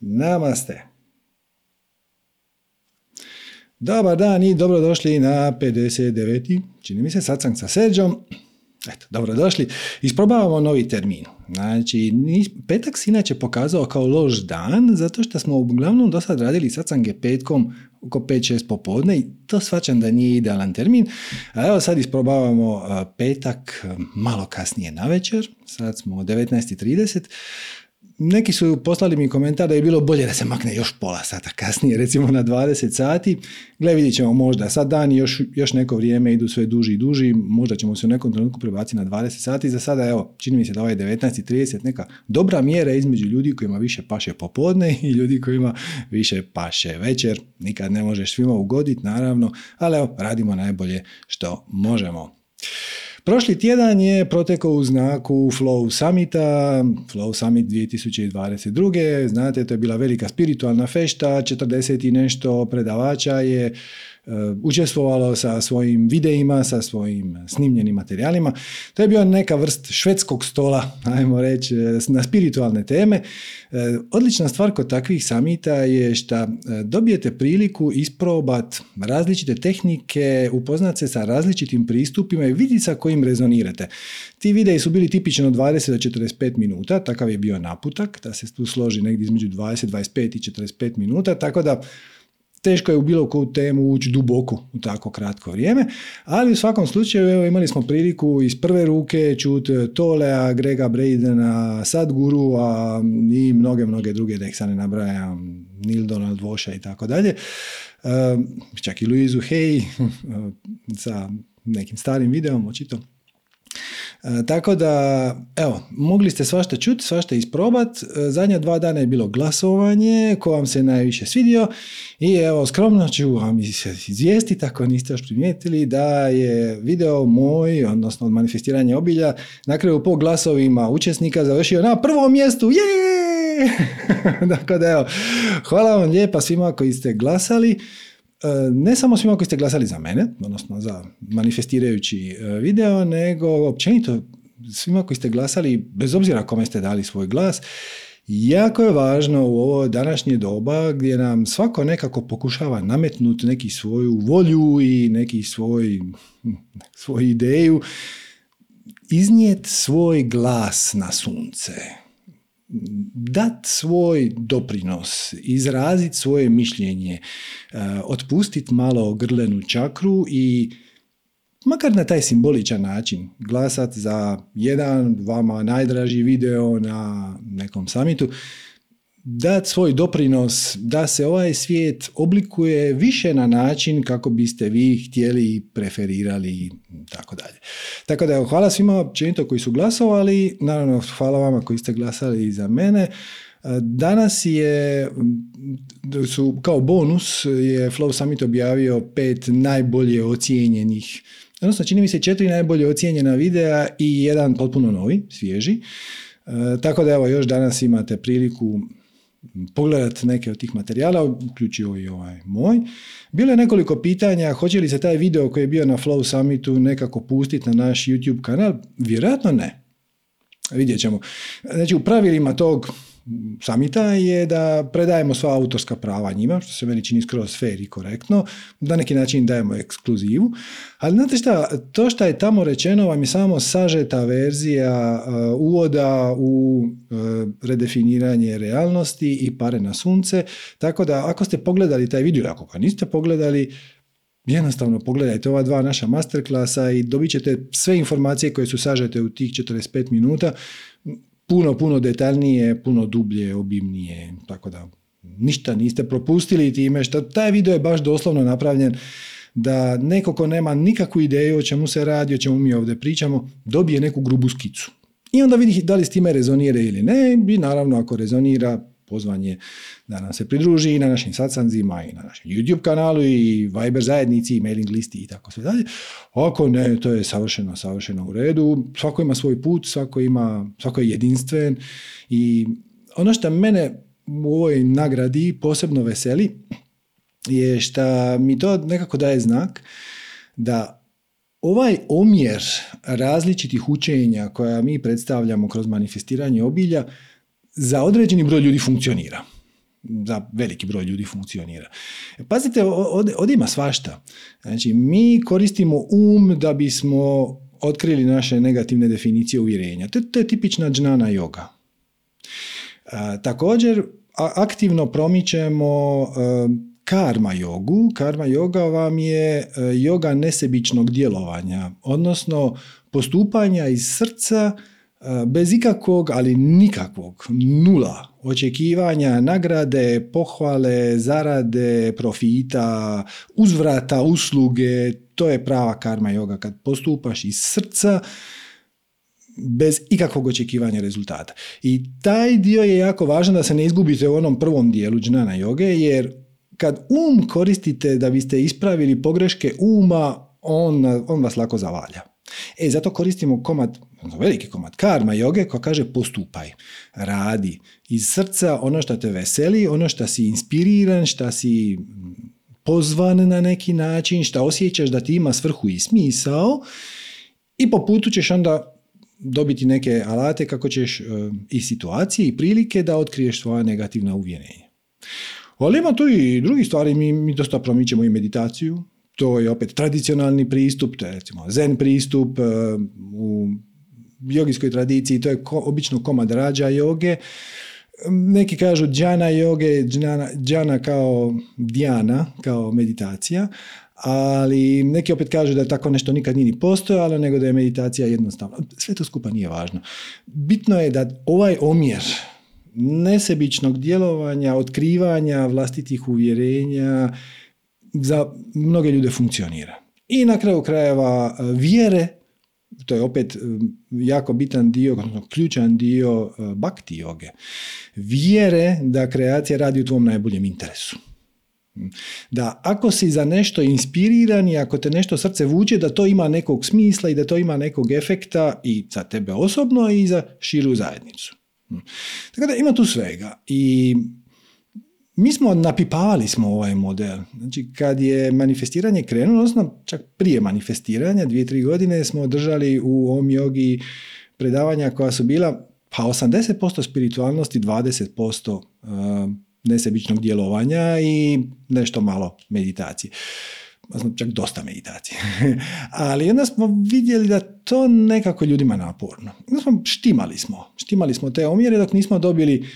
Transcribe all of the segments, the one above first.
Namaste. Dobar dan i dobrodošli na 59. čini mi se satsang sa Serđom. Eto, dobrodošli. Isprobavamo novi termin. Znači, petak se inače pokazao kao loš dan, zato što smo uglavnom do sad radili satsange petkom oko 5-6 popodne i to svačam da nije idealan termin. A evo sad isprobavamo petak malo kasnije na večer, sad smo 19.30 neki su poslali mi komentar da je bilo bolje da se makne još pola sata kasnije, recimo na 20 sati. Gle, vidit ćemo možda, sad dani još, još neko vrijeme idu sve duži i duži, možda ćemo se u nekom trenutku prebaciti na 20 sati. Za sada, evo, čini mi se da ovaj 19.30 neka dobra mjera između ljudi kojima više paše popodne i ljudi kojima više paše večer. Nikad ne možeš svima ugoditi, naravno, ali evo, radimo najbolje što možemo. Prošli tjedan je protekao u znaku Flow Summita, Flow Summit 2022. Znate, to je bila velika spiritualna fešta, 40 i nešto predavača je učestvovalo sa svojim videima, sa svojim snimljenim materijalima. To je bio neka vrst švedskog stola, ajmo reći, na spiritualne teme. Uh, odlična stvar kod takvih samita je što dobijete priliku isprobat različite tehnike, upoznat se sa različitim pristupima i vidjeti sa kojim rezonirate. Ti videi su bili tipično 20 do 45 minuta, takav je bio naputak, da se tu složi negdje između 20, 25 i 45 minuta, tako da teško je u bilo koju temu ući duboko u tako kratko vrijeme, ali u svakom slučaju evo, imali smo priliku iz prve ruke čuti Tolea, Grega Bradena, Sadguru, i mnoge, mnoge druge, da ih sad ne nabrajam, Neil Donald Voša i tako dalje. Ehm, čak i Luizu Hay sa nekim starim videom, očito. E, tako da, evo, mogli ste svašta čuti, svašta isprobat. E, zadnja dva dana je bilo glasovanje, ko vam se najviše svidio i evo, skromno ću vam izvijestiti, ako niste još primijetili, da je video moj, odnosno od manifestiranja obilja, na kraju po glasovima učesnika završio na prvom mjestu. Je! dakle, evo, hvala vam lijepa svima koji ste glasali. E, ne samo svima koji ste glasali za mene, odnosno za manifestirajući e, video, nego općenito svima koji ste glasali, bez obzira kome ste dali svoj glas, jako je važno u ovo današnje doba gdje nam svako nekako pokušava nametnuti neki svoju volju i neki svoj, svoju ideju, iznijet svoj glas na sunce dat svoj doprinos, izraziti svoje mišljenje, eh, otpustiti malo grlenu čakru i makar na taj simboličan način glasat za jedan vama najdraži video na nekom samitu, dati svoj doprinos da se ovaj svijet oblikuje više na način kako biste vi htjeli, preferirali i tako dalje. Tako da hvala svima općenito koji su glasovali, naravno hvala vama koji ste glasali i za mene. Danas je, su kao bonus, je Flow Summit objavio pet najbolje ocijenjenih, odnosno čini mi se četiri najbolje ocijenjena videa i jedan potpuno novi, svježi. Tako da evo još danas imate priliku pogledati neke od tih materijala, uključio i ovaj moj. Bilo je nekoliko pitanja, hoće li se taj video koji je bio na Flow Summitu nekako pustiti na naš YouTube kanal? Vjerojatno ne. Vidjet ćemo. Znači, u pravilima tog samita je da predajemo sva autorska prava njima, što se meni čini skroz fair i korektno, da neki način dajemo ekskluzivu. Ali znate šta, to što je tamo rečeno vam je samo sažeta verzija uh, uvoda u uh, redefiniranje realnosti i pare na sunce, tako da ako ste pogledali taj video, ako ga niste pogledali, Jednostavno pogledajte ova dva naša masterklasa i dobit ćete sve informacije koje su sažete u tih 45 minuta puno, puno detaljnije, puno dublje, obimnije, tako da ništa niste propustili time što taj video je baš doslovno napravljen da neko ko nema nikakvu ideju o čemu se radi, o čemu mi ovdje pričamo, dobije neku grubu skicu. I onda vidi da li s time rezonira ili ne i naravno ako rezonira pozvanje da nam se pridruži i na našim satsanzima i na našem YouTube kanalu i Viber zajednici i mailing listi i tako sve dalje. Ako ne, to je savršeno, savršeno u redu. Svako ima svoj put, svako ima, svako je jedinstven i ono što mene u ovoj nagradi posebno veseli je što mi to nekako daje znak da ovaj omjer različitih učenja koja mi predstavljamo kroz manifestiranje obilja za određeni broj ljudi funkcionira. za veliki broj ljudi funkcionira. Pazite, ovdje ima svašta. Znači, mi koristimo um da bismo otkrili naše negativne definicije uvjerenja. To, je tipična džnana yoga. također, aktivno promičemo karma jogu. Karma yoga vam je yoga nesebičnog djelovanja, odnosno postupanja iz srca bez ikakvog, ali nikakvog, nula očekivanja, nagrade, pohvale, zarade, profita, uzvrata, usluge, to je prava karma yoga. Kad postupaš iz srca, bez ikakvog očekivanja rezultata. I taj dio je jako važan da se ne izgubite u onom prvom dijelu džnana joge, jer kad um koristite da biste ispravili pogreške uma, on, on vas lako zavalja. E, zato koristimo komad, veliki komad karma joge koja kaže postupaj, radi iz srca ono što te veseli, ono što si inspiriran, što si pozvan na neki način, što osjećaš da ti ima svrhu i smisao i po putu ćeš onda dobiti neke alate kako ćeš e, i situacije i prilike da otkriješ svoje negativna uvjerenja. Ali ima tu i drugi stvari, mi, mi dosta promičemo i meditaciju, to je opet tradicionalni pristup, to je recimo zen pristup e, u jogijskoj tradiciji, to je obično komad rađa joge. Neki kažu džana joge, džana, kao djana, kao meditacija, ali neki opet kažu da tako nešto nikad nije ni postojalo, nego da je meditacija jednostavna. Sve to skupa nije važno. Bitno je da ovaj omjer nesebičnog djelovanja, otkrivanja vlastitih uvjerenja, za mnoge ljude funkcionira. I na kraju krajeva e, vjere, to je opet e, jako bitan dio, ključan dio e, bakti joge. Vjere da kreacija radi u tvom najboljem interesu. Da ako si za nešto inspiriran i ako te nešto srce vuče, da to ima nekog smisla i da to ima nekog efekta i za tebe osobno i za širu zajednicu. Tako da ima tu svega. I mi smo napipavali smo ovaj model. Znači, kad je manifestiranje krenulo, odnosno čak prije manifestiranja, dvije, tri godine smo držali u ovom jogi predavanja koja su bila pa 80% spiritualnosti, 20% uh, nesebičnog djelovanja i nešto malo meditacije. Odnosno, čak dosta meditacije. Ali onda smo vidjeli da to nekako ljudima naporno. Smo štimali smo. Štimali smo te omjere dok nismo dobili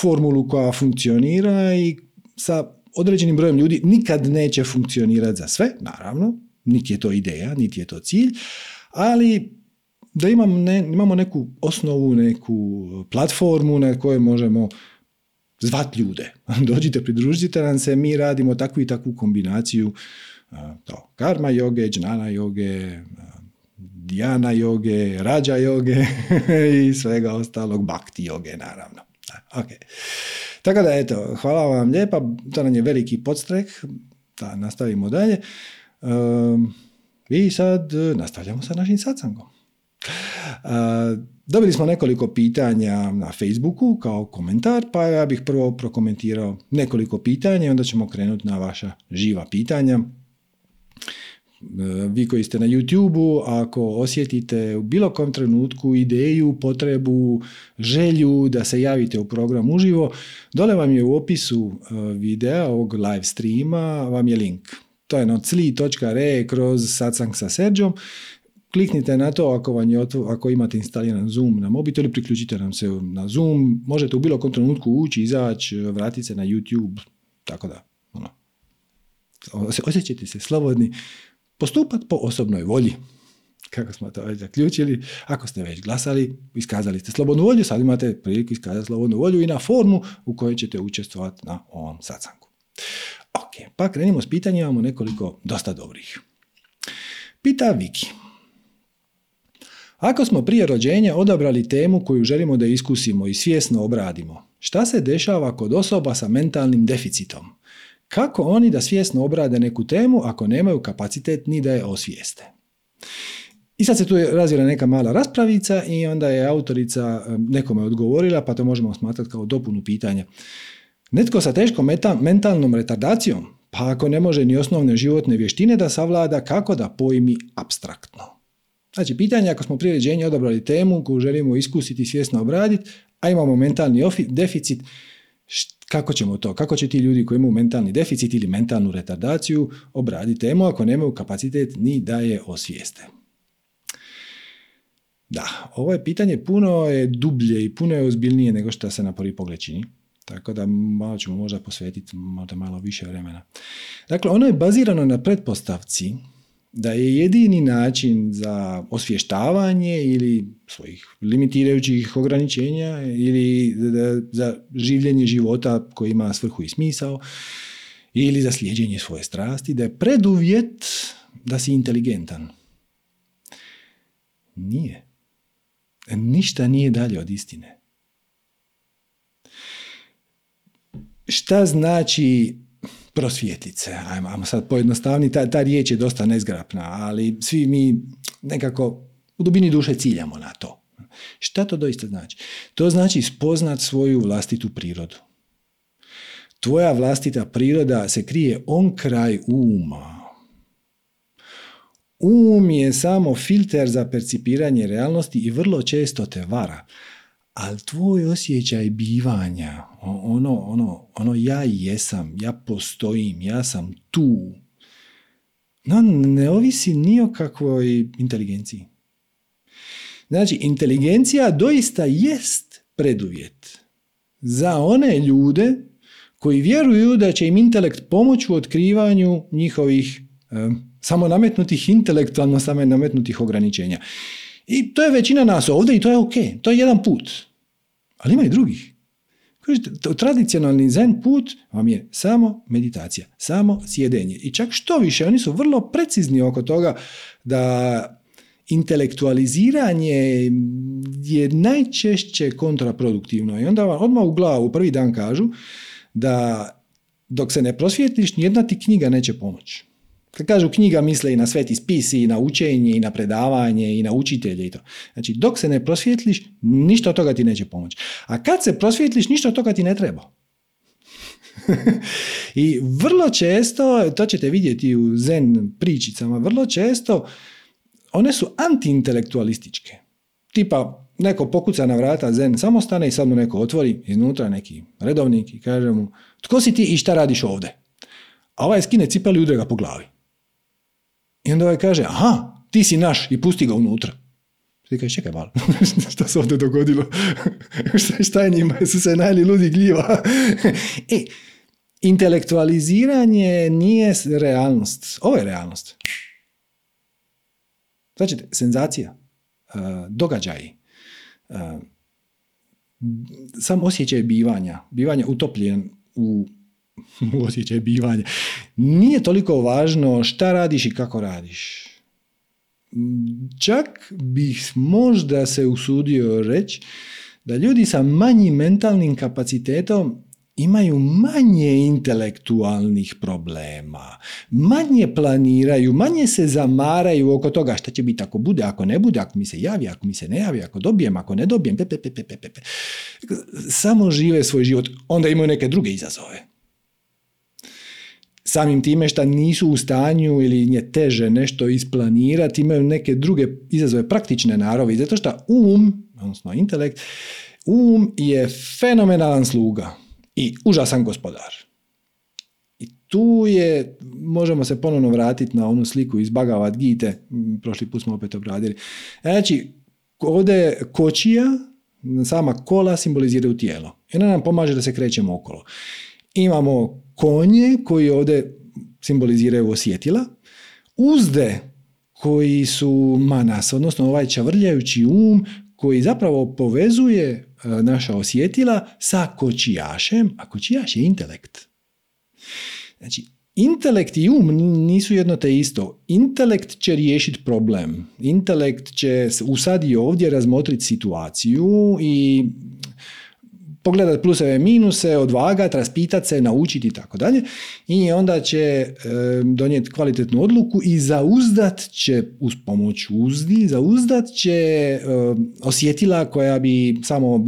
formulu koja funkcionira i sa određenim brojem ljudi nikad neće funkcionirati za sve, naravno, niti je to ideja, niti je to cilj, ali da imam ne, imamo neku osnovu, neku platformu na kojoj možemo zvat ljude. Dođite, pridružite nam se, mi radimo takvu i takvu kombinaciju to, karma joge, džnana joge, dijana joge, rađa joge i svega ostalog, bakti joge naravno. Ok. Tako da, eto, hvala vam lijepa. To nam je veliki podstrek. Da, nastavimo dalje. Um, I sad nastavljamo sa našim satsangom. Uh, dobili smo nekoliko pitanja na Facebooku kao komentar, pa ja bih prvo prokomentirao nekoliko pitanja i onda ćemo krenuti na vaša živa pitanja. E, vi koji ste na YouTube-u, ako osjetite u bilo kom trenutku ideju, potrebu, želju da se javite u program uživo, dole vam je u opisu e, videa ovog live streama vam je link. To je nocli.re kroz satsang sa Serđom. Kliknite na to ako, vam je, ako imate instaliran Zoom na mobitel ili priključite nam se na Zoom. Možete u bilo kom trenutku ući, izaći, vratiti se na YouTube. Tako da, ono, osjećajte se slobodni postupati po osobnoj volji. Kako smo to već zaključili, ako ste već glasali, iskazali ste slobodnu volju, sad imate priliku iskazati slobodnu volju i na formu u kojoj ćete učestvovati na ovom sacanku. Ok, pa krenimo s pitanjem, imamo nekoliko dosta dobrih. Pita Viki. Ako smo prije rođenja odabrali temu koju želimo da iskusimo i svjesno obradimo, šta se dešava kod osoba sa mentalnim deficitom? Kako oni da svjesno obrade neku temu ako nemaju kapacitet ni da je osvijeste? I sad se tu razvila neka mala raspravica i onda je autorica nekome odgovorila, pa to možemo smatrati kao dopunu pitanja. Netko sa teškom mentalnom retardacijom, pa ako ne može ni osnovne životne vještine da savlada, kako da pojmi abstraktno? Znači, pitanje ako smo prije ređenja odabrali temu koju želimo iskusiti i svjesno obraditi, a imamo mentalni deficit, Kako ćemo to? Kako će ti ljudi koji imaju mentalni deficit ili mentalnu retardaciju obraditi temu ako nemaju kapacitet ni da je osvijeste? Da, ovo je pitanje puno je dublje i puno je ozbiljnije nego što se na prvi pogled čini. Tako da malo ćemo možda posvetiti možda malo više vremena. Dakle, ono je bazirano na pretpostavci da je jedini način za osvještavanje ili svojih limitirajućih ograničenja ili za življenje života koji ima svrhu i smisao ili za slijeđenje svoje strasti, da je preduvjet da si inteligentan. Nije. Ništa nije dalje od istine. Šta znači prosvjetit se? Ajmo, ajmo sad pojednostavni, ta, ta riječ je dosta nezgrapna, ali svi mi nekako u dubini duše ciljamo na to. Šta to doista znači? To znači spoznat svoju vlastitu prirodu. Tvoja vlastita priroda se krije on kraj uma. Um je samo filter za percipiranje realnosti i vrlo često te vara. Ali tvoj osjećaj bivanja, ono, ono, ono ja jesam, ja postojim, ja sam tu, no, ne ovisi ni o kakvoj inteligenciji. Znači, inteligencija doista jest preduvjet za one ljude koji vjeruju da će im intelekt pomoći u otkrivanju njihovih samo nametnutih intelektualno samo nametnutih ograničenja. I to je većina nas ovdje i to je ok. To je jedan put. Ali ima i drugih. Tradicionalni zen put vam je samo meditacija, samo sjedenje. I čak što više, oni su vrlo precizni oko toga da intelektualiziranje je najčešće kontraproduktivno. I onda vam odmah u glavu prvi dan kažu da dok se ne prosvjetliš, nijedna ti knjiga neće pomoći. Kad kažu knjiga, misle i na sveti spisi, i na učenje, i na predavanje, i na učitelje i to. Znači, dok se ne prosvjetliš, ništa od toga ti neće pomoći. A kad se prosvjetliš, ništa od toga ti ne treba. I vrlo često, to ćete vidjeti u zen pričicama, vrlo često one su antiintelektualističke. Tipa, neko pokuca na vrata zen samostane i sad mu neko otvori iznutra neki redovnik i kaže mu tko si ti i šta radiš ovdje? A ovaj skine cipeli i udre ga po glavi. I onda ovaj kaže, aha, ti si naš i pusti ga unutra. Ti kaže, čekaj malo, šta se ovdje dogodilo? šta je njima? Su se najli ludi gljiva? e, intelektualiziranje nije realnost. Ovo je realnost. Znači, senzacija, uh, događaji, uh, sam osjećaj bivanja, bivanje utopljen u osjećaj bivanja. Nije toliko važno šta radiš i kako radiš. Čak bih možda se usudio reći da ljudi sa manjim mentalnim kapacitetom imaju manje intelektualnih problema, manje planiraju, manje se zamaraju oko toga šta će biti ako bude, ako ne bude, ako mi se javi, ako mi se ne javi, ako dobijem, ako ne dobijem, pe, pe, pe, samo žive svoj život, onda imaju neke druge izazove samim time što nisu u stanju ili je teže nešto isplanirati, imaju neke druge izazove praktične narovi, zato što um, odnosno intelekt, um je fenomenalan sluga i užasan gospodar. I tu je, možemo se ponovno vratiti na onu sliku iz Bagavat Gite, prošli put smo opet obradili. Znači, ovdje kočija, sama kola simboliziraju tijelo. I ona nam pomaže da se krećemo okolo. Imamo konje koji ovdje simboliziraju osjetila, uzde koji su manas, odnosno ovaj čavrljajući um koji zapravo povezuje e, naša osjetila sa kočijašem, a kočijaš je intelekt. Znači, intelekt i um nisu jedno te isto. Intelekt će riješiti problem. Intelekt će usad i ovdje razmotriti situaciju i pogledati pluseve minuse, odvagati, raspitati se, naučiti i tako dalje. I onda će donijeti kvalitetnu odluku i zauzdat će uz pomoć uzdi, zauzdat će osjetila koja bi samo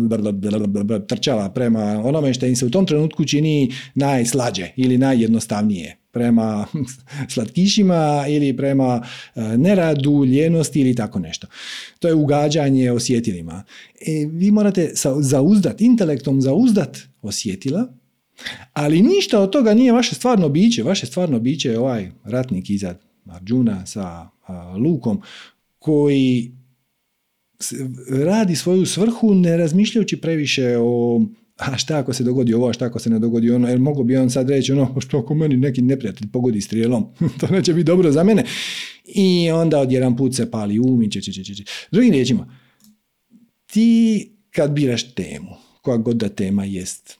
trčala prema onome što im se u tom trenutku čini najslađe ili najjednostavnije prema slatkišima ili prema e, neradu, ljenosti ili tako nešto. To je ugađanje osjetilima. E, vi morate zauzdat, intelektom zauzdat osjetila Ali ništa od toga nije vaše stvarno biće. Vaše stvarno biće je ovaj ratnik iza Arjuna sa lukom koji radi svoju svrhu ne razmišljajući previše o a šta ako se dogodi ovo, a šta ako se ne dogodi ono, jer mogu bi on sad reći ono, što ako meni neki neprijatelj pogodi strijelom, to neće biti dobro za mene. I onda odjedan put se pali um i če, če, če. Drugim riječima, ti kad biraš temu, koja god da tema jest,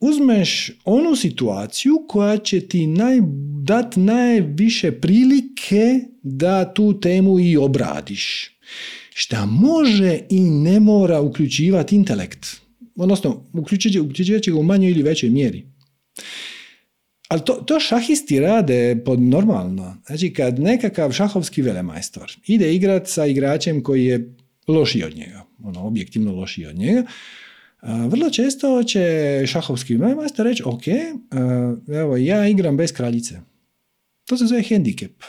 uzmeš onu situaciju koja će ti naj, dat najviše prilike da tu temu i obradiš. Šta može i ne mora uključivati intelekt. Odnosno, uključivat će ga u manjoj ili većoj mjeri. Ali to, to šahisti rade pod normalno. Znači, kad nekakav šahovski velemajstor ide igrat sa igračem koji je lošiji od njega, ono, objektivno lošiji od njega, vrlo često će šahovski velemajstor reći, ok, evo, ja igram bez kraljice. To se zove hendikep.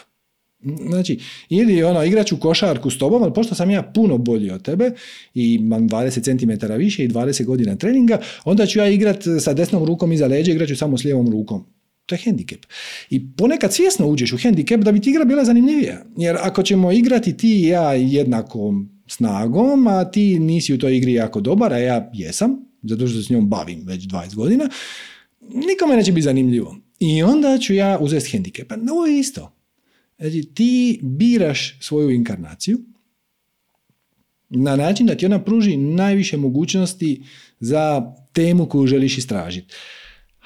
Znači, ili ono, igraću košarku s tobom, ali pošto sam ja puno bolji od tebe i imam 20 cm više i 20 godina treninga, onda ću ja igrat sa desnom rukom iza leđa, igrat ću samo s lijevom rukom. To je hendikep. I ponekad svjesno uđeš u hendikep da bi ti igra bila zanimljivija. Jer ako ćemo igrati ti i ja jednakom snagom, a ti nisi u toj igri jako dobar, a ja jesam, zato što se s njom bavim već 20 godina, nikome neće biti zanimljivo. I onda ću ja uzeti hendikep. Ovo je isto. Znači, ti biraš svoju inkarnaciju na način da ti ona pruži najviše mogućnosti za temu koju želiš istražiti.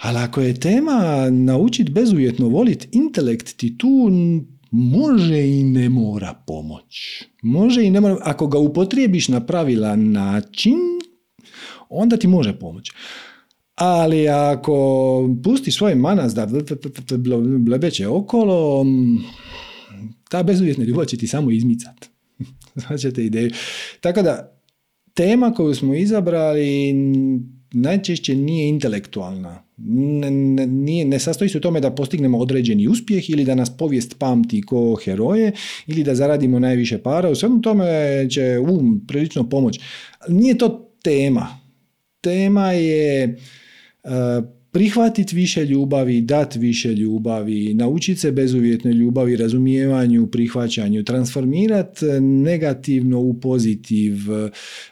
Ali ako je tema naučiti bezuvjetno voliti, intelekt ti tu može i ne mora pomoć. Može i ne mora, ako ga upotrijebiš na pravilan način, onda ti može pomoći. Ali ako pustiš svoj manas da blebeće okolo, ta bezuvjetna ljubav će ti samo izmicat. Značite ideju. Tako da, tema koju smo izabrali najčešće nije intelektualna. Ne, nije, ne sastoji se u tome da postignemo određeni uspjeh ili da nas povijest pamti ko heroje ili da zaradimo najviše para. U svemu tome će um prilično pomoć. Nije to tema. Tema je uh, prihvatiti više ljubavi, dati više ljubavi, naučiti se bezuvjetnoj ljubavi, razumijevanju, prihvaćanju, transformirati negativno u pozitiv,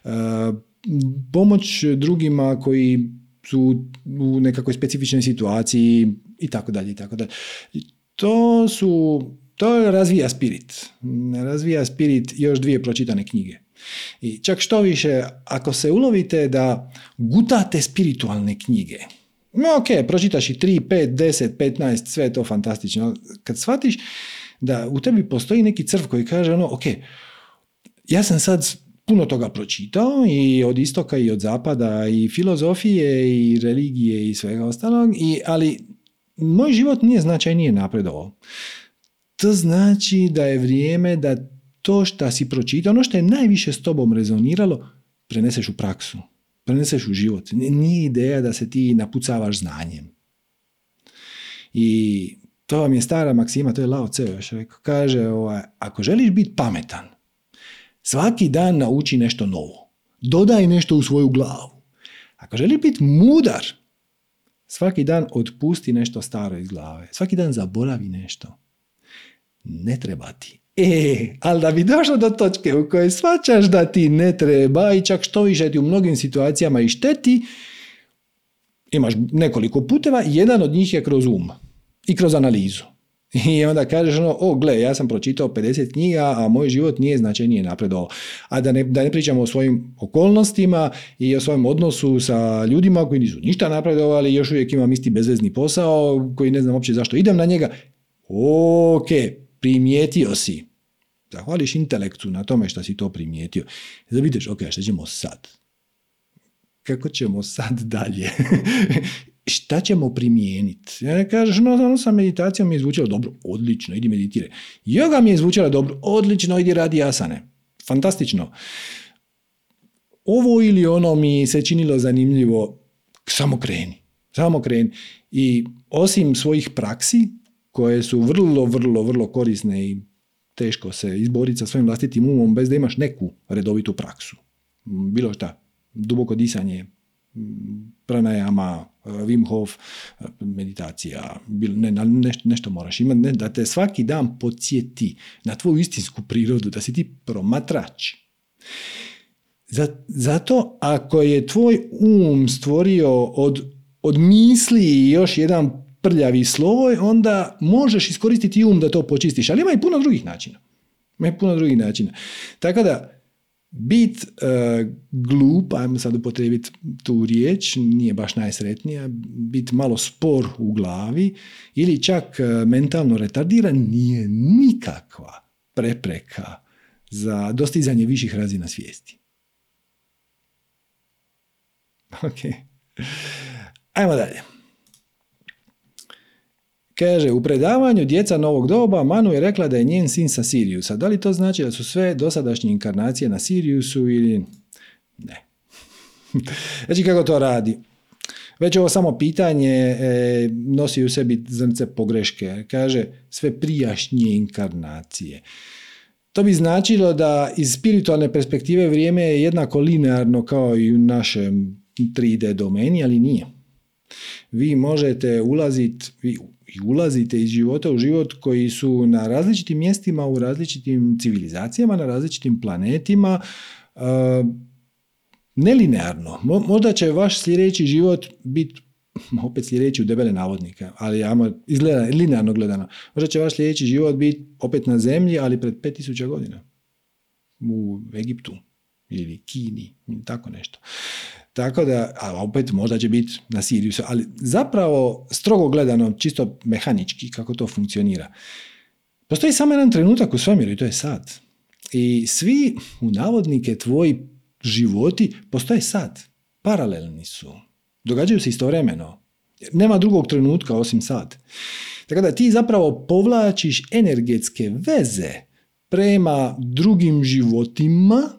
uh, pomoć drugima koji su u nekakvoj specifičnoj situaciji i tako dalje i tako dalje. To su to razvija spirit. Razvija spirit još dvije pročitane knjige. I čak što više, ako se ulovite da gutate spiritualne knjige, no ok, pročitaš i 3, 5, 10, 15, sve je to fantastično. Kad shvatiš da u tebi postoji neki crv koji kaže ono, ok, ja sam sad puno toga pročitao i od istoka i od zapada i filozofije i religije i svega ostalog, i, ali moj život nije značajnije napredovao. To znači da je vrijeme da to što si pročitao, ono što je najviše s tobom rezoniralo, preneseš u praksu, preneseš u život. Nije ideja da se ti napucavaš znanjem. I to vam je stara maksima, to je Lao Tse još rekao. Kaže, ovaj, ako želiš biti pametan, Svaki dan nauči nešto novo. Dodaj nešto u svoju glavu. Ako želi biti mudar, svaki dan otpusti nešto staro iz glave. Svaki dan zaboravi nešto. Ne treba ti. E, ali da bi došao do točke u kojoj svačaš da ti ne treba i čak što više ti u mnogim situacijama i šteti, imaš nekoliko puteva, jedan od njih je kroz um i kroz analizu. I onda kažeš ono, o gle, ja sam pročitao 50 knjiga, a moj život nije značajnije napredovao. A da ne, da ne pričamo o svojim okolnostima i o svojem odnosu sa ljudima koji nisu ništa napredovali, još uvijek imam isti bezvezni posao, koji ne znam uopće zašto idem na njega. Ok, primijetio si. Zahvališ intelektu na tome što si to primijetio. Da vidiš, ok, što ćemo sad? Kako ćemo sad dalje? šta ćemo primijeniti? Ja kažeš, no, ono sa meditacijom mi je zvučalo dobro, odlično, idi meditire. Yoga mi je zvučala dobro, odlično, idi radi asane. Fantastično. Ovo ili ono mi se činilo zanimljivo, samo kreni. Samo kreni. I osim svojih praksi, koje su vrlo, vrlo, vrlo korisne i teško se izboriti sa svojim vlastitim umom bez da imaš neku redovitu praksu. Bilo šta. Duboko disanje, pranajama, Wim Hof, meditacija, ne, nešto, nešto moraš imati, da te svaki dan podsjeti na tvoju istinsku prirodu, da si ti promatrač. Zato ako je tvoj um stvorio od, od misli još jedan prljavi sloj, onda možeš iskoristiti um da to počistiš, ali ima i puno drugih načina. Ima i puno drugih načina. Tako da, bit uh, glup, ajmo sad upotrijebiti tu riječ, nije baš najsretnija, bit malo spor u glavi ili čak uh, mentalno retardiran nije nikakva prepreka za dostizanje viših razina svijesti. Ok. Ajmo dalje. Kaže, u predavanju Djeca novog doba Manu je rekla da je njen sin sa Siriusa. Da li to znači da su sve dosadašnje inkarnacije na Siriusu ili ne? znači kako to radi? Već ovo samo pitanje e, nosi u sebi zrnce pogreške. Kaže, sve prijašnje inkarnacije. To bi značilo da iz spiritualne perspektive vrijeme je jednako linearno kao i u našem 3D domeni, ali nije. Vi možete ulaziti, vi i ulazite iz života u život koji su na različitim mjestima, u različitim civilizacijama, na različitim planetima, nelinearno. Možda će vaš sljedeći život biti opet sljedeći u debele navodnike, ali izgleda, linearno gledano. Možda će vaš sljedeći život biti opet na zemlji, ali pred 5000 godina. U Egiptu ili Kini, tako nešto. Tako da, a opet možda će biti na Siriusu, ali zapravo strogo gledano, čisto mehanički kako to funkcionira. Postoji samo jedan trenutak u svemiru i to je sad. I svi u navodnike tvoji životi postoje sad. Paralelni su. Događaju se istovremeno. Nema drugog trenutka osim sad. Tako da ti zapravo povlačiš energetske veze prema drugim životima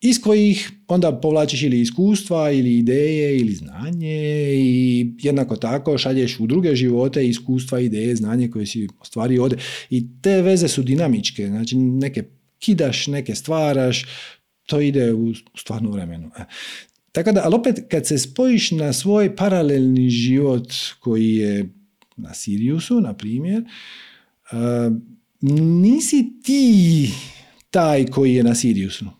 iz kojih onda povlačiš ili iskustva ili ideje ili znanje i jednako tako šalješ u druge živote iskustva, ideje, znanje koje si ostvario ovdje. I te veze su dinamičke, znači neke kidaš, neke stvaraš, to ide u stvarnu vremenu. E. Tako da, ali opet kad se spojiš na svoj paralelni život koji je na Siriusu, na primjer, uh, nisi ti taj koji je na Siriusu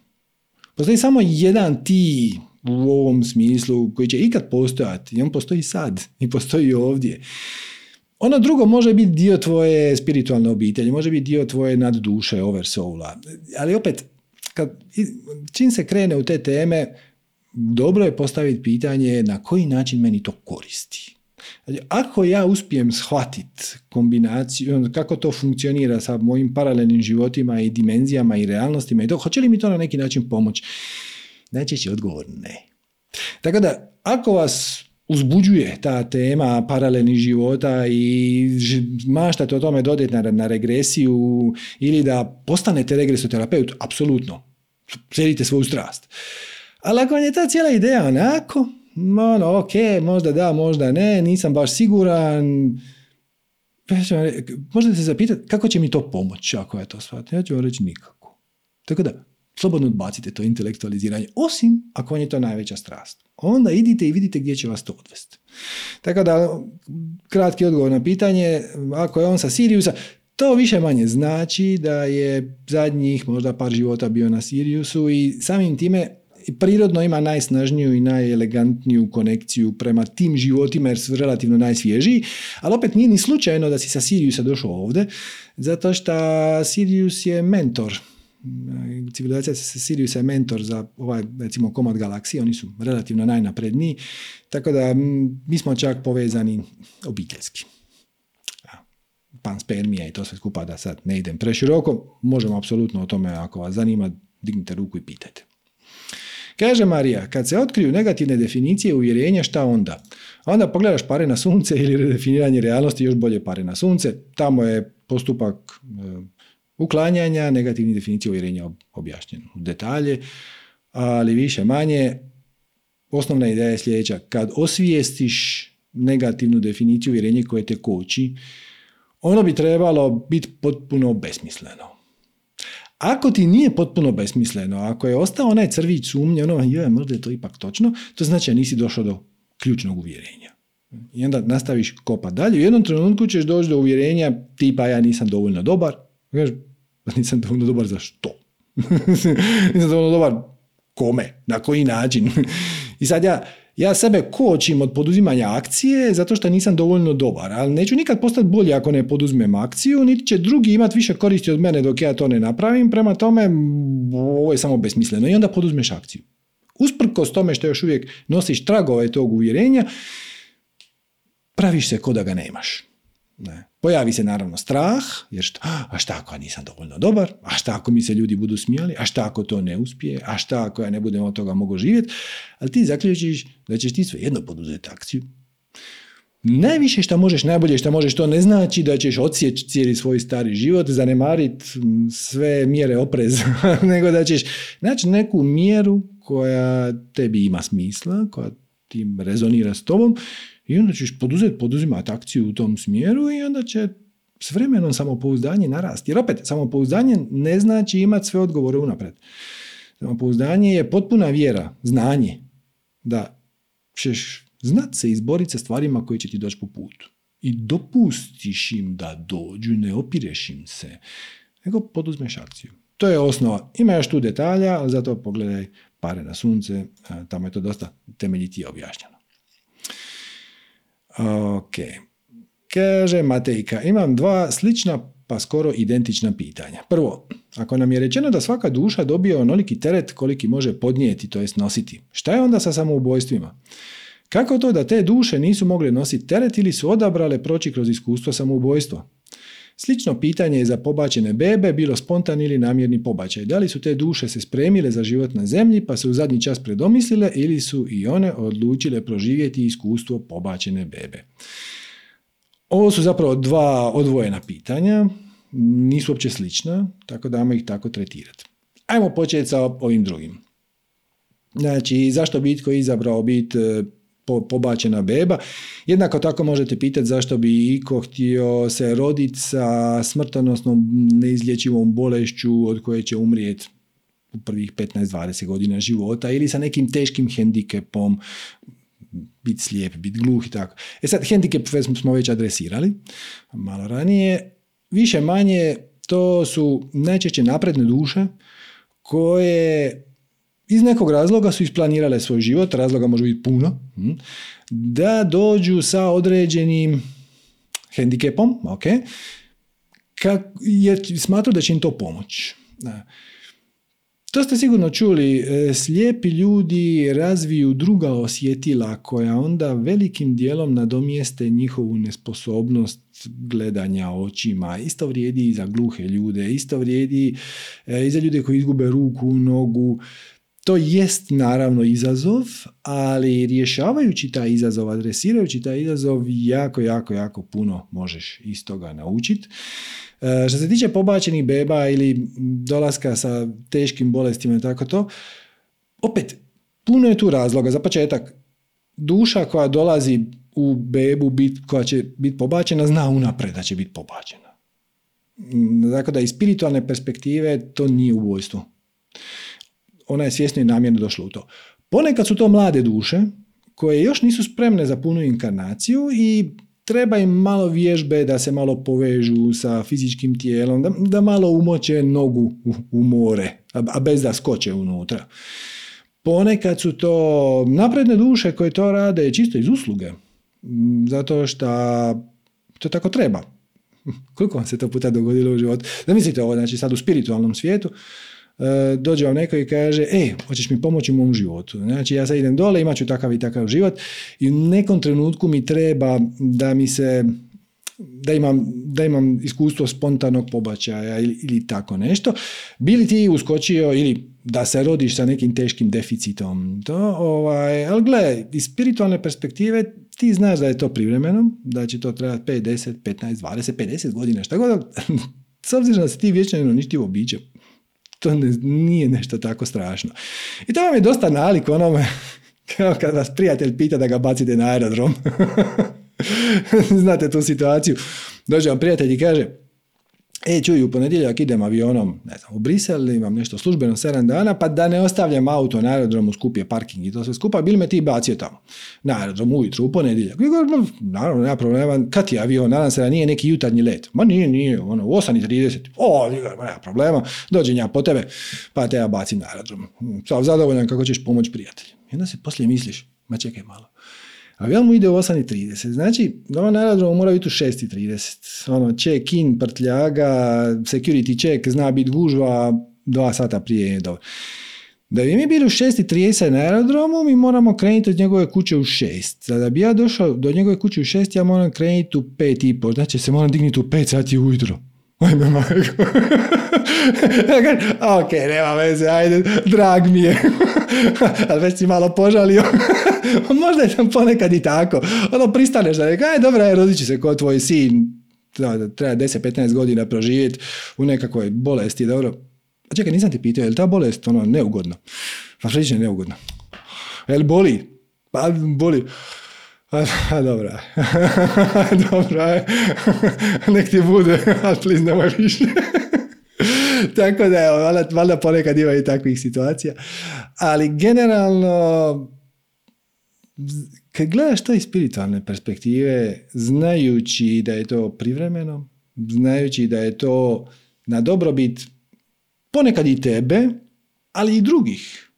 Postoji samo jedan ti u ovom smislu koji će ikad postojati i on postoji sad i postoji ovdje. Ono drugo može biti dio tvoje spiritualne obitelji, može biti dio tvoje nadduše, oversoula. Ali opet, kad, čim se krene u te teme, dobro je postaviti pitanje na koji način meni to koristi. Znači, ako ja uspijem shvatiti kombinaciju, kako to funkcionira sa mojim paralelnim životima i dimenzijama i realnostima i to, hoće li mi to na neki način pomoći? Najčešće odgovor ne. Tako da, ako vas uzbuđuje ta tema paralelnih života i maštate o tome dodati na, na regresiju ili da postanete regresoterapeut, apsolutno. Slijedite svoju strast. Ali ako vam je ta cijela ideja onako, ono, ok, možda da, možda ne, nisam baš siguran. Možete se zapitati kako će mi to pomoći ako je to shvatiti. Ja ću vam reći nikako. Tako da, slobodno odbacite to intelektualiziranje, osim ako vam je to najveća strast. Onda idite i vidite gdje će vas to odvesti. Tako da, kratki odgovor na pitanje, ako je on sa Siriusa, to više manje znači da je zadnjih možda par života bio na Siriusu i samim time prirodno ima najsnažniju i najelegantniju konekciju prema tim životima jer su relativno najsvježiji, ali opet nije ni slučajno da si sa Siriusa došao ovdje, zato što Sirius je mentor civilizacija se Sirius je mentor za ovaj, recimo, komad galaksije, oni su relativno najnapredniji, tako da mi smo čak povezani obiteljski. Panspermija i to sve skupa da sad ne idem preširoko, možemo apsolutno o tome ako vas zanima, dignite ruku i pitajte. Kaže Marija, kad se otkriju negativne definicije uvjerenja, šta onda? Onda pogledaš pare na sunce ili redefiniranje realnosti, još bolje pare na sunce. Tamo je postupak e, uklanjanja negativnih definicija uvjerenja objašnjen u detalje, ali više manje osnovna ideja je sljedeća. Kad osvijestiš negativnu definiciju uvjerenja koje te koči, ono bi trebalo biti potpuno besmisleno. Ako ti nije potpuno besmisleno, ako je ostao onaj crvić sumnje, ono, je, možda to ipak točno, to znači da nisi došao do ključnog uvjerenja. I onda nastaviš kopa dalje. U jednom trenutku ćeš doći do uvjerenja tipa ja nisam dovoljno dobar. Kažeš, pa nisam dovoljno dobar za što? nisam dovoljno dobar kome? Na koji način? I sad ja, ja sebe kočim od poduzimanja akcije zato što nisam dovoljno dobar, ali neću nikad postati bolji ako ne poduzmem akciju, niti će drugi imati više koristi od mene dok ja to ne napravim, prema tome ovo je samo besmisleno i onda poduzmeš akciju. Usprkos tome što još uvijek nosiš tragove tog uvjerenja, praviš se ko da ga nemaš. Ne. Pojavi se naravno strah, jer što, a šta ako ja nisam dovoljno dobar, a šta ako mi se ljudi budu smijali, a šta ako to ne uspije, a šta ako ja ne budem od toga mogu živjeti, ali ti zaključiš da ćeš ti svejedno poduzeti akciju. Najviše što možeš, najbolje što možeš, to ne znači da ćeš odsjeći cijeli svoj stari život, zanemariti sve mjere opreza, nego da ćeš naći neku mjeru koja tebi ima smisla, koja ti rezonira s tobom i onda ćeš poduzeti, poduzimati akciju u tom smjeru i onda će s vremenom samopouzdanje narasti. Jer opet, samopouzdanje ne znači imati sve odgovore unapred. Samopouzdanje je potpuna vjera, znanje, da ćeš znat se izboriti sa stvarima koje će ti doći po putu. I dopustiš im da dođu, ne opireš im se, nego poduzmeš akciju. To je osnova. Ima još tu detalja, ali zato pogledaj pare na sunce, tamo je to dosta temeljitije objašnjeno. Ok. Kaže Matejka, imam dva slična pa skoro identična pitanja. Prvo, ako nam je rečeno da svaka duša dobije onoliki teret koliki može podnijeti, to jest nositi, šta je onda sa samoubojstvima? Kako to da te duše nisu mogle nositi teret ili su odabrale proći kroz iskustvo samoubojstva? Slično pitanje je za pobačene bebe, bilo spontan ili namjerni pobačaj. Da li su te duše se spremile za život na zemlji pa se u zadnji čas predomislile ili su i one odlučile proživjeti iskustvo pobačene bebe? Ovo su zapravo dva odvojena pitanja, nisu uopće slična, tako da ajmo ih tako tretirati. Ajmo početi sa ovim drugim. Znači, zašto bi izabrao biti pobačena beba. Jednako tako možete pitati zašto bi iko htio se roditi sa smrtonosnom neizlječivom bolešću od koje će umrijeti u prvih 15-20 godina života ili sa nekim teškim hendikepom, biti slijep, biti gluh i tako. E sad, hendikep smo već adresirali malo ranije. Više manje to su najčešće napredne duše koje iz nekog razloga su isplanirale svoj život, razloga može biti puno, hm, da dođu sa određenim hendikepom, ok, kak, jer smatru da će im to pomoći. To ste sigurno čuli, e, slijepi ljudi razviju druga osjetila koja onda velikim dijelom nadomjeste njihovu nesposobnost gledanja očima. Isto vrijedi i za gluhe ljude, isto vrijedi e, i za ljude koji izgube ruku, nogu. To jest naravno izazov, ali rješavajući taj izazov, adresirajući taj izazov, jako, jako, jako puno možeš iz toga naučiti. E, što se tiče pobačenih beba ili dolaska sa teškim bolestima i tako to, opet, puno je tu razloga. Za početak, duša koja dolazi u bebu bit, koja će biti pobačena, zna unapred da će biti pobačena. Dakle, da iz spiritualne perspektive to nije ubojstvo ona je svjesno i namjerno došla u to. Ponekad su to mlade duše koje još nisu spremne za punu inkarnaciju i treba im malo vježbe da se malo povežu sa fizičkim tijelom, da, da malo umoće nogu u, u more, a bez da skoče unutra. Ponekad su to napredne duše koje to rade čisto iz usluge, zato što to tako treba. Koliko vam se to puta dogodilo u životu? Zamislite ovo, znači sad u spiritualnom svijetu, dođe vam neko i kaže, e, hoćeš mi pomoći u mom životu. Znači, ja sad idem dole, imat ću takav i takav život i u nekom trenutku mi treba da mi se da imam, da imam iskustvo spontanog pobačaja ili, ili tako nešto. Bili ti uskočio ili da se rodiš sa nekim teškim deficitom. To, ovaj, ali gle, iz spiritualne perspektive ti znaš da je to privremeno, da će to trebati 5, 10, 15, 20, 50 godina, šta god. S obzirom da si ti vječno ništivo biće, to ne, nije nešto tako strašno. I to vam je dosta nalik onome kao kad vas prijatelj pita da ga bacite na aerodrom. Znate tu situaciju. Dođe vam prijatelj i kaže e, čuj, u ponedjeljak idem avionom, ne znam, u Brisel, imam nešto službeno 7 dana, pa da ne ostavljam auto na aerodromu, skup parking i to sve skupa, bili me ti bacio tamo, na aerodromu ujutru, u ponedjeljak. Govorim, naravno, nema problema, kad je avion, nadam se da nije neki jutarnji let. Ma nije, nije, ono, u 8.30, o, nema problema, dođem ja po tebe, pa te ja bacim na aerodrom. Sam zadovoljan kako ćeš pomoći prijatelju. I onda se poslije misliš, ma čekaj malo, Avion mu ide u 8.30, znači doma na aerodromu mora biti u 6.30. Ono, check in, prtljaga, security check, zna biti gužva, dva sata prije je dobro. Da bi mi bili u 6.30 na aerodromu, mi moramo krenuti od njegove kuće u 6. Da bi ja došao do njegove kuće u 6, ja moram krenuti u 5.30, znači se moram dignuti u 5 sati ujutro. Ajme majko. ok, nema veze, ajde, drag mi je. Ali već si malo požalio. Možda je tam ponekad i tako. Ono, pristaneš da je, aj, dobro, aj, rodit će se kod tvoj sin. Treba 10-15 godina proživjeti u nekakvoj bolesti, dobro. A čekaj, nisam ti pitao, je li ta bolest ono, neugodno? Pa je neugodno. Je li boli? Pa boli. A, dobra. dobra. Nek ti bude, ali please nemoj više. Tako da, evo, valjda, valjda ponekad ima i takvih situacija. Ali generalno, kad gledaš to iz spiritualne perspektive, znajući da je to privremeno, znajući da je to na dobrobit ponekad i tebe, ali i drugih.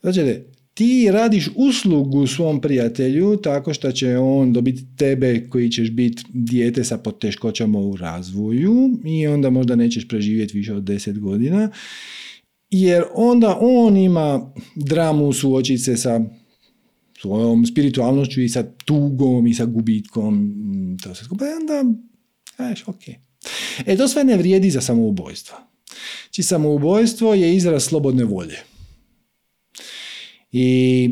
Znači, ti radiš uslugu svom prijatelju tako što će on dobiti tebe koji ćeš biti dijete sa poteškoćama u razvoju i onda možda nećeš preživjeti više od deset godina jer onda on ima dramu suočiti se sa svojom spiritualnošću i sa tugom i sa gubitkom to se skupa onda kažeš ok. E to sve ne vrijedi za samoubojstvo. Či znači, samoubojstvo je izraz slobodne volje. I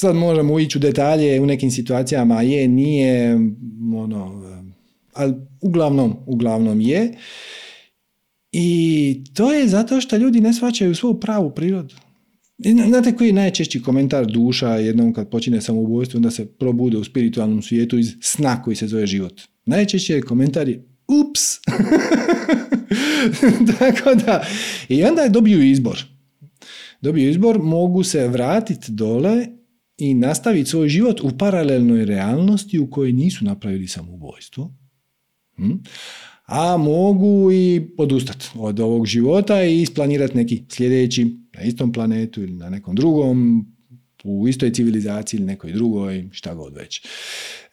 sad možemo ići u detalje u nekim situacijama je, nije, ono, ali uglavnom, uglavnom je. I to je zato što ljudi ne shvaćaju svoju pravu prirodu. Znate koji je najčešći komentar duša jednom kad počine samoubojstvo, onda se probude u spiritualnom svijetu iz sna koji se zove život. Najčešći komentar je ups. Tako da, i onda je dobiju izbor dobiju izbor, mogu se vratiti dole i nastaviti svoj život u paralelnoj realnosti u kojoj nisu napravili samoubojstvo. Hm? A mogu i odustati od ovog života i isplanirati neki sljedeći na istom planetu ili na nekom drugom, u istoj civilizaciji ili nekoj drugoj, šta god već.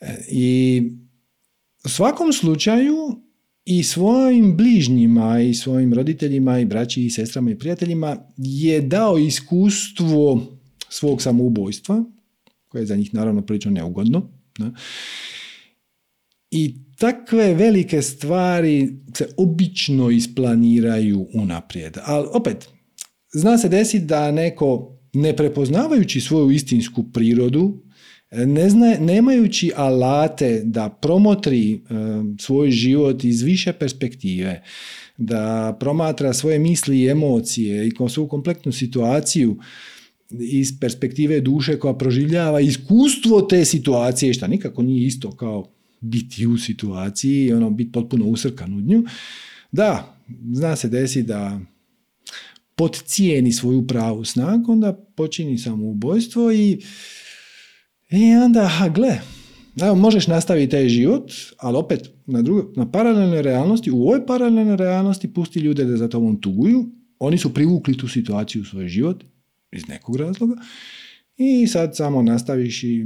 E, I u svakom slučaju i svojim bližnjima i svojim roditeljima i braći i sestrama i prijateljima je dao iskustvo svog samoubojstva, koje je za njih naravno prilično neugodno. Ne? I takve velike stvari se obično isplaniraju unaprijed. Ali opet, zna se desiti da neko ne prepoznavajući svoju istinsku prirodu, ne zna, nemajući alate da promotri e, svoj život iz više perspektive, da promatra svoje misli i emocije i svu kompletnu situaciju iz perspektive duše koja proživljava iskustvo te situacije, što nikako nije isto kao biti u situaciji i ono biti potpuno usrkan u nju. Da, zna se desi da podcijeni svoju pravu snagu, onda počini samoubojstvo i i onda, ha, gle, evo, možeš nastaviti taj život, ali opet na, drugo, na paralelnoj realnosti, u ovoj paralelnoj realnosti pusti ljude da za tobom tuguju, oni su privukli tu situaciju u svoj život iz nekog razloga i sad samo nastaviš i,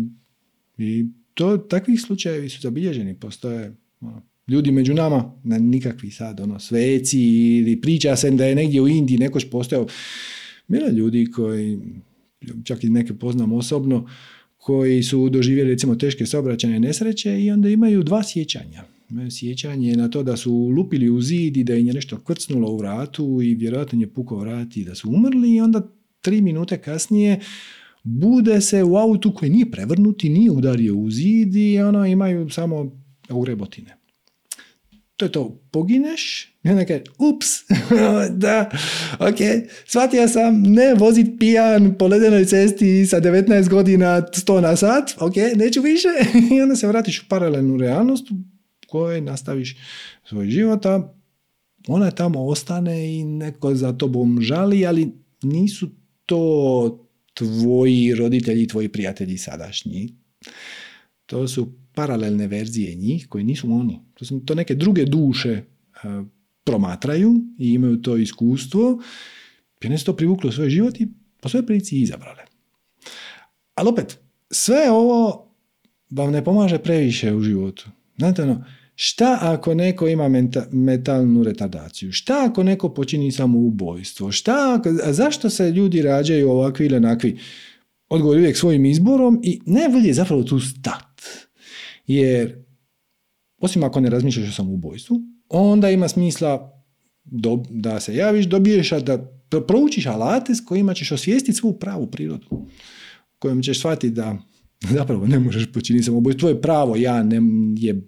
i to, takvih slučajevi su zabilježeni, postoje ono, ljudi među nama, na nikakvi sad ono, sveci ili priča se da je negdje u Indiji nekoć postao bilo ljudi koji, čak i neke poznam osobno, koji su doživjeli recimo teške saobraćajne nesreće i onda imaju dva sjećanja. Sjećanje na to da su lupili u zid i da im je nešto krcnulo u vratu i vjerojatno je puko vrat i da su umrli i onda tri minute kasnije bude se u autu koji nije prevrnuti, nije udario u zid i ono, imaju samo ugrebotine to je to, pogineš i onda kaže, ups, da, ok, shvatio sam, ne vozit pijan po ledenoj cesti sa 19 godina 100 na sat, ok, neću više, i onda se vratiš u paralelnu realnost kojoj nastaviš svoj život, a ona tamo ostane i neko za tobom žali, ali nisu to tvoji roditelji, tvoji prijatelji sadašnji. To su paralelne verzije njih koji nisu oni. To su to neke druge duše promatraju i imaju to iskustvo one su to privuklo u svoj život i po svojoj prilici izabrale. Ali opet, sve ovo vam ne pomaže previše u životu. Znate ono, šta ako neko ima metalnu retardaciju? Šta ako neko počini samoubojstvo? Šta ako, zašto se ljudi rađaju ovakvi ili onakvi? Odgovor uvijek svojim izborom i najbolje je zapravo tu stat. Jer, osim ako ne razmišljaš o samoubojstvu, onda ima smisla da se javiš, dobiješ, da proučiš alate s kojima ćeš osvijestiti svu pravu prirodu. Kojom ćeš shvatiti da zapravo ne možeš počiniti samoubojstvo. Tvoje pravo ja ne, je,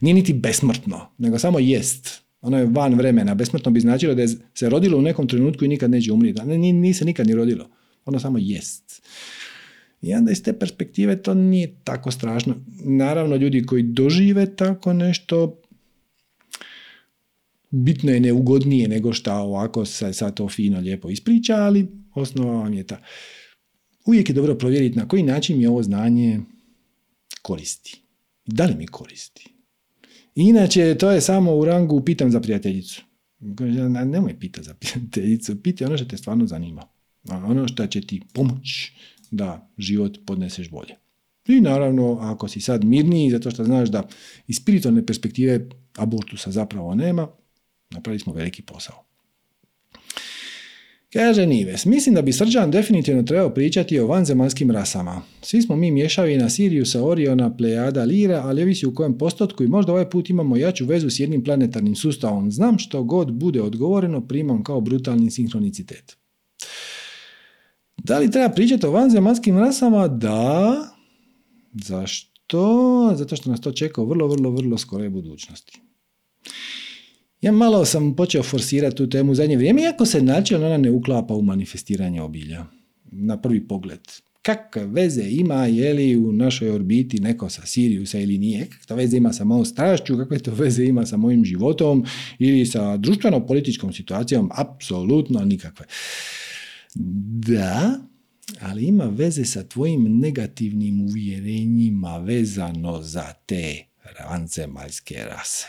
nije niti besmrtno, nego samo jest. Ono je van vremena. Besmrtno bi značilo da je se rodilo u nekom trenutku i nikad neće umriti. Nije, nije se nikad ni rodilo. Ono samo jest. I onda iz te perspektive to nije tako strašno. Naravno, ljudi koji dožive tako nešto, bitno je neugodnije nego što ovako se sad to fino lijepo ispriča, ali osnova vam je ta. Uvijek je dobro provjeriti na koji način mi ovo znanje koristi. Da li mi koristi? Inače, to je samo u rangu pitam za prijateljicu. Nemoj pita za prijateljicu, piti ono što te stvarno zanima. Ono što će ti pomoći da život podneseš bolje. I naravno, ako si sad mirniji, zato što znaš da iz spiritualne perspektive abortusa zapravo nema, napravili smo veliki posao. Kaže Nives, mislim da bi Srđan definitivno trebao pričati o vanzemaljskim rasama. Svi smo mi mješavi na Siriusa, Oriona, Plejada, Lira, ali ovisi u kojem postotku i možda ovaj put imamo jaču vezu s jednim planetarnim sustavom. Znam što god bude odgovoreno, primam kao brutalni sinhronicitet. Da li treba pričati o vanzemaljskim rasama? Da. Zašto? Zato što nas to čeka u vrlo, vrlo, vrlo skoroj budućnosti. Ja malo sam počeo forsirati tu temu u zadnje vrijeme, iako se načelno ona ne uklapa u manifestiranje obilja. Na prvi pogled. Kakve veze ima, je li u našoj orbiti neko sa Siriusa ili nije? Kakve veze ima sa mojom strašću? Kakve to veze ima sa mojim životom? Ili sa društveno-političkom situacijom? Apsolutno nikakve. Da, ali ima veze sa tvojim negativnim uvjerenjima vezano za te vanzemaljske rase.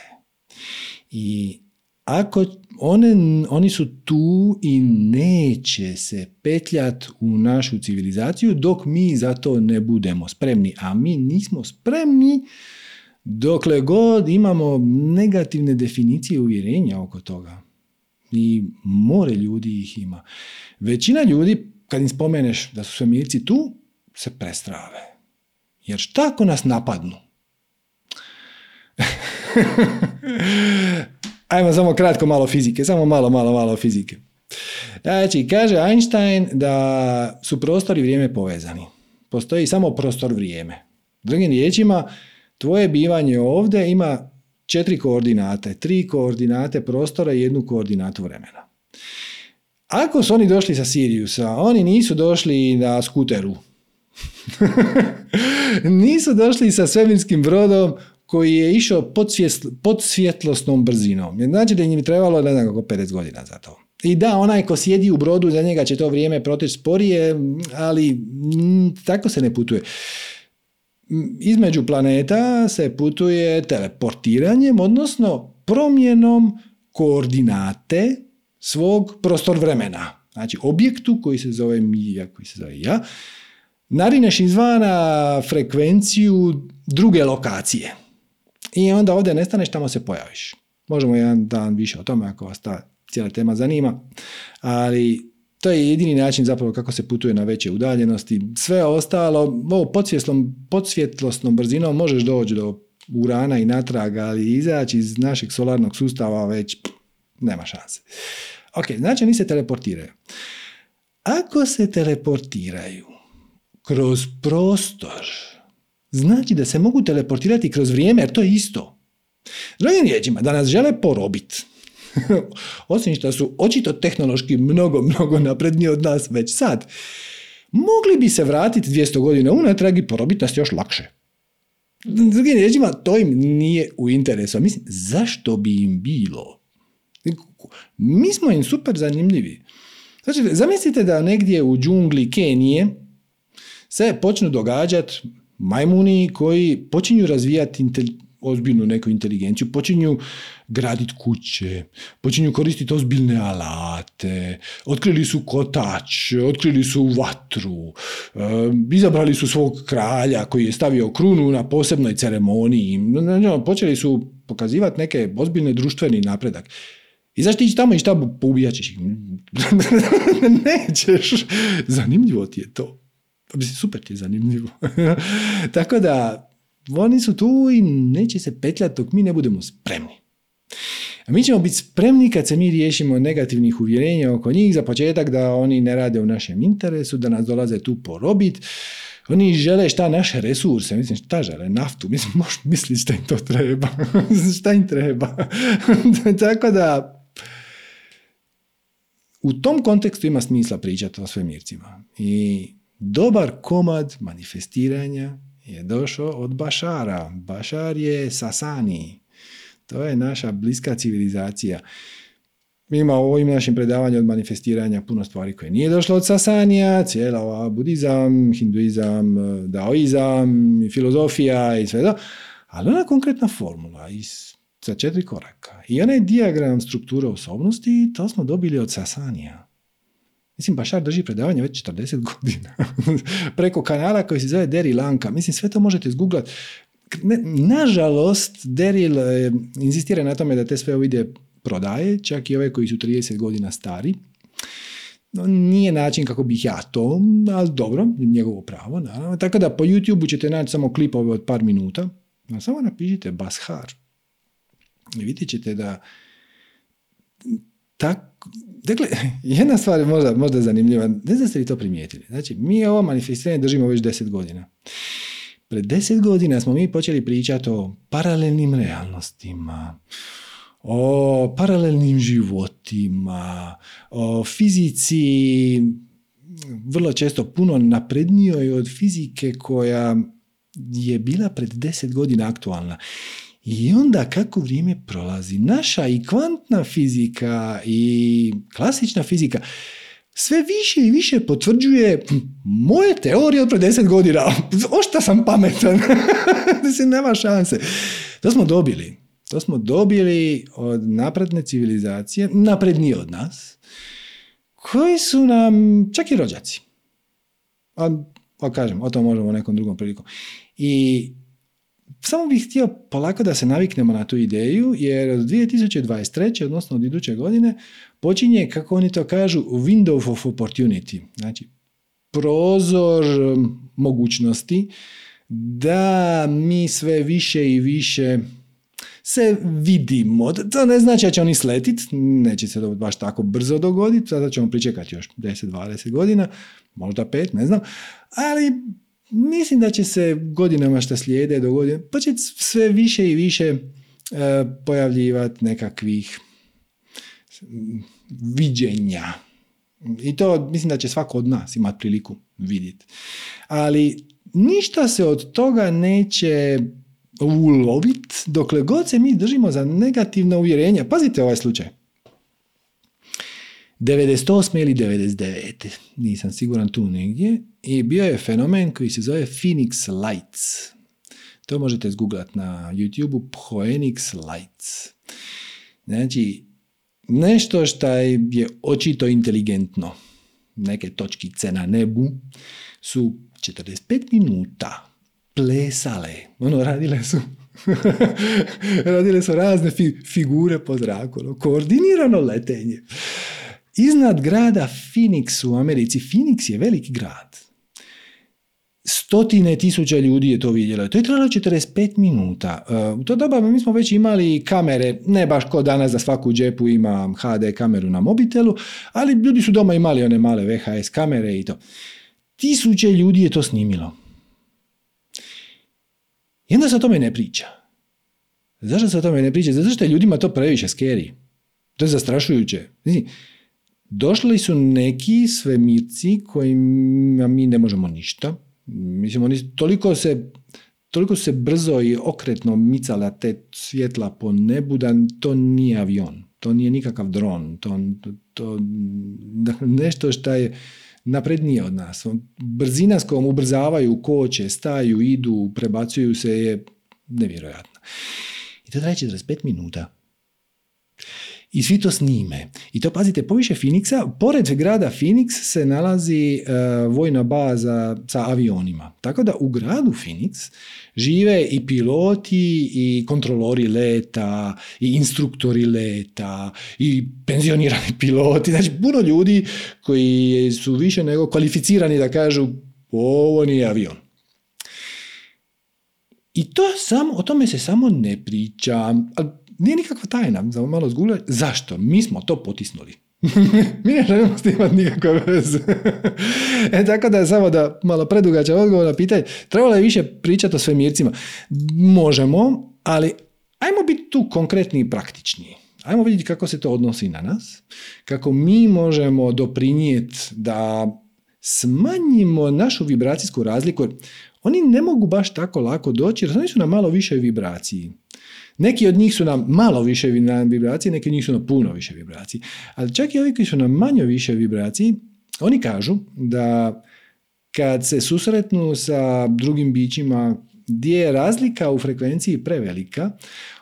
I ako one, oni su tu i neće se petljat u našu civilizaciju dok mi za to ne budemo spremni. A mi nismo spremni dokle god imamo negativne definicije uvjerenja oko toga. I more ljudi ih ima. Većina ljudi, kad im spomeneš da su svemirci tu, se prestrave. Jer šta ako nas napadnu? Ajmo samo kratko malo fizike, samo malo, malo, malo fizike. Znači, kaže Einstein da su prostor i vrijeme povezani. Postoji samo prostor vrijeme. Drugim riječima, tvoje bivanje ovdje ima četiri koordinate, tri koordinate prostora i jednu koordinatu vremena. Ako su oni došli sa Siriusa, oni nisu došli na skuteru. nisu došli sa svemirskim brodom koji je išao pod, pod svjetlosnom brzinom. Znači da im je trebalo, ne znam kako, 50 godina za to. I da, onaj ko sjedi u brodu, za njega će to vrijeme proteći sporije, ali tako se ne putuje. Između planeta se putuje teleportiranjem, odnosno promjenom koordinate svog prostor vremena. Znači objektu koji se zove mi, koji se zove ja, narineš izvana frekvenciju druge lokacije. I onda ovdje nestaneš, tamo se pojaviš. Možemo jedan dan više o tome ako vas ta cijela tema zanima, ali to je jedini način zapravo kako se putuje na veće udaljenosti. Sve ostalo, ovo podsvjetlosnom brzinom možeš doći do Urana i natrag, ali izaći iz našeg solarnog sustava već nema šanse. Ok, znači oni se teleportiraju. Ako se teleportiraju kroz prostor, znači da se mogu teleportirati kroz vrijeme, jer to je isto. Drugim riječima, da nas žele porobiti, osim što su očito tehnološki mnogo, mnogo napredniji od nas već sad, mogli bi se vratiti 200 godina unatrag i porobiti nas još lakše. Drugim riječima, to im nije u interesu. Mislim, zašto bi im bilo? Mi smo im super zanimljivi. Znači, zamislite da negdje u džungli Kenije se počnu događati majmuni koji počinju razvijati ozbiljnu neku inteligenciju, počinju graditi kuće, počinju koristiti ozbiljne alate, otkrili su kotač, otkrili su vatru, e, izabrali su svog kralja koji je stavio krunu na posebnoj ceremoniji, počeli su pokazivati neke ozbiljne društveni napredak. I zašto ići tamo i šta poubijat ćeš? Nećeš. Zanimljivo ti je to. Super ti je zanimljivo. Tako da, oni su tu i neće se petljati dok mi ne budemo spremni. A mi ćemo biti spremni kad se mi riješimo negativnih uvjerenja oko njih, za početak da oni ne rade u našem interesu, da nas dolaze tu porobit, oni žele šta naše resurse, mislim šta žele, naftu, mislim možeš misliti šta im to treba, šta im treba. Tako da u tom kontekstu ima smisla pričati o svemircima. I dobar komad manifestiranja je došao od Bašara. Bašar je Sasani. To je naša bliska civilizacija. Ima u ovim našim predavanju od manifestiranja puno stvari koje nije došlo od Sasanija, cijela ova budizam, hinduizam, daoizam, filozofija i sve to. Ali ona konkretna formula iz, za četiri koraka. I onaj diagram strukture osobnosti, to smo dobili od Sasanija. Mislim, Bašar drži predavanje već 40 godina. Preko kanala koji se zove Deri Lanka. Mislim, sve to možete zgooglat. nažalost, Deril e, inzistira na tome da te sve ovdje prodaje, čak i ove koji su 30 godina stari. No, nije način kako bih ja to, ali dobro, njegovo pravo, naravno. Tako da po YouTube ćete naći samo klipove od par minuta, a samo napišite Bashar. I vidjet ćete da tak, dakle, jedna stvar je možda, možda zanimljiva, ne znam ste li to primijetili. Znači, mi ovo manifestiranje držimo već deset godina. Pred deset godina smo mi počeli pričati o paralelnim realnostima, o paralelnim životima, o fizici vrlo često puno naprednijoj od fizike koja je bila pred deset godina aktualna. I onda kako vrijeme prolazi, naša i kvantna fizika i klasična fizika sve više i više potvrđuje moje teorije od pre deset godina. Ošta sam pametan. Mislim, nema šanse. To smo dobili. To smo dobili od napredne civilizacije, naprednije od nas, koji su nam čak i rođaci. A, a kažem, o tom možemo nekom drugom prilikom. I samo bih htio polako da se naviknemo na tu ideju, jer od 2023. odnosno od iduće godine počinje, kako oni to kažu, window of opportunity. Znači, prozor mogućnosti da mi sve više i više se vidimo. To ne znači da će oni sletiti, neće se to baš tako brzo dogoditi, sada ćemo pričekati još 10-20 godina, možda 5, ne znam, ali mislim da će se godinama što slijede dogoditi, pa će sve više i više e, pojavljivati nekakvih viđenja. I to mislim da će svako od nas imati priliku vidjeti. Ali ništa se od toga neće uloviti dokle god se mi držimo za negativna uvjerenja. Pazite ovaj slučaj. 98. ili 99. Nisam siguran tu negdje. I bio je fenomen koji se zove Phoenix Lights. To možete zgooglati na YouTube-u Phoenix Lights. Znači, nešto što je očito inteligentno. Neke točkice na nebu su 45 minuta plesale. Ono, radile su radile su razne figure po zraku. Ono, koordinirano letenje. Iznad grada Phoenix u Americi, Phoenix je veliki grad. Stotine tisuća ljudi je to vidjelo. To je trajalo 45 minuta. Uh, u to doba mi smo već imali kamere, ne baš ko danas za svaku džepu ima HD kameru na mobitelu, ali ljudi su doma imali one male VHS kamere i to. Tisuće ljudi je to snimilo. I onda se o tome ne priča. Zašto se o tome ne priča? Zato što je ljudima to previše scary. To je zastrašujuće. Znači, Došli su neki svemirci kojima mi ne možemo ništa. Mislim, oni toliko se toliko se brzo i okretno micala te svjetla po nebu da to nije avion, to nije nikakav dron, to, to nešto što je naprednije od nas. Brzina s kojom ubrzavaju koče, staju, idu, prebacuju se je nevjerojatna. I to traje 45 minuta. I svi to snime. I to pazite, poviše Phoenixa, pored grada Phoenix se nalazi uh, vojna baza sa avionima. Tako da u gradu Phoenix žive i piloti i kontrolori leta i instruktori leta i penzionirani piloti. Znači puno ljudi koji su više nego kvalificirani da kažu ovo nije avion. I to samo, o tome se samo ne priča. Nije nikakva tajna, za malo zgule. Zašto? Mi smo to potisnuli. Mi ne želimo s imati nikakve veze. e, tako da je samo da malo predugača odgovor na pitanje. Trebalo je više pričati o svemircima. Možemo, ali ajmo biti tu konkretni i praktični. Ajmo vidjeti kako se to odnosi na nas, kako mi možemo doprinijeti da smanjimo našu vibracijsku razliku. Oni ne mogu baš tako lako doći jer oni su na malo više vibraciji. Neki od njih su na malo više vibracije, neki od njih su na puno više vibracije. Ali čak i ovi koji su na manje više vibraciji, oni kažu da kad se susretnu sa drugim bićima gdje je razlika u frekvenciji prevelika,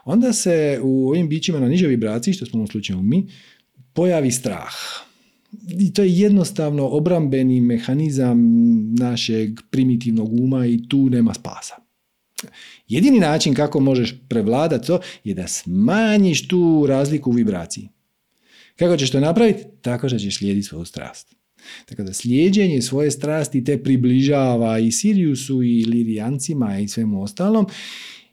onda se u ovim bićima na nižoj vibraciji, što smo u slučaju mi, pojavi strah. I to je jednostavno obrambeni mehanizam našeg primitivnog uma i tu nema spasa. Jedini način kako možeš prevladati to je da smanjiš tu razliku u vibraciji. Kako ćeš to napraviti? Tako što ćeš slijediti svoju strast. Tako da slijeđenje svoje strasti te približava i Siriusu i Lirijancima i svemu ostalom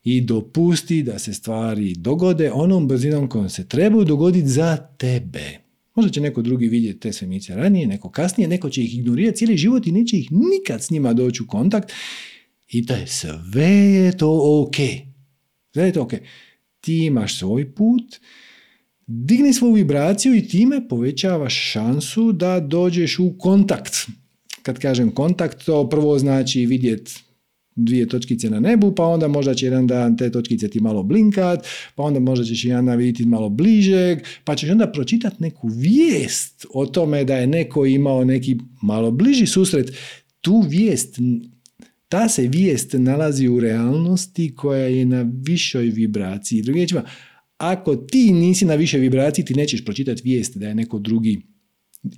i dopusti da se stvari dogode onom brzinom kojom se trebaju dogoditi za tebe. Možda će neko drugi vidjeti te svemice ranije, neko kasnije, neko će ih ignorirati cijeli život i neće ih nikad s njima doći u kontakt i da je sve je to ok. Sve je to ok. Ti imaš svoj put, digni svoju vibraciju i time povećavaš šansu da dođeš u kontakt. Kad kažem kontakt, to prvo znači vidjeti dvije točkice na nebu, pa onda možda će jedan dan te točkice ti malo blinkat, pa onda možda ćeš jedan dan vidjeti malo bližeg, pa ćeš onda pročitati neku vijest o tome da je neko imao neki malo bliži susret. Tu vijest ta se vijest nalazi u realnosti koja je na višoj vibraciji. Drugim riječima, ako ti nisi na višoj vibraciji, ti nećeš pročitati vijest da je neko drugi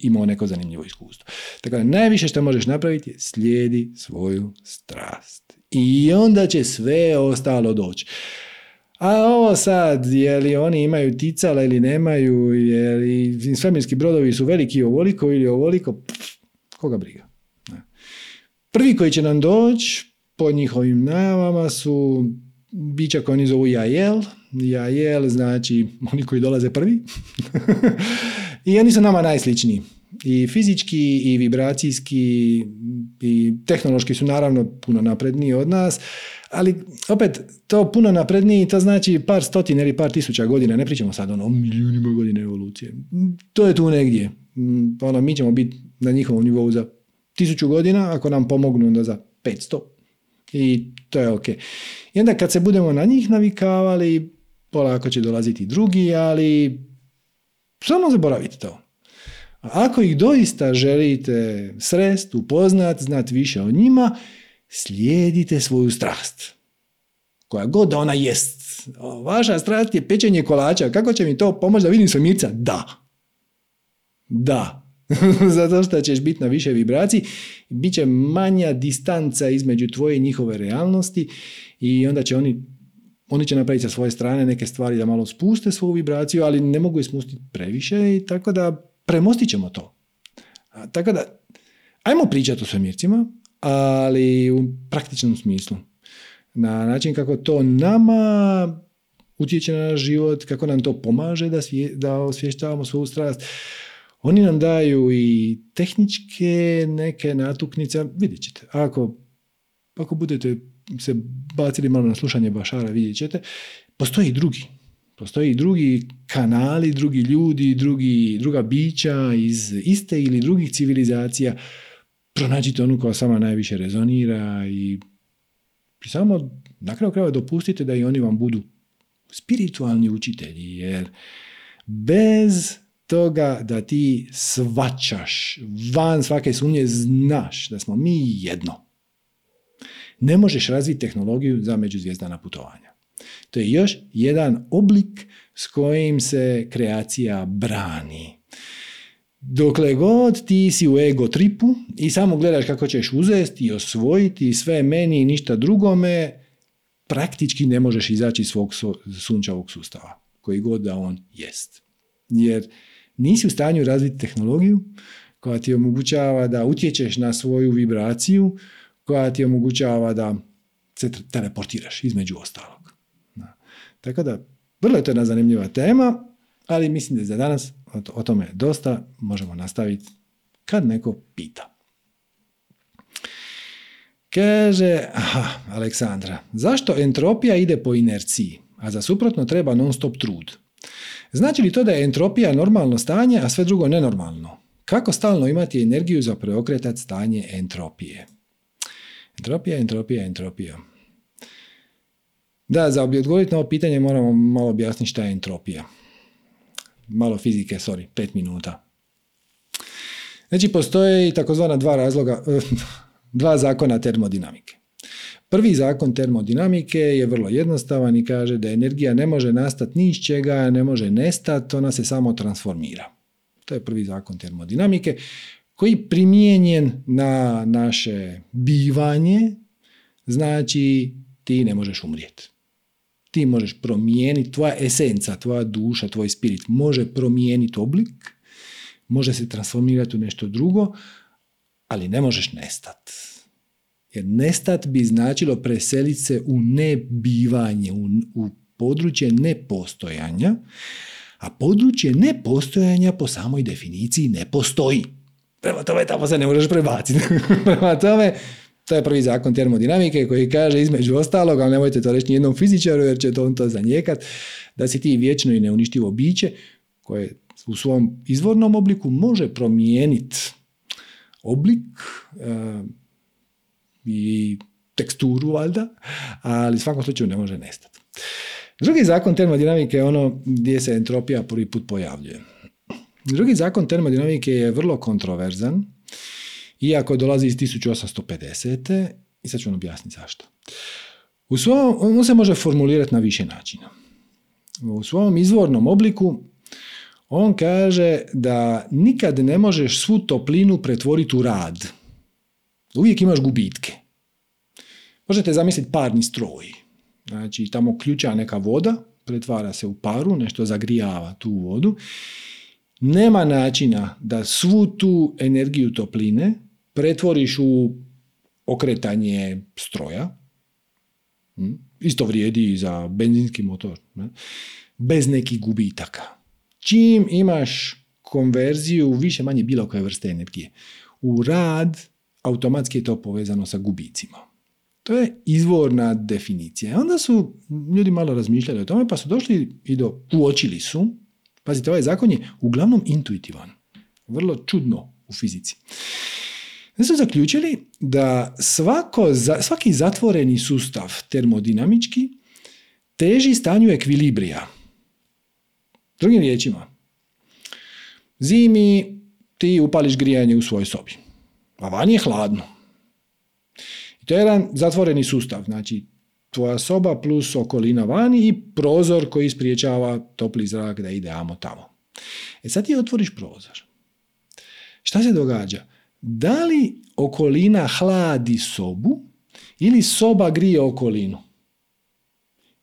imao neko zanimljivo iskustvo. Tako da najviše što možeš napraviti je slijedi svoju strast. I onda će sve ostalo doći. A ovo sad, je li oni imaju ticala ili nemaju, je li svemirski brodovi su veliki ovoliko ili ovoliko, pff, koga briga. Prvi koji će nam doći po njihovim najavama su bića koji oni zovu Jajel. Jajel znači oni koji dolaze prvi. I oni su nama najsličniji. I fizički, i vibracijski, i tehnološki su naravno puno napredniji od nas, ali opet to puno napredniji, to znači par stotina ili par tisuća godina, ne pričamo sad ono o milijunima godina evolucije. To je tu negdje. Mm, ono, mi ćemo biti na njihovom nivou za tisuću godina, ako nam pomognu onda za 500 i to je ok. I onda kad se budemo na njih navikavali, polako će dolaziti drugi, ali samo zaboravite to. Ako ih doista želite srest, upoznat, znati više o njima, slijedite svoju strast. Koja god ona jest. Vaša strast je pečenje kolača. Kako će mi to pomoći da vidim svemirca? Da. Da. zato što ćeš biti na više vibraciji, bit će manja distanca između tvoje i njihove realnosti i onda će oni oni će napraviti sa svoje strane neke stvari da malo spuste svoju vibraciju, ali ne mogu je spustiti previše i tako da premostit ćemo to. A, tako da, ajmo pričati o svemircima, ali u praktičnom smislu. Na način kako to nama utječe na naš život, kako nam to pomaže da, svije, da osvještavamo svoju strast, oni nam daju i tehničke neke natuknice, vidjet ćete. Ako, ako budete se bacili malo na slušanje Bašara, vidjet ćete, postoji i drugi. Postoji i drugi kanali, drugi ljudi, drugi, druga bića iz iste ili drugih civilizacija. Pronađite onu koja sama najviše rezonira i samo na kraju krajeva dopustite da i oni vam budu spiritualni učitelji, jer bez toga da ti svačaš, van svake sumnje znaš da smo mi jedno. Ne možeš razviti tehnologiju za međuzvijezdana putovanja. To je još jedan oblik s kojim se kreacija brani. Dokle god ti si u ego tripu i samo gledaš kako ćeš uzesti i osvojiti sve meni i ništa drugome, praktički ne možeš izaći iz svog sunčavog sustava, koji god da on jest. Jer nisi u stanju razviti tehnologiju koja ti omogućava da utječeš na svoju vibraciju, koja ti omogućava da se teleportiraš između ostalog. Tako da, vrlo je to jedna zanimljiva tema, ali mislim da za danas o tome dosta, možemo nastaviti kad neko pita. Kaže, aha, Aleksandra, zašto entropija ide po inerciji, a za suprotno treba non stop trud? Znači li to da je entropija normalno stanje, a sve drugo nenormalno? Kako stalno imati energiju za preokretat stanje entropije? Entropija, entropija, entropija. Da, za odgovoriti na ovo pitanje moramo malo objasniti šta je entropija. Malo fizike, sorry, pet minuta. Znači, postoje i takozvana dva razloga, dva zakona termodinamike. Prvi zakon termodinamike je vrlo jednostavan i kaže da energija ne može nastati ni iz čega, ne može nestati, ona se samo transformira. To je prvi zakon termodinamike koji primijenjen na naše bivanje znači ti ne možeš umrijeti. Ti možeš promijeniti, tvoja esenca, tvoja duša, tvoj spirit može promijeniti oblik, može se transformirati u nešto drugo, ali ne možeš nestati jer nestat bi značilo preseliti se u nebivanje, u, u područje nepostojanja, a područje nepostojanja po samoj definiciji ne postoji. Prema tome tamo se ne možeš prebaciti. Prema tome, to je prvi zakon termodinamike koji kaže između ostalog, ali nemojte to reći nijednom fizičaru jer će to on to zanjekat, da si ti vječno i neuništivo biće koje u svom izvornom obliku može promijeniti oblik, eh, i teksturu valjda, ali u svakom slučaju ne može nestati. Drugi zakon termodinamike je ono gdje se entropija prvi put pojavljuje. Drugi zakon termodinamike je vrlo kontroverzan, iako dolazi iz 1850. i sad ću vam objasniti zašto. U svom, on se može formulirati na više načina. U svom izvornom obliku on kaže da nikad ne možeš svu toplinu pretvoriti u rad uvijek imaš gubitke. Možete zamisliti parni stroj. Znači, tamo ključa neka voda, pretvara se u paru, nešto zagrijava tu vodu. Nema načina da svu tu energiju topline pretvoriš u okretanje stroja. Hm? Isto vrijedi i za benzinski motor. Bez nekih gubitaka. Čim imaš konverziju više manje bilo koje vrste energije u rad automatski je to povezano sa gubicima. To je izvorna definicija. Onda su ljudi malo razmišljali o tome, pa su došli i do, uočili su, pazite, ovaj zakon je uglavnom intuitivan. Vrlo čudno u fizici. Onda su zaključili da svako, svaki zatvoreni sustav termodinamički teži stanju ekvilibrija. Drugim riječima, zimi ti upališ grijanje u svojoj sobi a vani je hladno. I to je jedan zatvoreni sustav, znači tvoja soba plus okolina vani i prozor koji spriječava topli zrak da ide amo tamo. E sad ti otvoriš prozor. Šta se događa? Da li okolina hladi sobu ili soba grije okolinu?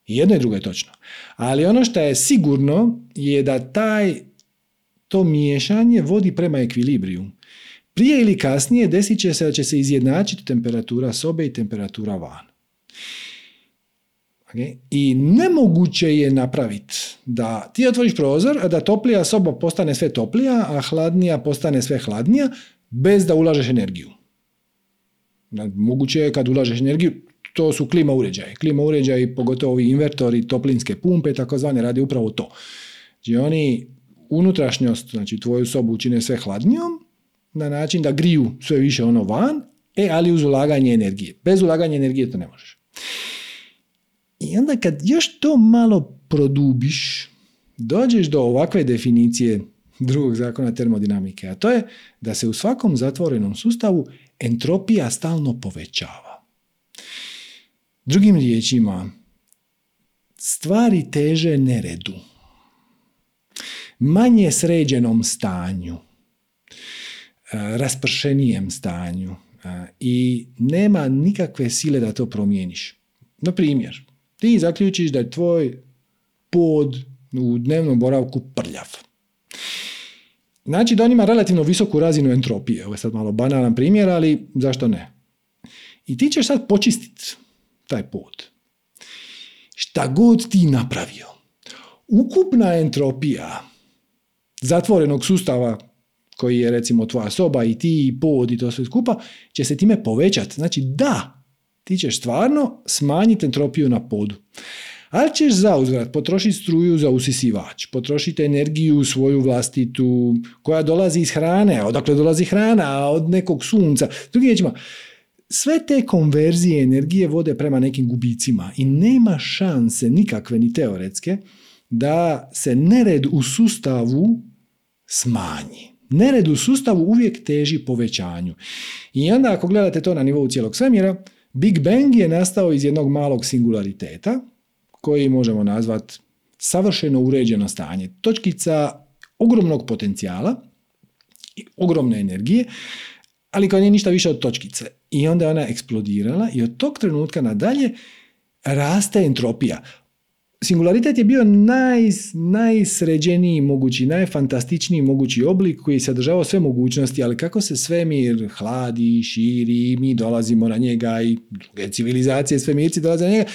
I jedno i drugo je točno. Ali ono što je sigurno je da taj to miješanje vodi prema ekvilibriju. Prije ili kasnije desit će se da će se izjednačiti temperatura sobe i temperatura van. Okay? I nemoguće je napraviti da ti otvoriš prozor, a da toplija soba postane sve toplija, a hladnija postane sve hladnija, bez da ulažeš energiju. Moguće je kad ulažeš energiju, to su klima uređaje. Klima uređaji, pogotovo ovi invertori, toplinske pumpe, takozvane, radi upravo to. Znači oni unutrašnjost, znači tvoju sobu učine sve hladnijom, na način da griju sve više ono van, e, ali uz ulaganje energije. Bez ulaganja energije to ne možeš. I onda kad još to malo produbiš, dođeš do ovakve definicije drugog zakona termodinamike, a to je da se u svakom zatvorenom sustavu entropija stalno povećava. Drugim riječima, stvari teže neredu, manje sređenom stanju, raspršenijem stanju i nema nikakve sile da to promijeniš. Na primjer, ti zaključiš da je tvoj pod u dnevnom boravku prljav. Znači da on ima relativno visoku razinu entropije. Ovo je sad malo banalan primjer, ali zašto ne? I ti ćeš sad počistiti taj pod. Šta god ti napravio, ukupna entropija zatvorenog sustava koji je recimo tvoja soba i ti i pod i to sve skupa, će se time povećati. Znači da, ti ćeš stvarno smanjiti entropiju na podu. Ali ćeš zauzvrat potrošiti struju za usisivač, potrošiti energiju svoju vlastitu koja dolazi iz hrane, odakle dolazi hrana, od nekog sunca. Drugim riječima, sve te konverzije energije vode prema nekim gubicima i nema šanse nikakve ni teoretske da se nered u sustavu smanji. Nered u sustavu uvijek teži povećanju. I onda ako gledate to na nivou cijelog svemira, Big Bang je nastao iz jednog malog singulariteta, koji možemo nazvati savršeno uređeno stanje. Točkica ogromnog potencijala, ogromne energije, ali kao nije ništa više od točkice. I onda je ona eksplodirala i od tog trenutka nadalje raste entropija. Singularitet je bio naj, najsređeniji mogući, najfantastičniji mogući oblik koji sadržavao sve mogućnosti, ali kako se svemir hladi, širi, mi dolazimo na njega i druge civilizacije, svemirci dolaze na njega,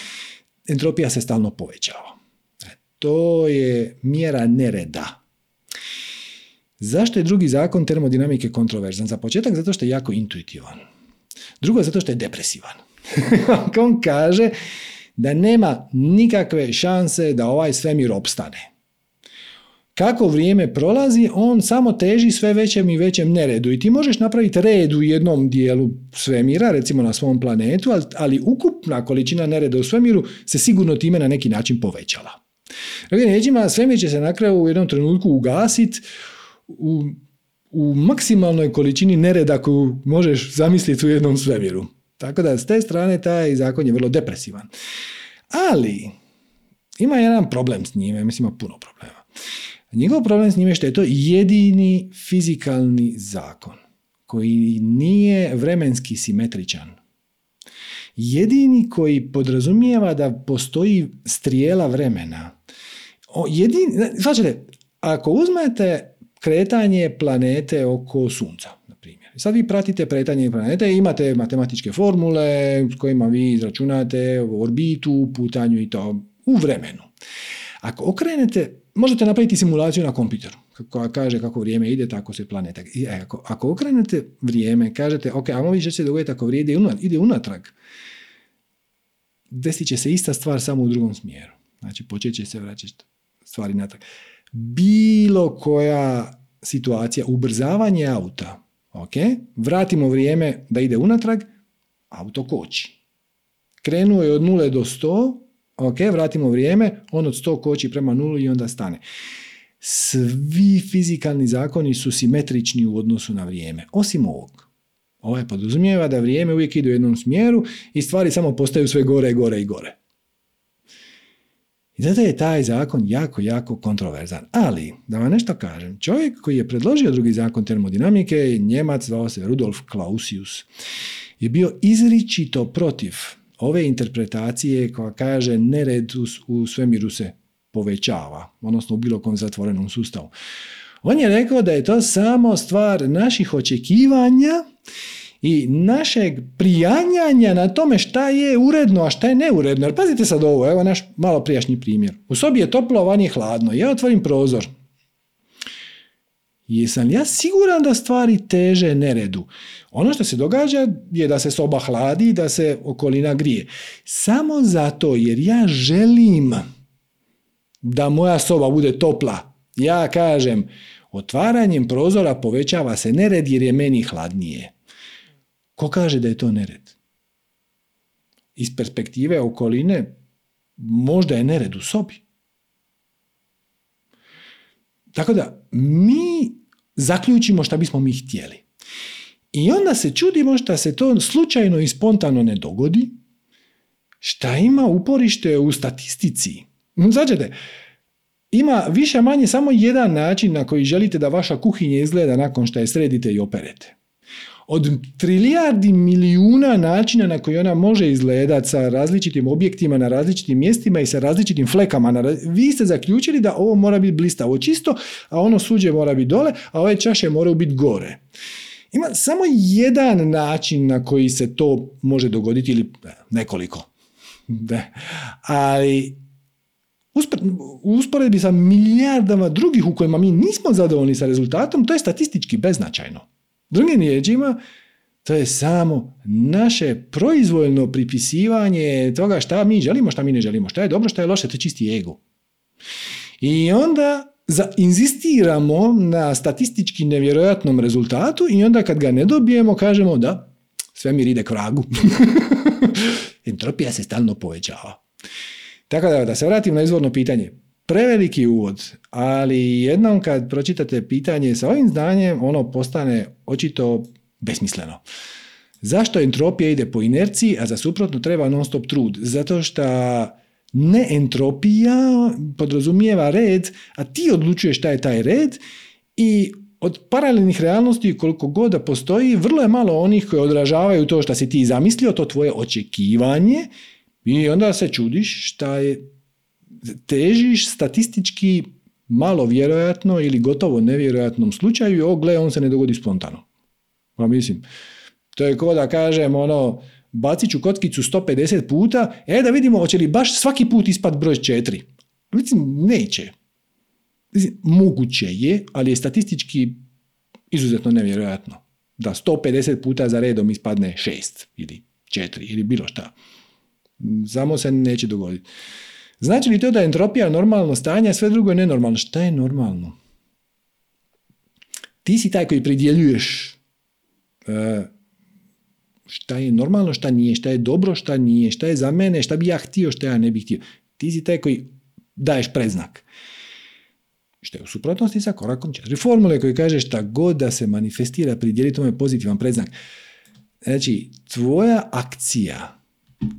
entropija se stalno povećava. E, to je mjera nereda. Zašto je drugi zakon termodinamike kontroverzan? Za početak zato što je jako intuitivan. Drugo zato što je depresivan. On kaže da nema nikakve šanse da ovaj svemir opstane. Kako vrijeme prolazi, on samo teži sve većem i većem neredu i ti možeš napraviti red u jednom dijelu svemira, recimo na svom planetu, ali, ukupna količina nereda u svemiru se sigurno time na neki način povećala. Riječima, svemir će se na kraju u jednom trenutku ugasiti u, u maksimalnoj količini nereda koju možeš zamisliti u jednom svemiru. Tako da s te strane taj zakon je vrlo depresivan. Ali ima jedan problem s njime, mislim ima puno problema. Njegov problem s njime je što je to jedini fizikalni zakon koji nije vremenski simetričan. Jedini koji podrazumijeva da postoji strijela vremena. O, jedini, znači, ako uzmete kretanje planete oko Sunca. Sad vi pratite kretanje planete imate matematičke formule s kojima vi izračunate orbitu, putanju i to u vremenu. Ako okrenete Možete napraviti simulaciju na kompjuteru koja kaže kako vrijeme ide, tako se planeta. I e, ako, ako okrenete vrijeme, kažete, ok, a vi što se dogoditi ako vrijeme ide unatrag, desit će se ista stvar samo u drugom smjeru. Znači, počet će se vraćati stvari natrag. Bilo koja situacija, ubrzavanje auta, ok, vratimo vrijeme da ide unatrag, auto koči. Krenuo je od 0 do 100, Ok, vratimo vrijeme, on od 100 koči prema nulu i onda stane. Svi fizikalni zakoni su simetrični u odnosu na vrijeme, osim ovog. Ovaj podrazumijeva da vrijeme uvijek ide u jednom smjeru i stvari samo postaju sve gore, gore i gore. I zato je taj zakon jako, jako kontroverzan. Ali, da vam nešto kažem, čovjek koji je predložio drugi zakon termodinamike, njemac, zvao se Rudolf Clausius, je bio izričito protiv ove interpretacije koja kaže nered u, svemiru se povećava, odnosno u bilo kom zatvorenom sustavu. On je rekao da je to samo stvar naših očekivanja i našeg prijanjanja na tome šta je uredno, a šta je neuredno. Jer pazite sad ovo, evo naš malo prijašnji primjer. U sobi je toplo, van je hladno. Ja otvorim prozor. Jesam ja siguran da stvari teže neredu? Ono što se događa je da se soba hladi, da se okolina grije. Samo zato jer ja želim da moja soba bude topla. Ja kažem, otvaranjem prozora povećava se nered jer je meni hladnije. Ko kaže da je to nered? Iz perspektive okoline možda je nered u sobi. Tako da, mi zaključimo šta bismo mi htjeli. I onda se čudimo šta se to slučajno i spontano ne dogodi, šta ima uporište u statistici. Začete, ima više manje samo jedan način na koji želite da vaša kuhinja izgleda nakon što je sredite i operete. Od trilijardi milijuna načina na koji ona može izgledati sa različitim objektima na različitim mjestima i sa različitim flekama, vi ste zaključili da ovo mora biti blistavo čisto, a ono suđe mora biti dole, a ove čaše moraju biti gore. Ima samo jedan način na koji se to može dogoditi ili nekoliko. Da. Ali usporedbi sa milijardama drugih u kojima mi nismo zadovoljni sa rezultatom, to je statistički beznačajno. Drugim riječima, to je samo naše proizvoljno pripisivanje toga šta mi želimo, šta mi ne želimo, šta je dobro, šta je loše, to je čisti ego. I onda za, inzistiramo na statistički nevjerojatnom rezultatu i onda kad ga ne dobijemo kažemo da sve mi ide k vragu. Entropija se stalno povećava. Tako da, da se vratim na izvorno pitanje. Preveliki uvod, ali jednom kad pročitate pitanje sa ovim znanjem, ono postane očito besmisleno. Zašto entropija ide po inerciji, a za suprotno treba non stop trud? Zato što ne entropija podrazumijeva red, a ti odlučuješ šta je taj red i od paralelnih realnosti koliko god da postoji, vrlo je malo onih koji odražavaju to što si ti zamislio, to tvoje očekivanje i onda se čudiš šta je, težiš statistički malo vjerojatno ili gotovo nevjerojatnom slučaju i o gle, on se ne dogodi spontano. Pa mislim, to je kao da kažem ono, bacit ću kockicu 150 puta, e da vidimo hoće li baš svaki put ispad broj 4. Mislim, neće. Mislim, moguće je, ali je statistički izuzetno nevjerojatno. Da 150 puta za redom ispadne 6 ili 4 ili bilo šta. Samo se neće dogoditi. Znači li to da je entropija normalno stanje, a sve drugo je nenormalno? Šta je normalno? Ti si taj koji pridjeljuješ e, šta je normalno, šta nije, šta je dobro, šta nije, šta je za mene, šta bi ja htio, šta ja ne bih htio. Ti si taj koji daješ predznak. Što je u suprotnosti sa korakom četiri formule koji kaže šta god da se manifestira, pridjeli tome pozitivan predznak. Znači, tvoja akcija